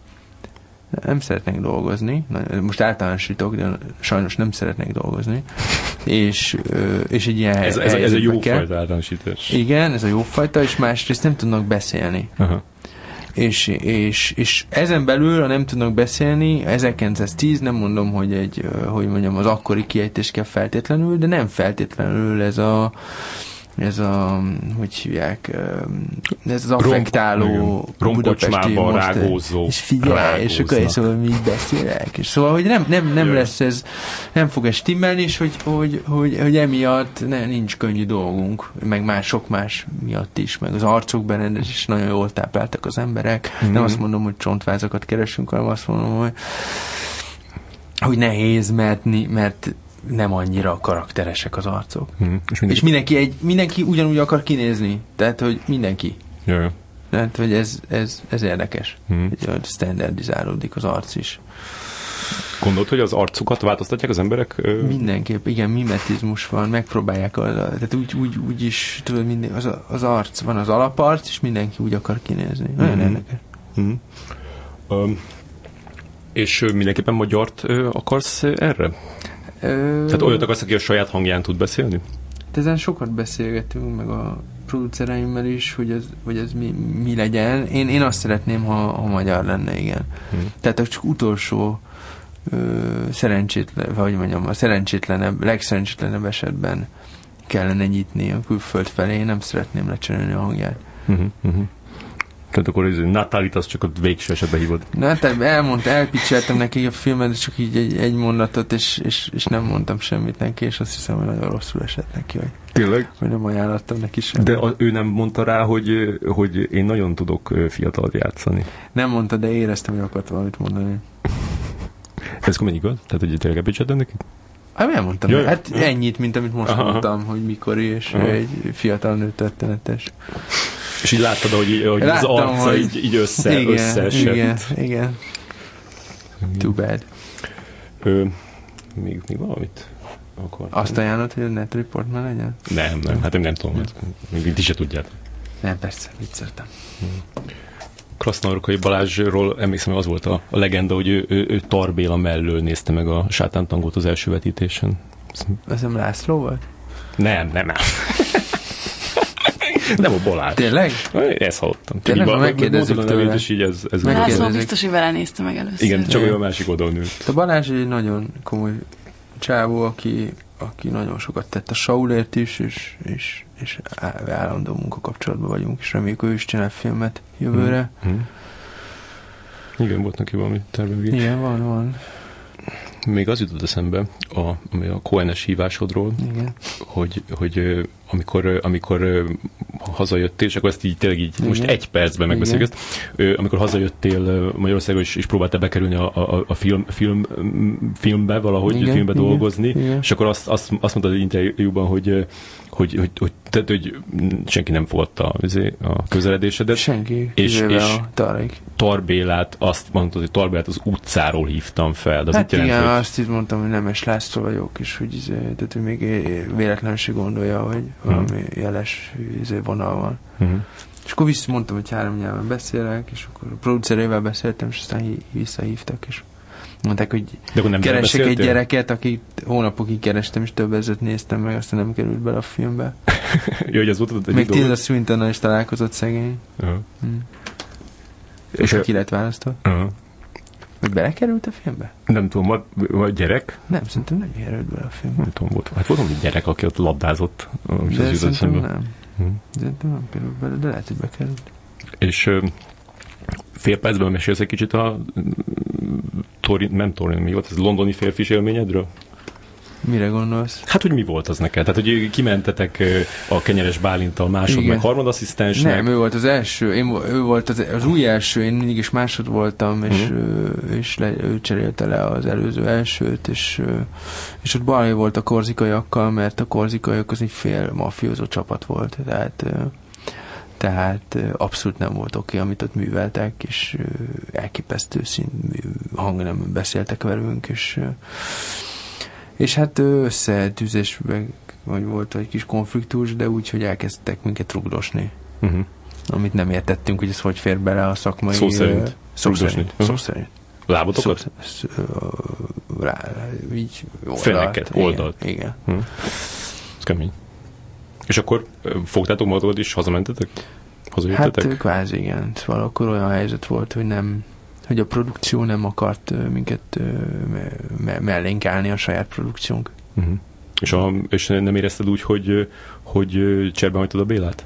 Speaker 3: nem szeretnek dolgozni, most általánosítok, de sajnos nem szeretnek dolgozni, és, és egy ilyen
Speaker 1: Ez, ez, ez a jó kell. fajta általánosítás.
Speaker 3: Igen, ez a jó fajta, és másrészt nem tudnak beszélni. Aha és, és, és ezen belül, ha nem tudnak beszélni, 1910 nem mondom, hogy egy, hogy mondjam, az akkori kiejtés kell feltétlenül, de nem feltétlenül ez a ez a, hogy hívják, ez az affektáló
Speaker 1: Rom, budapesti rágózó,
Speaker 3: és figyelj, és akkor és szóval mi beszélek, és szóval, hogy nem, nem, nem lesz ez, nem fog ez stimmelni, és hogy, hogy, hogy, hogy emiatt ne, nincs könnyű dolgunk, meg más sok más miatt is, meg az arcok berendezés is nagyon jól tápláltak az emberek, mm-hmm. nem azt mondom, hogy csontvázakat keresünk, hanem azt mondom, hogy hogy nehéz, mert, mert nem annyira karakteresek az arcok. Hmm. És, mindenki... és mindenki, egy, mindenki ugyanúgy akar kinézni. Tehát, hogy mindenki.
Speaker 1: Jaj.
Speaker 3: Tehát, hogy ez, ez, ez érdekes. Hmm. Hogy standardizálódik az arc is.
Speaker 1: Gondolod, hogy az arcukat változtatják az emberek?
Speaker 3: Mindenképp, igen, mimetizmus van, megpróbálják, az, tehát úgy, úgy, úgy is, tudod, minden, az, az arc, van az alaparc, és mindenki úgy akar kinézni. Nagyon hmm. érdekes. Hmm.
Speaker 1: Um, és mindenképpen magyart akarsz erre? Ö... Tehát olyat akarsz, aki a saját hangján tud beszélni?
Speaker 3: De ezen sokat beszélgetünk, meg a producereimmel is, hogy ez, hogy ez mi, mi legyen. Én, én azt szeretném, ha, ha magyar lenne, igen. Hmm. Tehát csak utolsó ö, szerencsétlen, vagy mondjam, a szerencsétlenebb, legszerencsétlenebb esetben kellene nyitni a külföld felé. Én nem szeretném lecserélni a hangját. Uh-huh, uh-huh.
Speaker 1: Tehát akkor ez Natálit az csak a végső esetben hívod.
Speaker 3: Natál, elmondta, elpicseltem neki a filmet, csak így egy, egy mondatot, és, és, és, nem mondtam semmit neki, és azt hiszem, hogy nagyon rosszul esett neki, hogy,
Speaker 1: Tényleg?
Speaker 3: hogy nem ajánlottam neki semmit.
Speaker 1: De a, ő nem mondta rá, hogy, hogy én nagyon tudok fiatalt játszani.
Speaker 3: Nem mondta, de éreztem, hogy akart valamit mondani. <laughs>
Speaker 1: Ez mennyi igaz? Tehát, hogy tényleg elpicseltem neki?
Speaker 3: Hát elmondtam. Jaj, hát ennyit, mint amit most aha, mondtam, hogy mikor és aha. egy fiatal nő történetes.
Speaker 1: És így láttad, hogy, hogy Láttam, az arca hogy... így, így össze, igen, összeesett.
Speaker 3: Igen, igen. Too bad.
Speaker 1: Ö, még, még valamit akartam.
Speaker 3: Azt ajánlod, hogy a net report már legyen?
Speaker 1: Nem, nem, hát én nem tudom, még ti se tudjátok.
Speaker 3: Nem, persze, vicceltem. Hmm.
Speaker 1: Krasznaurkai Balázsról emlékszem, az volt a, a legenda, hogy ő, ő, ő Tarbéla mellől nézte meg a sátántangot az első vetítésen.
Speaker 3: Ez nem László volt?
Speaker 1: Nem, nem, nem. Nem a Balázs.
Speaker 3: Tényleg?
Speaker 1: Ezt hallottam.
Speaker 3: Tényleg, ha megkérdezzük tőle.
Speaker 2: És így ez, ez László biztos, hogy vele nézte meg először.
Speaker 1: Igen, csak olyan másik oldalon ült.
Speaker 3: A Balázs egy nagyon komoly csávó, aki, aki nagyon sokat tett a Saulért is, és, és, és állandó munkakapcsolatban vagyunk, és reméljük, ő is csinál filmet jövőre. Mm. Mm.
Speaker 1: Igen, volt neki valami terve.
Speaker 3: Igen, van, van.
Speaker 1: Még az jutott eszembe a, a Cohen-es hívásodról,
Speaker 3: Igen.
Speaker 1: hogy, hogy amikor, amikor hazajöttél, és akkor ezt így tényleg így Igen. most egy percben megbeszéljük ezt. Amikor hazajöttél Magyarországon, és, és próbáltál bekerülni a, a, a film, film, filmbe valahogy, Igen. filmbe Igen. dolgozni, Igen. és akkor azt, azt, azt mondtad egy interjúban, hogy hogy, hogy, hogy, tehát, hogy senki nem fogadta a közeledésedet.
Speaker 3: Senki, és, és a Tarik.
Speaker 1: Tarbélát, azt mondtad, hogy Tarbélát az utcáról hívtam fel.
Speaker 3: De az hát igen, jelent, hogy... azt így mondtam, hogy Nemes László vagyok, és hogy, izé, tehát, hogy még véletlenül gondolja, hogy valami hmm. jeles izé, vonal van. Hmm. És akkor visszamondtam, hogy három nyelven beszélek, és akkor a producerével beszéltem, és aztán visszahívtak, és Mondták, hogy De nem keresek egy gyereket, akit hónapokig kerestem, és több ezet néztem meg, aztán nem került bele a filmbe. <laughs>
Speaker 1: Jó, hogy az volt
Speaker 3: egy Még Tilda swinton is találkozott szegény. Uh-huh. Hmm. És aki lett választva. Uh-huh. Hogy belekerült a filmbe?
Speaker 1: Nem tudom, vagy gyerek?
Speaker 3: Nem, szerintem nem került bele a filmbe.
Speaker 1: Nem tudom, volt. Hát volt egy gyerek, aki ott labdázott.
Speaker 3: De szerintem nem. Hmm. Szerintem nem került bele, de lehet, hogy bekerült.
Speaker 1: És fél percben mesélsz egy kicsit a Torin, nem Torin, mi volt, ez londoni férfi élményedről?
Speaker 3: Mire gondolsz?
Speaker 1: Hát, hogy mi volt az neked? Tehát, hogy kimentetek a kenyeres Bálintal másod, Igen. meg harmadasszisztensnek?
Speaker 3: Nem, ő volt az első, én, ő volt az, az új első, én mindig is másod voltam, és, uh-huh. és le, ő cserélte le az előző elsőt, és, és ott baj volt a korzikaiakkal, mert a korzikaiak az egy fél mafiózó csapat volt, tehát tehát abszolút nem volt oké, okay, amit ott műveltek, és elképesztő szín nem beszéltek velünk, és, és hát összetűzésben vagy volt egy kis konfliktus, de úgy, hogy elkezdtek minket rugdosni. Uh-huh. Amit nem értettünk, hogy ez hogy fér bele a szakmai...
Speaker 1: Szó szerint.
Speaker 3: Szó szerint. Uh-huh. Szó szerint.
Speaker 1: Lábotokat?
Speaker 3: Szó, rá, így
Speaker 1: oldalt. Feneket, oldalt.
Speaker 3: Igen. igen. Uh-huh.
Speaker 1: Ez kemény. És akkor fogtátok magatokat is, hazamentetek?
Speaker 3: Hazajöttetek? Hát kvázi igen. Szóval akkor olyan helyzet volt, hogy nem hogy a produkció nem akart minket me- mellénk állni a saját produkciónk.
Speaker 1: Uh-huh. És, a, és nem érezted úgy, hogy, hogy cserben hagytad a Bélát?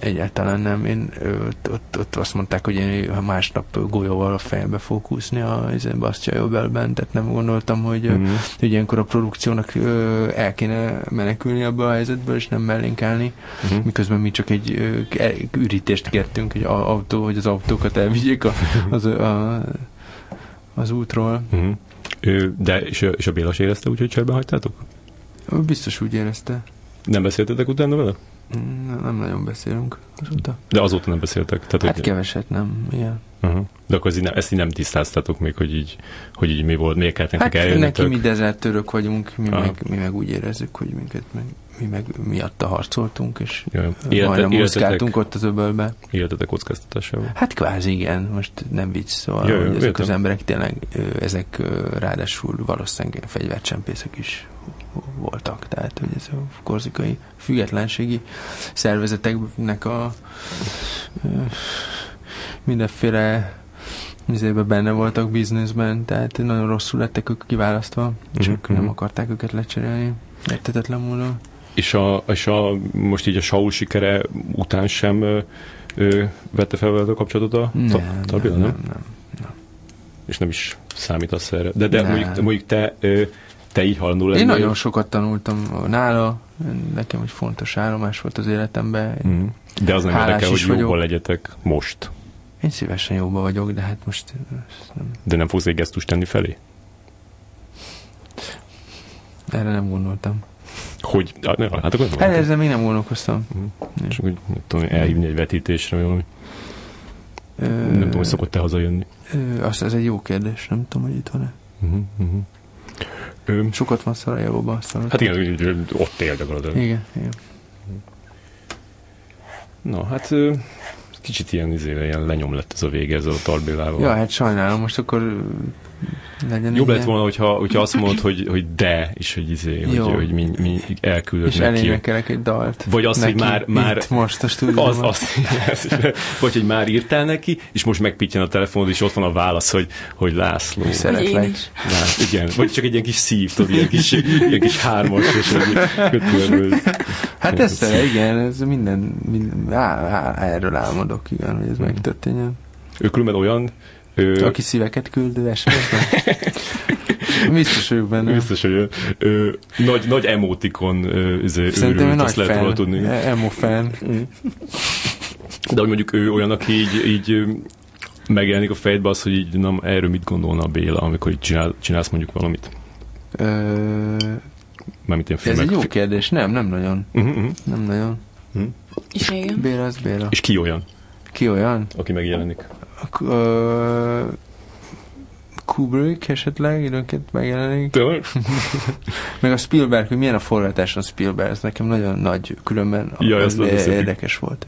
Speaker 3: Egyáltalán nem. Én ott, ott, ott azt mondták, hogy én másnap golyóval a fejembe fogok úszni a Bastya Jobelben, tehát nem gondoltam, hogy, mm-hmm. hogy ilyenkor a produkciónak el kéne menekülni abba a helyzetből, és nem mellénk állni, mm-hmm. miközben mi csak egy ürítést kértünk, hogy, autó, hogy az autókat elvigyék a, az, a, az útról.
Speaker 1: Mm-hmm. De és a, és a Bélas érezte úgy, hogy cserben hagytátok?
Speaker 3: Biztos úgy érezte.
Speaker 1: Nem beszéltetek utána vele?
Speaker 3: Nem, nem nagyon beszélünk azóta.
Speaker 1: De azóta nem beszéltek?
Speaker 3: Tehát, hát hogy... keveset nem, igen.
Speaker 1: Uh-huh. De akkor ezt így, nem, ezt így nem tisztáztatok még, hogy így, hogy így mi volt, miért kellett nektek
Speaker 3: hát eljönnetek? neki mi dezertőrök vagyunk, mi meg, mi meg úgy érezzük, hogy minket meg, mi meg miatta harcoltunk, és Élete, majdnem muszkáltunk ott az öbölbe.
Speaker 1: Életetek kockáztatásával?
Speaker 3: Hát kvázi igen, most nem vicc, szóval jaj, jaj, ezek értem. az emberek tényleg, ezek ráadásul valószínűleg fegyvercsempészek is voltak, tehát hogy ez a korzikai függetlenségi szervezeteknek a mindenféle mizébe benne voltak bizniszben, tehát nagyon rosszul lettek ők kiválasztva, csak mm-hmm. nem akarták őket lecserélni. Értetetlen módon.
Speaker 1: És, a, és a, most így a Saul sikere után sem ö, ö, vette fel veled a kapcsolatot a
Speaker 3: nem, ta, nem, nem, nem, nem, nem.
Speaker 1: És nem is számítasz erre. De, de mondjuk, mondjuk te ö, te így halandó
Speaker 3: lenni? Én nagyon sokat tanultam nála, nekem egy fontos állomás volt az életemben. Mm.
Speaker 1: De az nem érdekel, hogy jóban vagyok. legyetek most.
Speaker 3: Én szívesen jóban vagyok, de hát most
Speaker 1: nem. De nem fogsz egy gesztust tenni felé?
Speaker 3: Erre nem gondoltam.
Speaker 1: Hogy? Ne, hát akkor
Speaker 3: nem ezzel még nem gondolkoztam.
Speaker 1: Mm. És úgy, tudom, elhívni egy vetítésre, vagy valami. Ö, nem tudom, hogy szokott-e hazajönni.
Speaker 3: Ö, azt, ez egy jó kérdés, nem tudom, hogy itt van-e. Uh-huh, uh-huh. Ö, Sokat van Szarajevóban.
Speaker 1: Hát igen, ott él gyakorlatilag.
Speaker 3: Igen, igen.
Speaker 1: Na, hát kicsit ilyen, izé, ilyen lenyom lett ez a vége ezzel a Tarbélával.
Speaker 3: Ja, hát sajnálom, most akkor
Speaker 1: legyen Jobb lett volna, hogyha, hogyha azt mondod, hogy, hogy de, és hogy, izé, hogy, hogy mi, mi elküldök
Speaker 3: és neki. És egy dalt.
Speaker 1: Vagy az, neki, hogy már... már
Speaker 3: most a stúdióban. Az, az, <laughs>
Speaker 1: vagy, hogy már írtál neki, és most megpittyen a telefonod, és ott van a válasz, hogy, hogy László.
Speaker 3: Szeretlek.
Speaker 1: Lás, igen, vagy csak egy ilyen kis szív, tudod, ilyen kis, ilyen kis hármas, és egy
Speaker 3: Hát ez igen, ez minden, minden á, á, erről álmodok, igen, hogy ez hmm. megtörténjen.
Speaker 1: Ő különben olyan
Speaker 3: ő... Aki szíveket küld SMS-ben? <laughs> Biztos vagyok benne.
Speaker 1: Biztos, hogy ö, nagy, nagy emotikon ö,
Speaker 3: Szerintem őrült, nagy lehet fan. tudni. E- emo fan. Mm.
Speaker 1: De hogy mondjuk ő olyan, aki így, így megjelenik a fejedbe az, hogy így nem, erről mit gondolna a Béla, amikor így csinál, csinálsz mondjuk valamit? Ö...
Speaker 3: Mármint ilyen filmek. Ez egy jó kérdés. Nem, nem nagyon. Uh-huh. Nem nagyon. Uh-huh.
Speaker 2: És.
Speaker 3: Béla az Béla.
Speaker 1: És ki olyan?
Speaker 3: Ki olyan?
Speaker 1: Aki megjelenik.
Speaker 3: Kubrick esetleg időnként megjelenik.
Speaker 1: Tényleg? <laughs>
Speaker 3: Meg a Spielberg, hogy milyen a forgatás a Spielberg, ez nekem nagyon nagy, különben
Speaker 1: ja, ez
Speaker 3: érdekes volt.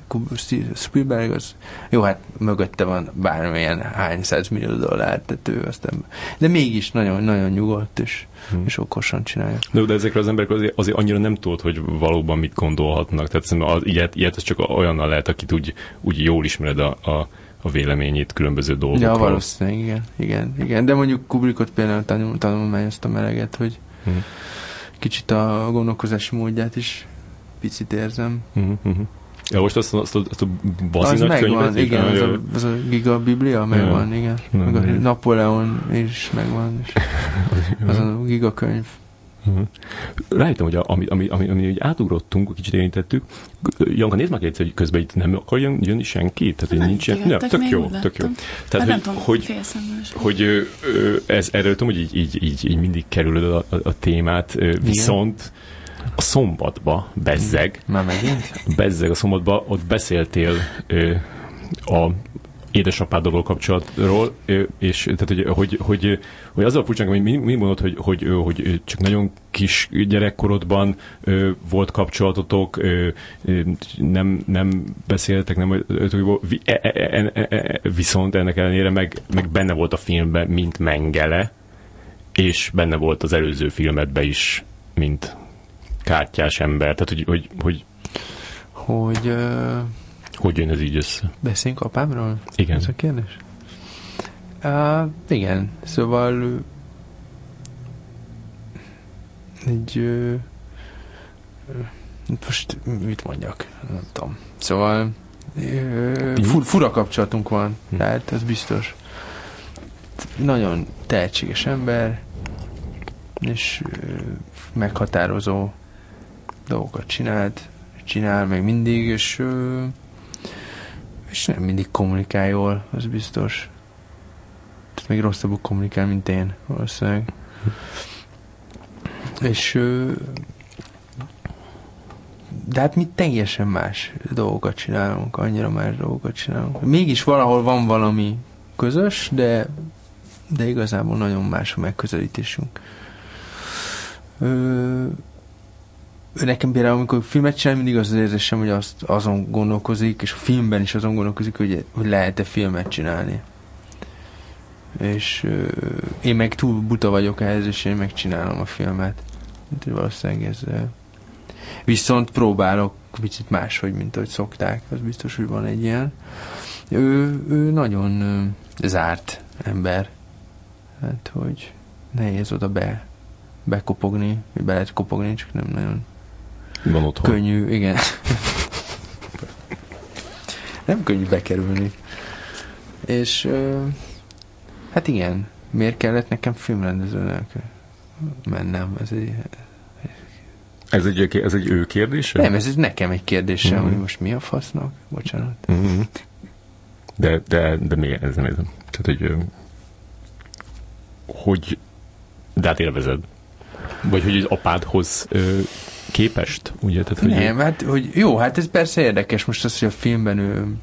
Speaker 3: Spielberg az, jó, hát mögötte van bármilyen hány millió dollár, tehát ő aztán, de mégis nagyon, nagyon nyugodt és, hmm. és okosan csinálja.
Speaker 1: De, de ezekre az emberek azért, azért annyira nem tudod, hogy valóban mit gondolhatnak. Tehát az, ilyet, ilyet az csak olyannal lehet, akit úgy, úgy jól ismered a, a a véleményét különböző dolgokról.
Speaker 3: Ja, valószínűleg, igen, igen, igen. De mondjuk Kubrickot például tanul, tanulmányoztam eleget, hogy uh-huh. kicsit a gondolkozási módját is picit érzem.
Speaker 1: Uh-huh, uh-huh. Ja, most azt, azt, azt a bazi
Speaker 3: az megvan, könyvet, igen, az a, az a Giga Biblia megvan, ja. igen. Meg a Napóleon is megvan, és <laughs> az a Giga könyv.
Speaker 1: Uh-huh. Rájöttem, hogy a, ami, ami, ami, ami így átugrottunk, kicsit érintettük. Janka, nézd meg egyszer, hogy közben itt nem akar jönni senki? Tehát, hogy nincs ilyen... Ja, tök jó, tök jó. Tehát, hogy, tudom, hogy, hogy ez, erről tudom, hogy így, így, így, így mindig kerülöd a, a, a témát, viszont a szombatba, bezzeg.
Speaker 3: Már megint?
Speaker 1: Bezzeg a szombatba, ott beszéltél a édesapádról kapcsolatról, és tehát, hogy, hogy, hogy, hogy azzal furcsán, hogy mi, mi mondod, hogy, hogy, hogy csak nagyon kis gyerekkorodban volt kapcsolatotok, nem, nem beszéltek, nem, viszont ennek ellenére meg, meg benne volt a filmben, mint Mengele, és benne volt az előző filmedben is, mint kártyás ember. Tehát, hogy, hogy, hogy
Speaker 3: hogy
Speaker 1: hogy jön ez így össze?
Speaker 3: Beszéljünk apámról?
Speaker 1: Igen.
Speaker 3: Ez a kérdés? Uh, igen, szóval egy uh, most mit mondjak, nem tudom. Szóval uh, fur, fura kapcsolatunk van, hm. tehát ez biztos. Nagyon tehetséges ember, és uh, meghatározó dolgokat csinált, csinál még mindig, és uh, és nem mindig kommunikál jól, az biztos. Tehát még rosszabbul kommunikál, mint én, valószínűleg. És de hát mi teljesen más dolgokat csinálunk, annyira más dolgokat csinálunk. Mégis valahol van valami közös, de, de igazából nagyon más a megközelítésünk. Ö, nekem például, amikor filmet csinál, mindig az az érzésem, hogy azt, azon gondolkozik, és a filmben is azon gondolkozik, hogy, hogy lehet-e filmet csinálni. És euh, én meg túl buta vagyok ehhez, és én megcsinálom a filmet. Úgyhogy valószínűleg ez... Viszont próbálok picit máshogy, mint ahogy szokták. Az biztos, hogy van egy ilyen. Ő, ő nagyon euh, zárt ember. Hát, hogy nehéz oda be bekopogni, vagy be lehet kopogni, csak nem nagyon
Speaker 1: van otthon.
Speaker 3: Könnyű, igen. Nem könnyű bekerülni. És hát igen, miért kellett nekem filmrendezőnek mennem? Ez egy,
Speaker 1: ez egy, ez egy ő kérdése?
Speaker 3: Nem, ez egy nekem egy kérdése, mm-hmm. hogy most mi a fasznak? Bocsánat.
Speaker 1: Mm-hmm. De, de, de még ez nem értem. Tehát, hogy hogy de hát élvezed. Vagy hogy az apádhoz ö, képest, ugye? Tehát,
Speaker 3: hogy Nem, ő... hát hogy jó, hát ez persze érdekes most az, hogy a filmben ő,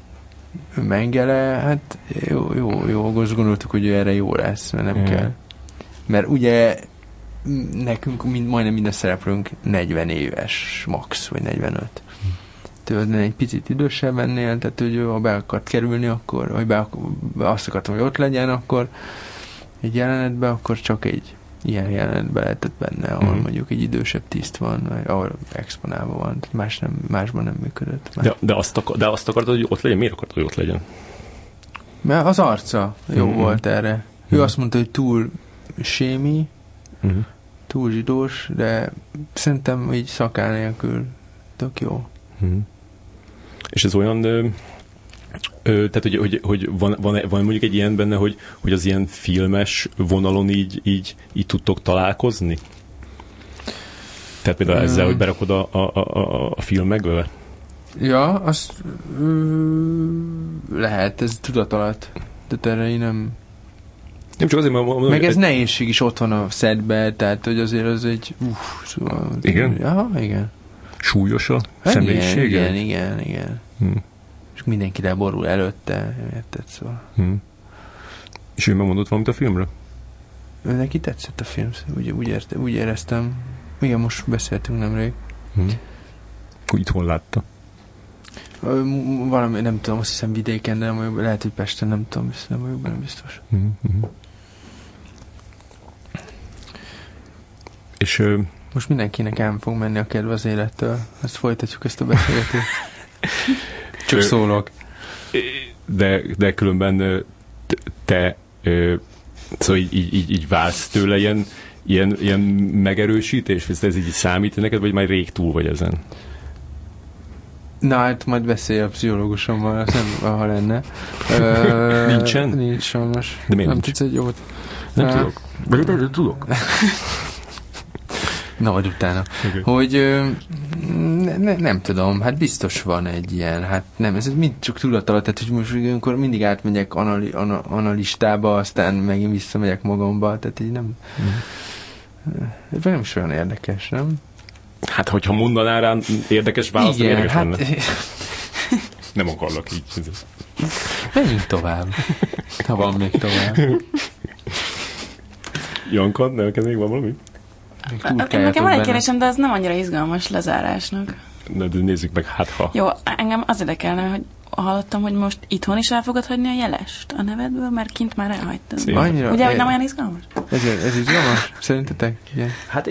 Speaker 3: ő mengele, hát jó, jó, jó, azt gondoltuk, hogy ő erre jó lesz, mert nem mm. kell. Mert ugye nekünk mind, majdnem minden szereplőnk 40 éves max, vagy 45. Tőled egy picit idősebb ennél, tehát hogy ha be akart kerülni, akkor, vagy be, azt akartam, hogy ott legyen, akkor egy jelenetben, akkor csak egy ilyen jelenetben lehetett benne, ahol mm-hmm. mondjuk egy idősebb tiszt van, vagy ahol exponálva van, más nem, másban nem működött.
Speaker 1: De, de, azt akar, de azt akartad, hogy ott legyen? Miért akartad, hogy ott legyen?
Speaker 3: Mert az arca jó mm-hmm. volt erre. Mm-hmm. Ő azt mondta, hogy túl sémi, mm-hmm. túl zsidós, de szerintem így szakál nélkül tök jó.
Speaker 1: Mm-hmm. És ez olyan, Ö, tehát, hogy, hogy, hogy van, van, van mondjuk egy ilyen benne, hogy, hogy az ilyen filmes vonalon így, így, így tudtok találkozni? Tehát például ezzel, hogy berakod a, a, a, a filmekbe?
Speaker 3: Ja, azt lehet, ez tudat alatt. De erre én nem...
Speaker 1: Nem csak azért, mert... Mondom,
Speaker 3: Meg ez egy... nehézség is ott van a szedbe, tehát hogy azért az egy... Uff,
Speaker 1: szóval, igen?
Speaker 3: Ja, igen.
Speaker 1: Súlyos a hát személyisége?
Speaker 3: Igen, igen, igen. Hmm. És mindenki leborul előtte, érted, szóval. Hmm.
Speaker 1: És ő megmondott valamit a filmről?
Speaker 3: Ő neki tetszett a film, úgy, úgy, érte, úgy éreztem. Igen, most beszéltünk nemrég. Hmm.
Speaker 1: Itthon látta?
Speaker 3: Valami, nem tudom, azt hiszem vidéken, de nem vagyok, lehet, hogy Pesten, nem tudom, nem vagyok benne biztos. Mm-hmm.
Speaker 1: És ö...
Speaker 3: most mindenkinek el fog menni a kedve az élettől. Ezt folytatjuk, ezt a beszélgetést. <laughs> Csak szólok.
Speaker 1: De, de különben te szóval így, így, így, így válsz tőle ilyen, ilyen, ilyen megerősítés? Ez így számít neked, vagy már rég túl vagy ezen?
Speaker 3: Na hát majd beszélj a pszichológusommal, nem, ha lenne.
Speaker 1: Ö, Nincsen?
Speaker 3: Nincs sajnos.
Speaker 1: De miért
Speaker 3: nem
Speaker 1: tudsz
Speaker 3: egy jót?
Speaker 1: Nem uh, tudok. Vagy tudok. <laughs>
Speaker 3: Na, vagy utána. Okay. Hogy ne, ne, nem tudom, hát biztos van egy ilyen, hát nem, ez mind csak tudatalat, tehát hogy most amikor mindig átmegyek anali, ana, analistába, aztán megint visszamegyek magamba, tehát így nem, mm. nem is olyan érdekes, nem?
Speaker 1: Hát, hogyha mondanál rá érdekes választ, Igen, érdekes hát... lenne. <laughs> Nem akarlak így.
Speaker 3: Menjünk tovább. Ha van még tovább.
Speaker 1: Janka, neked még van valami?
Speaker 2: Nekem van egy kérdésem, de az nem annyira izgalmas lezárásnak.
Speaker 1: Na, de nézzük meg, hát ha.
Speaker 2: Jó, engem az érdekelne, hogy hallottam, hogy most itthon is el fogod hagyni a jelest a nevedből, mert kint már elhagytad. Annyira, Ugye, hogy nem olyan izgalmas?
Speaker 3: Ez, ez izgalmas? Szerintetek?
Speaker 1: Igen. Hát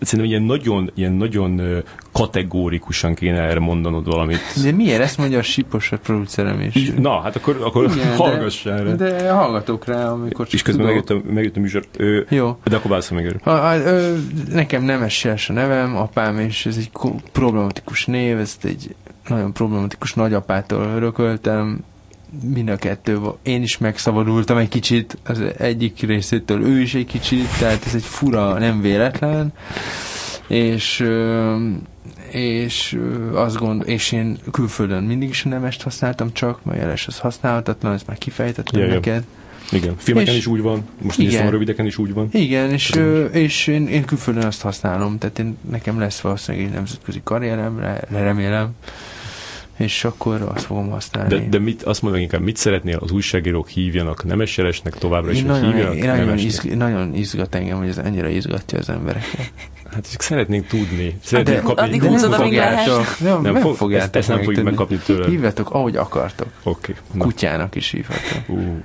Speaker 1: szerintem ilyen nagyon, ilyen nagyon kategórikusan kéne erre mondanod valamit.
Speaker 3: De miért ezt mondja a sipos a producerem is?
Speaker 1: Na, hát akkor, akkor Igen, hallgass
Speaker 3: de, erre. De hallgatok rá, amikor
Speaker 1: És közben megjött a, megjött a műsor. Ő,
Speaker 3: Jó.
Speaker 1: De akkor válaszol meg
Speaker 3: ha, ha, ö, Nekem nem a nevem, apám, és ez egy problematikus név, ezt egy nagyon problematikus nagyapától örököltem, mind a kettő, én is megszabadultam egy kicsit, az egyik részétől ő is egy kicsit, tehát ez egy fura, nem véletlen, és és azt gond, és én külföldön mindig is nemest használtam csak, mert jeles az használhatatlan, ezt már kifejtettem ja, neked. Ja.
Speaker 1: Igen, filmeken és, is úgy van, most igen, a rövideken is úgy van.
Speaker 3: Igen, és, ö, és én, én külföldön azt használom, tehát én, nekem lesz valószínűleg egy nemzetközi karrierem, remélem, és akkor azt fogom használni.
Speaker 1: De, de mit, azt mondom inkább, mit szeretnél, az újságírók hívjanak nemeseresnek továbbra is,
Speaker 3: én nagyon, hívjanak én nagyon, izg, nagyon izgat engem, hogy ez ennyire izgatja az embereket. <laughs>
Speaker 1: Hát csak szeretnénk tudni. Szeretnénk
Speaker 2: de, kapni. De nem fogjátok.
Speaker 3: Nem, nem, nem fogjátok
Speaker 1: ezt, ezt nem fogjuk megkapni tőle.
Speaker 3: Hívjatok, ahogy akartok.
Speaker 1: Oké.
Speaker 3: Okay, Kutyának is hívhatok. Uh.